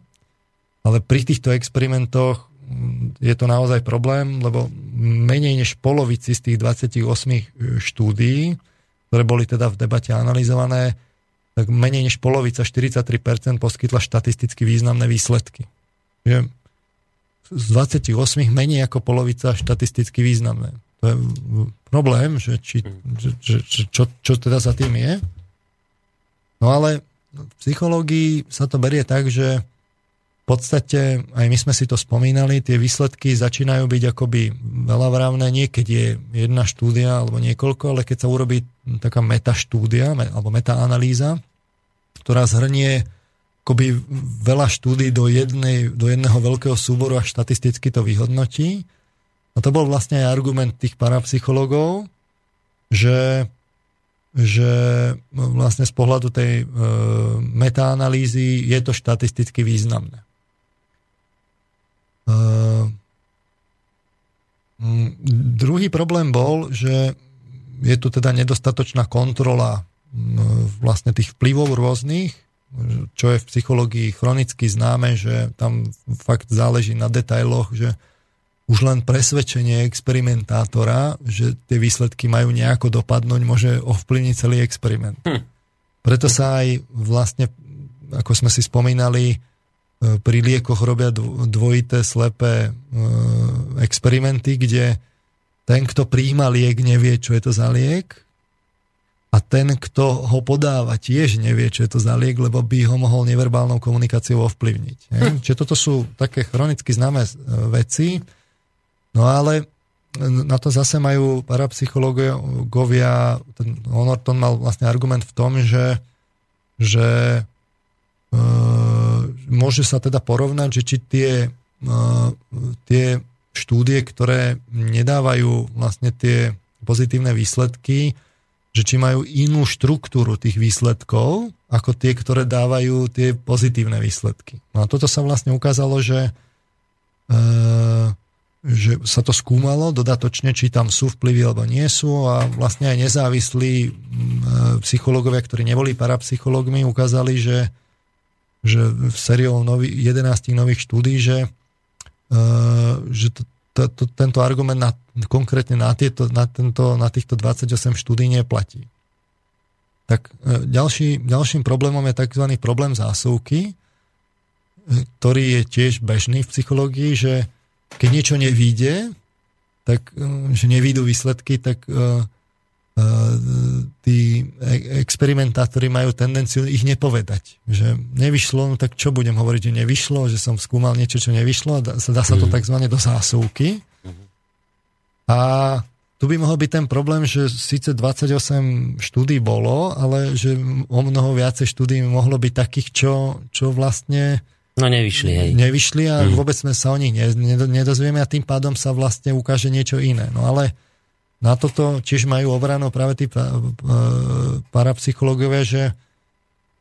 ale pri týchto experimentoch je to naozaj problém, lebo menej než polovici z tých 28 štúdií, ktoré boli teda v debate analyzované, tak menej než polovica, 43% poskytla štatisticky významné výsledky. Že z 28 menej ako polovica štatisticky významné. To je problém, že, či, že, že, čo, čo teda za tým je. No ale v psychológii sa to berie tak, že v podstate, aj my sme si to spomínali, tie výsledky začínajú byť akoby veľavravné, nie keď je jedna štúdia alebo niekoľko, ale keď sa urobí taká metaštúdia alebo metaanalýza, ktorá zhrnie akoby veľa štúdí do, jednej, do jedného veľkého súboru a štatisticky to vyhodnotí. A to bol vlastne aj argument tých parapsychologov, že, že vlastne z pohľadu tej e, metaanalýzy je to štatisticky významné. Ehm, mm, druhý problém bol, že je tu teda nedostatočná kontrola vlastne tých vplyvov rôznych, čo je v psychológii chronicky známe, že tam fakt záleží na detailoch, že už len presvedčenie experimentátora, že tie výsledky majú nejako dopadnúť, môže ovplyvniť celý experiment. Hm. Preto sa aj vlastne, ako sme si spomínali, pri liekoch robia dvojité slepé e, experimenty, kde ten, kto príjma liek, nevie, čo je to za liek a ten, kto ho podáva, tiež nevie, čo je to za liek, lebo by ho mohol neverbálnou komunikáciou ovplyvniť. Hm. Čiže toto sú také chronicky známe e, veci, no ale na to zase majú parapsychológovia, ten Honorton mal vlastne argument v tom, že, že e, môže sa teda porovnať, že či tie, tie štúdie, ktoré nedávajú vlastne tie pozitívne výsledky, že či majú inú štruktúru tých výsledkov, ako tie, ktoré dávajú tie pozitívne výsledky. No a toto sa vlastne ukázalo, že, e, že sa to skúmalo dodatočne, či tam sú vplyvy alebo nie sú a vlastne aj nezávislí e, psychológovia, ktorí neboli parapsychológmi, ukázali, že že v sériou nový, 11 nových štúdí, že, že to, to, to, tento argument na, konkrétne na, tieto, na, tento, na týchto 28 štúdí neplatí. Tak uh, ďalší, ďalším problémom je tzv. problém zásuvky, ktorý je tiež bežný v psychológii, že keď niečo nevíde, tak, že nevídu výsledky, tak tí experimentátori majú tendenciu ich nepovedať. Že nevyšlo, no tak čo budem hovoriť, že nevyšlo, že som skúmal niečo, čo nevyšlo, dá, dá sa to mm. tzv. do zásuvky. A tu by mohol byť ten problém, že síce 28 štúdí bolo, ale že o mnoho viacej štúdí mohlo byť takých, čo, čo vlastne No nevyšli, hej. Nevyšli a mm. vôbec sme sa o nich nedozvieme a tým pádom sa vlastne ukáže niečo iné. No ale na toto tiež majú obranu práve tí parapsychológovia, že,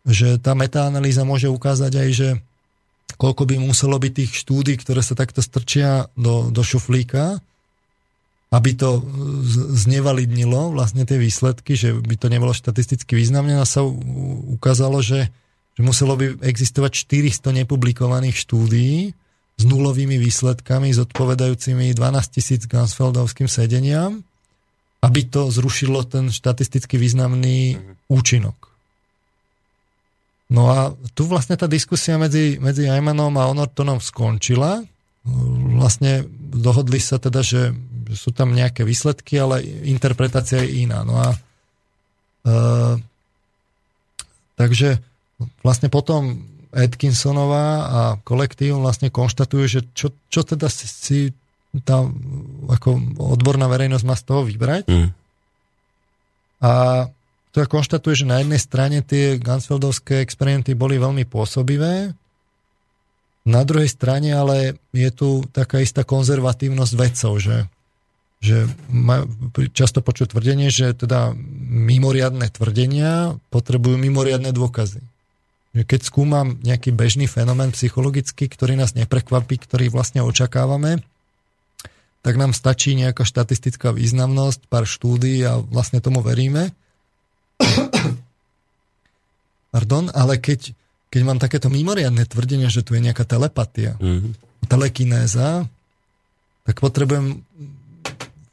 že tá metaanalýza môže ukázať aj, že koľko by muselo byť tých štúdí, ktoré sa takto strčia do, do šuflíka, aby to znevalidnilo vlastne tie výsledky, že by to nebolo štatisticky významné a sa ukázalo, že že muselo by existovať 400 nepublikovaných štúdií s nulovými výsledkami, zodpovedajúcimi 12 tisíc Gansfeldovským sedeniam, aby to zrušilo ten štatisticky významný mm-hmm. účinok. No a tu vlastne tá diskusia medzi, medzi Aymanom a Onortonom skončila. Vlastne dohodli sa teda, že, že sú tam nejaké výsledky, ale interpretácia je iná. No a e, takže vlastne potom Atkinsonová a kolektív vlastne konštatujú, že čo, čo teda si, si tá ako odborná verejnosť má z toho vybrať. Mm. A ja konštatuje, že na jednej strane tie Gansfeldovské experimenty boli veľmi pôsobivé, na druhej strane ale je tu taká istá konzervatívnosť vedcov, že, že ma, často počuť tvrdenie, že teda mimoriadne tvrdenia potrebujú mimoriadne dôkazy keď skúmam nejaký bežný fenomén psychologický, ktorý nás neprekvapí, ktorý vlastne očakávame, tak nám stačí nejaká štatistická významnosť, pár štúdí a vlastne tomu veríme. Pardon, ale keď, keď mám takéto mimoriadne tvrdenie, že tu je nejaká telepatia, mm-hmm. telekinéza, tak potrebujem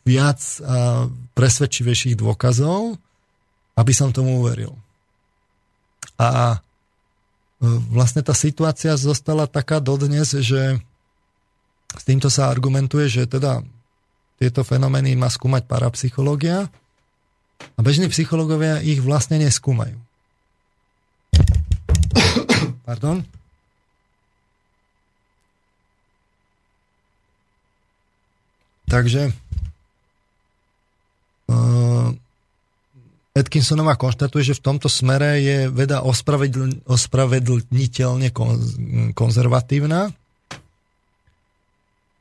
viac a presvedčivejších dôkazov, aby som tomu uveril. A vlastne tá situácia zostala taká dodnes, že s týmto sa argumentuje, že teda tieto fenomény má skúmať parapsychológia a bežní psychológovia ich vlastne neskúmajú. Pardon. Takže uh, Atkinsonová konštatuje, že v tomto smere je veda ospravedl- ospravedlniteľne konzervatívna,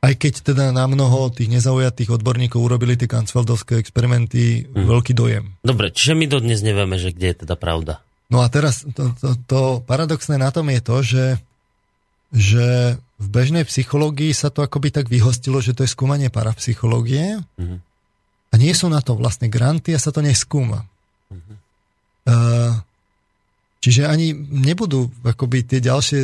aj keď teda na mnoho tých nezaujatých odborníkov urobili tie kancveldovské experimenty hmm. veľký dojem. Dobre, čiže my dodnes nevieme, že kde je teda pravda. No a teraz to, to, to paradoxné na tom je to, že, že v bežnej psychológii sa to akoby tak vyhostilo, že to je skúmanie parapsychológie hmm. a nie sú na to vlastne granty a sa to neskúma. Uh, čiže ani nebudú akoby tie ďalšie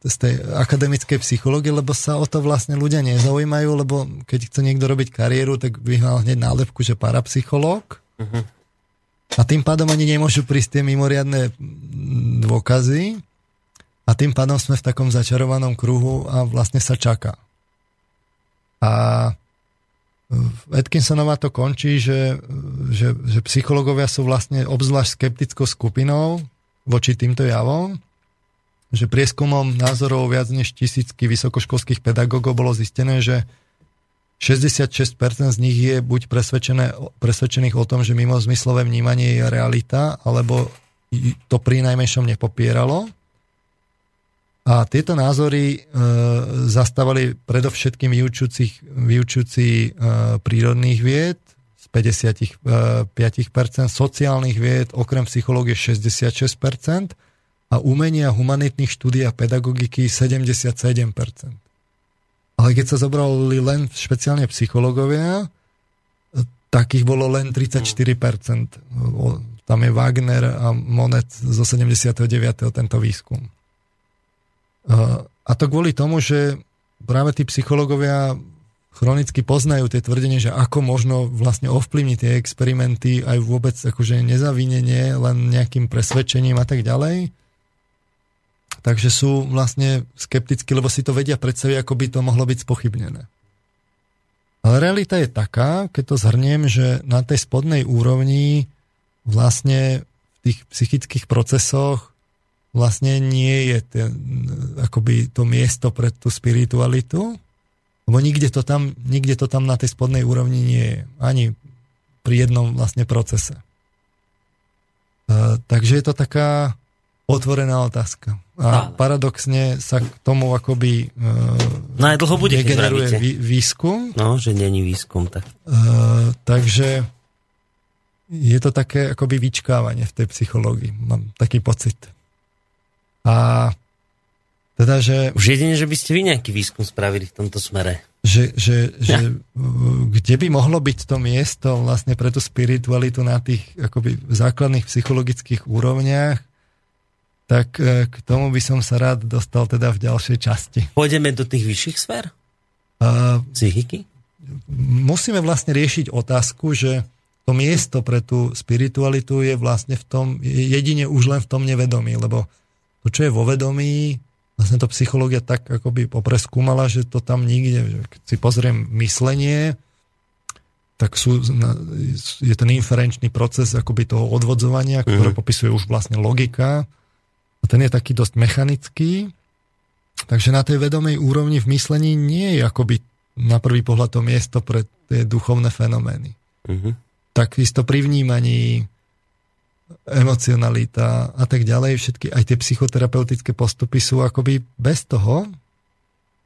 z tej akademickej psychológie, lebo sa o to vlastne ľudia nezaujímajú, lebo keď chce niekto robiť kariéru, tak vyhľal hneď nálepku, že parapsychológ. Uh-huh. A tým pádom ani nemôžu prísť tie mimoriadne dôkazy a tým pádom sme v takom začarovanom kruhu a vlastne sa čaká. A Atkinsonová to končí, že, že, že psychológovia sú vlastne obzvlášť skeptickou skupinou voči týmto javom, že prieskumom názorov viac než tisícky vysokoškolských pedagógov bolo zistené, že 66% z nich je buď presvedčené, presvedčených o tom, že mimo zmyslové vnímanie je realita, alebo to pri najmenšom nepopieralo. A tieto názory e, zastávali predovšetkým vyučujúci e, prírodných vied z 55%, e, sociálnych vied okrem psychológie 66% a umenia humanitných štúdí a pedagogiky 77%. Ale keď sa zobrali len špeciálne psychológovia, takých bolo len 34%. Tam je Wagner a Monet zo 79. tento výskum. A to kvôli tomu, že práve tí psychológovia chronicky poznajú tie tvrdenie, že ako možno vlastne ovplyvniť tie experimenty aj vôbec akože nezavinenie, len nejakým presvedčením a tak ďalej. Takže sú vlastne skeptickí, lebo si to vedia predstaviť, ako by to mohlo byť spochybnené. Ale realita je taká, keď to zhrniem, že na tej spodnej úrovni vlastne v tých psychických procesoch vlastne nie je ten, akoby to miesto pre tú spiritualitu, lebo nikde to, tam, nikde to tam na tej spodnej úrovni nie je. Ani pri jednom vlastne procese. Uh, takže je to taká otvorená otázka. A paradoxne sa k tomu akoby uh, no aj dlho bude, generuje vý, výskum. No, že není výskum. Tak. Uh, takže je to také akoby vyčkávanie v tej psychológii. Mám taký pocit. A teda, že... Už jedine, že by ste vy nejaký výskum spravili v tomto smere. Že, že, ja. že kde by mohlo byť to miesto vlastne pre tú spiritualitu na tých akoby základných psychologických úrovniach, tak e, k tomu by som sa rád dostal teda v ďalšej časti. Pôjdeme do tých vyšších sfér? Uh, Psychiky? Musíme vlastne riešiť otázku, že to miesto pre tú spiritualitu je vlastne v tom, jedine už len v tom nevedomí, lebo to, čo je vo vedomí, vlastne to psychológia tak akoby popreskúmala, že to tam nikde, že keď si pozriem myslenie, tak sú, je ten inferenčný proces akoby toho odvodzovania, ktoré mm-hmm. popisuje už vlastne logika. A ten je taký dosť mechanický. Takže na tej vedomej úrovni v myslení nie je akoby na prvý pohľad to miesto pre tie duchovné fenomény. Mm-hmm. Takisto pri vnímaní emocionalita a tak ďalej, všetky aj tie psychoterapeutické postupy sú akoby bez toho.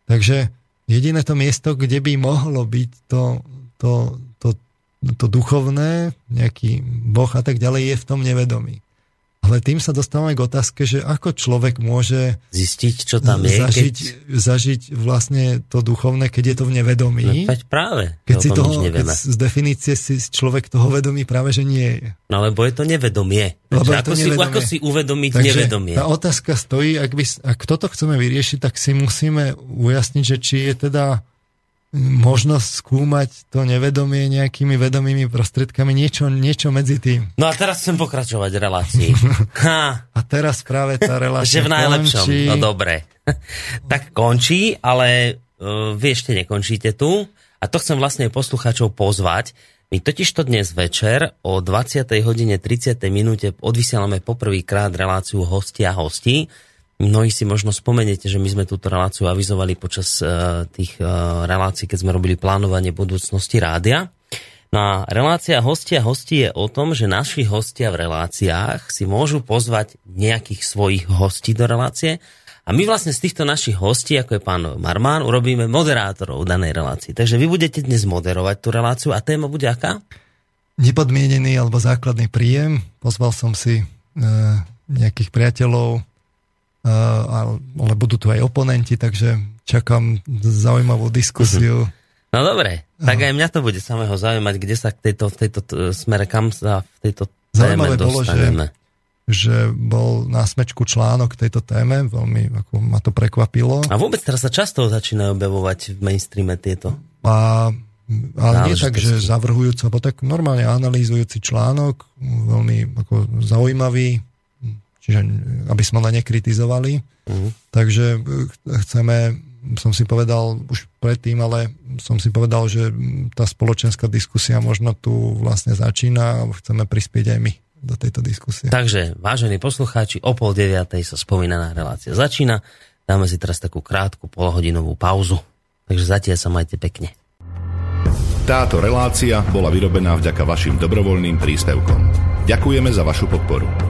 Takže jediné to miesto, kde by mohlo byť to, to, to, to duchovné, nejaký boh a tak ďalej, je v tom nevedomí. Ale tým sa dostávame k otázke, že ako človek môže zistiť, čo tam je. Zažiť, keď... zažiť vlastne to duchovné, keď je to v nevedomí. No, veď práve. Keď si toho, keď z definície si človek toho vedomí práve, že nie je. No lebo je to nevedomie. Lebo je to ako, nevedomie. Si, ako si uvedomiť Takže nevedomie? tá otázka stojí, ak, by, ak toto chceme vyriešiť, tak si musíme ujasniť, že či je teda možnosť skúmať to nevedomie nejakými vedomými prostriedkami, niečo, niečo medzi tým. No a teraz chcem pokračovať v relácii. Ha. A teraz práve tá relácia Že v najlepšom, končí. no dobre. tak končí, ale uh, vy ešte nekončíte tu. A to chcem vlastne poslucháčov pozvať. My totiž to dnes večer o 20. hodine 30. minúte odvysielame poprvýkrát reláciu hostia hostí Mnohí si možno spomeniete, že my sme túto reláciu avizovali počas uh, tých uh, relácií, keď sme robili plánovanie budúcnosti rádia. No a relácia hostia hostí je o tom, že naši hostia v reláciách si môžu pozvať nejakých svojich hostí do relácie a my vlastne z týchto našich hostí, ako je pán Marmán, urobíme moderátorov danej relácii. Takže vy budete dnes moderovať tú reláciu a téma bude aká? Nepodmienený alebo základný príjem. Pozval som si e, nejakých priateľov, ale budú tu aj oponenti, takže čakám zaujímavú diskusiu. No dobre, tak aj mňa to bude samého zaujímať, kde sa k tejto, v tejto smere, kam sa v tejto téme Zaujímavé bolo, že, že bol na smečku článok k tejto téme, veľmi ako ma to prekvapilo. A vôbec teraz sa často začínajú objavovať v mainstreame tieto. A, ale nie tak, že zavrhujúco, alebo tak normálne analýzujúci článok, veľmi ako zaujímavý, čiže aby sme len nekritizovali. Uh-huh. Takže e, chceme, som si povedal už predtým, ale som si povedal, že tá spoločenská diskusia možno tu vlastne začína a chceme prispieť aj my do tejto diskusie. Takže, vážení poslucháči, o pol deviatej sa spomínaná relácia začína. Dáme si teraz takú krátku polhodinovú pauzu. Takže zatiaľ sa majte pekne. Táto relácia bola vyrobená vďaka vašim dobrovoľným príspevkom. Ďakujeme za vašu podporu.